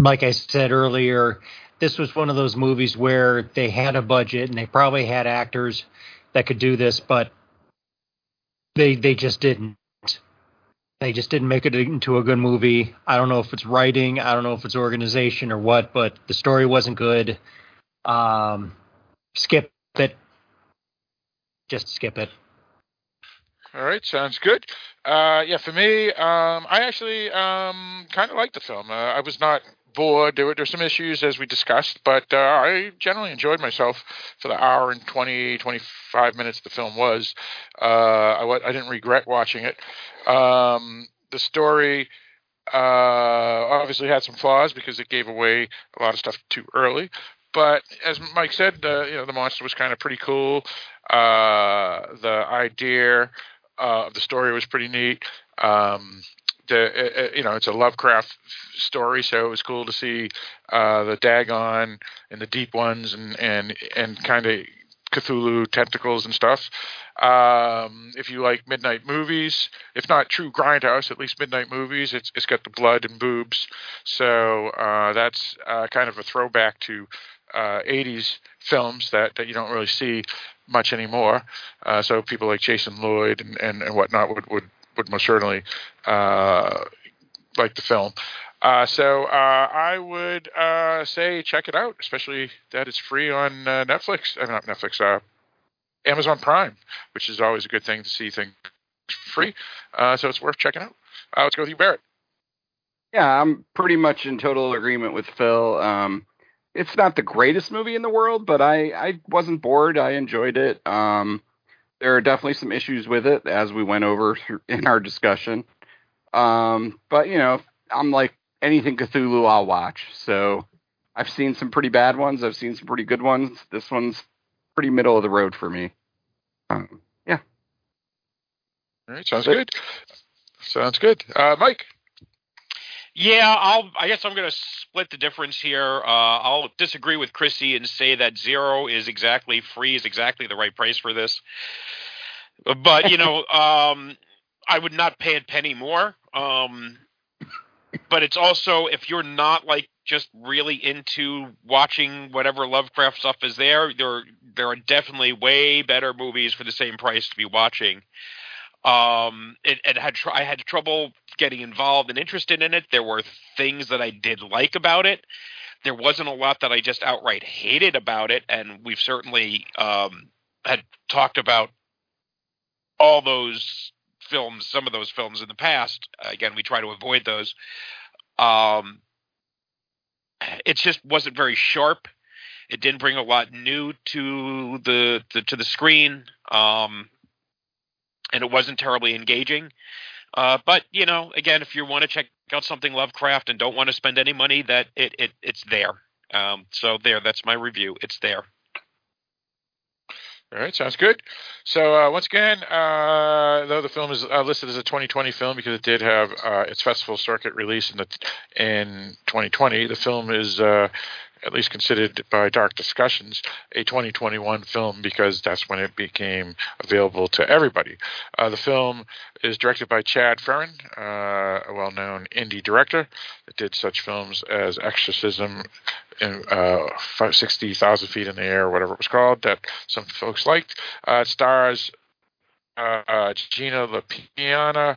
like I said earlier, this was one of those movies where they had a budget and they probably had actors that could do this, but they they just didn't. They just didn't make it into a good movie. I don't know if it's writing, I don't know if it's organization or what, but the story wasn't good. Um, skip it. Just skip it. All right, sounds good. Uh, yeah, for me, um, I actually um, kind of liked the film. Uh, I was not bored. There were, there were some issues as we discussed, but uh, I generally enjoyed myself for the hour and 20, 25 minutes the film was. Uh, I, I didn't regret watching it. Um, the story uh, obviously had some flaws because it gave away a lot of stuff too early. But as Mike said, uh, you know, the monster was kind of pretty cool. Uh, the idea uh, of the story was pretty neat. Um, the uh, you know it's a Lovecraft story, so it was cool to see uh, the Dagon and the Deep Ones and and and kind of Cthulhu tentacles and stuff. Um, if you like midnight movies, if not true grindhouse, at least midnight movies, it's it's got the blood and boobs, so uh, that's uh, kind of a throwback to uh, 80s films that, that you don't really see much anymore. Uh, so people like Jason Lloyd and, and, and whatnot would, would, would most certainly uh, like the film. Uh, so uh, I would uh, say check it out, especially that it's free on uh, Netflix. mean, not Netflix, uh, Amazon Prime, which is always a good thing to see things free. Uh, so it's worth checking out. Uh, let's go with you, Barrett. Yeah, I'm pretty much in total agreement with Phil. Um, it's not the greatest movie in the world, but I, I wasn't bored. I enjoyed it. Um, there are definitely some issues with it as we went over in our discussion. Um, but you know, I'm like anything Cthulhu, I'll watch. So I've seen some pretty bad ones. I've seen some pretty good ones. This one's pretty middle of the road for me. Um, yeah. All right, sounds good. Sounds good. Uh, Mike. Yeah, I'll. I guess I'm going to split the difference here. Uh, I'll disagree with Chrissy and say that zero is exactly free is exactly the right price for this. But you know, um, I would not pay a penny more. Um, but it's also if you're not like just really into watching whatever Lovecraft stuff is there, there there are definitely way better movies for the same price to be watching. Um, it, it had tr- I had trouble getting involved and interested in it. There were things that I did like about it. There wasn't a lot that I just outright hated about it, and we've certainly um, had talked about all those films, some of those films in the past. Again, we try to avoid those. Um, it just wasn't very sharp. It didn't bring a lot new to the, the to the screen. Um, and it wasn't terribly engaging. Uh, but you know, again, if you want to check out something Lovecraft and don't want to spend any money, that it, it it's there. Um, so there, that's my review. It's there. All right, sounds good. So uh, once again, uh, though the film is uh, listed as a 2020 film because it did have uh, its festival circuit release in the in 2020, the film is uh, at least considered by Dark Discussions a 2021 film because that's when it became available to everybody. Uh, the film is directed by Chad Ferrin, uh, a well-known indie director that did such films as Exorcism uh, 60,000 feet in the air, whatever it was called, that some folks liked. Uh, stars uh, uh, Gina La Piana,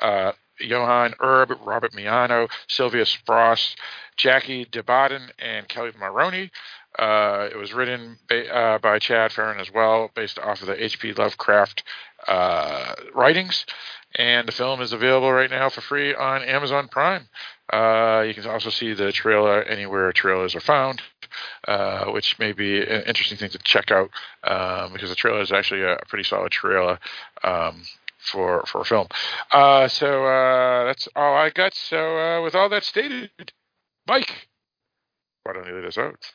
uh, Johann Urb, Robert Miano, Silvia Spross, Jackie Debatin, and Kelli Maroney. Uh, it was written ba- uh, by Chad Ferrin as well, based off of the H.P. Lovecraft uh, writings. And the film is available right now for free on Amazon Prime. Uh, you can also see the trailer anywhere trailers are found, uh, which may be an interesting thing to check out um, because the trailer is actually a pretty solid trailer. Um, for for film. Uh, so uh, that's all I got. So uh, with all that stated, Mike, why don't you lead us out?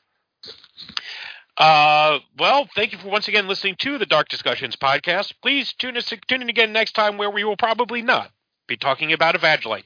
Uh, well, thank you for once again listening to the Dark Discussions podcast. Please tune us tune in again next time where we will probably not be talking about a Vagilite.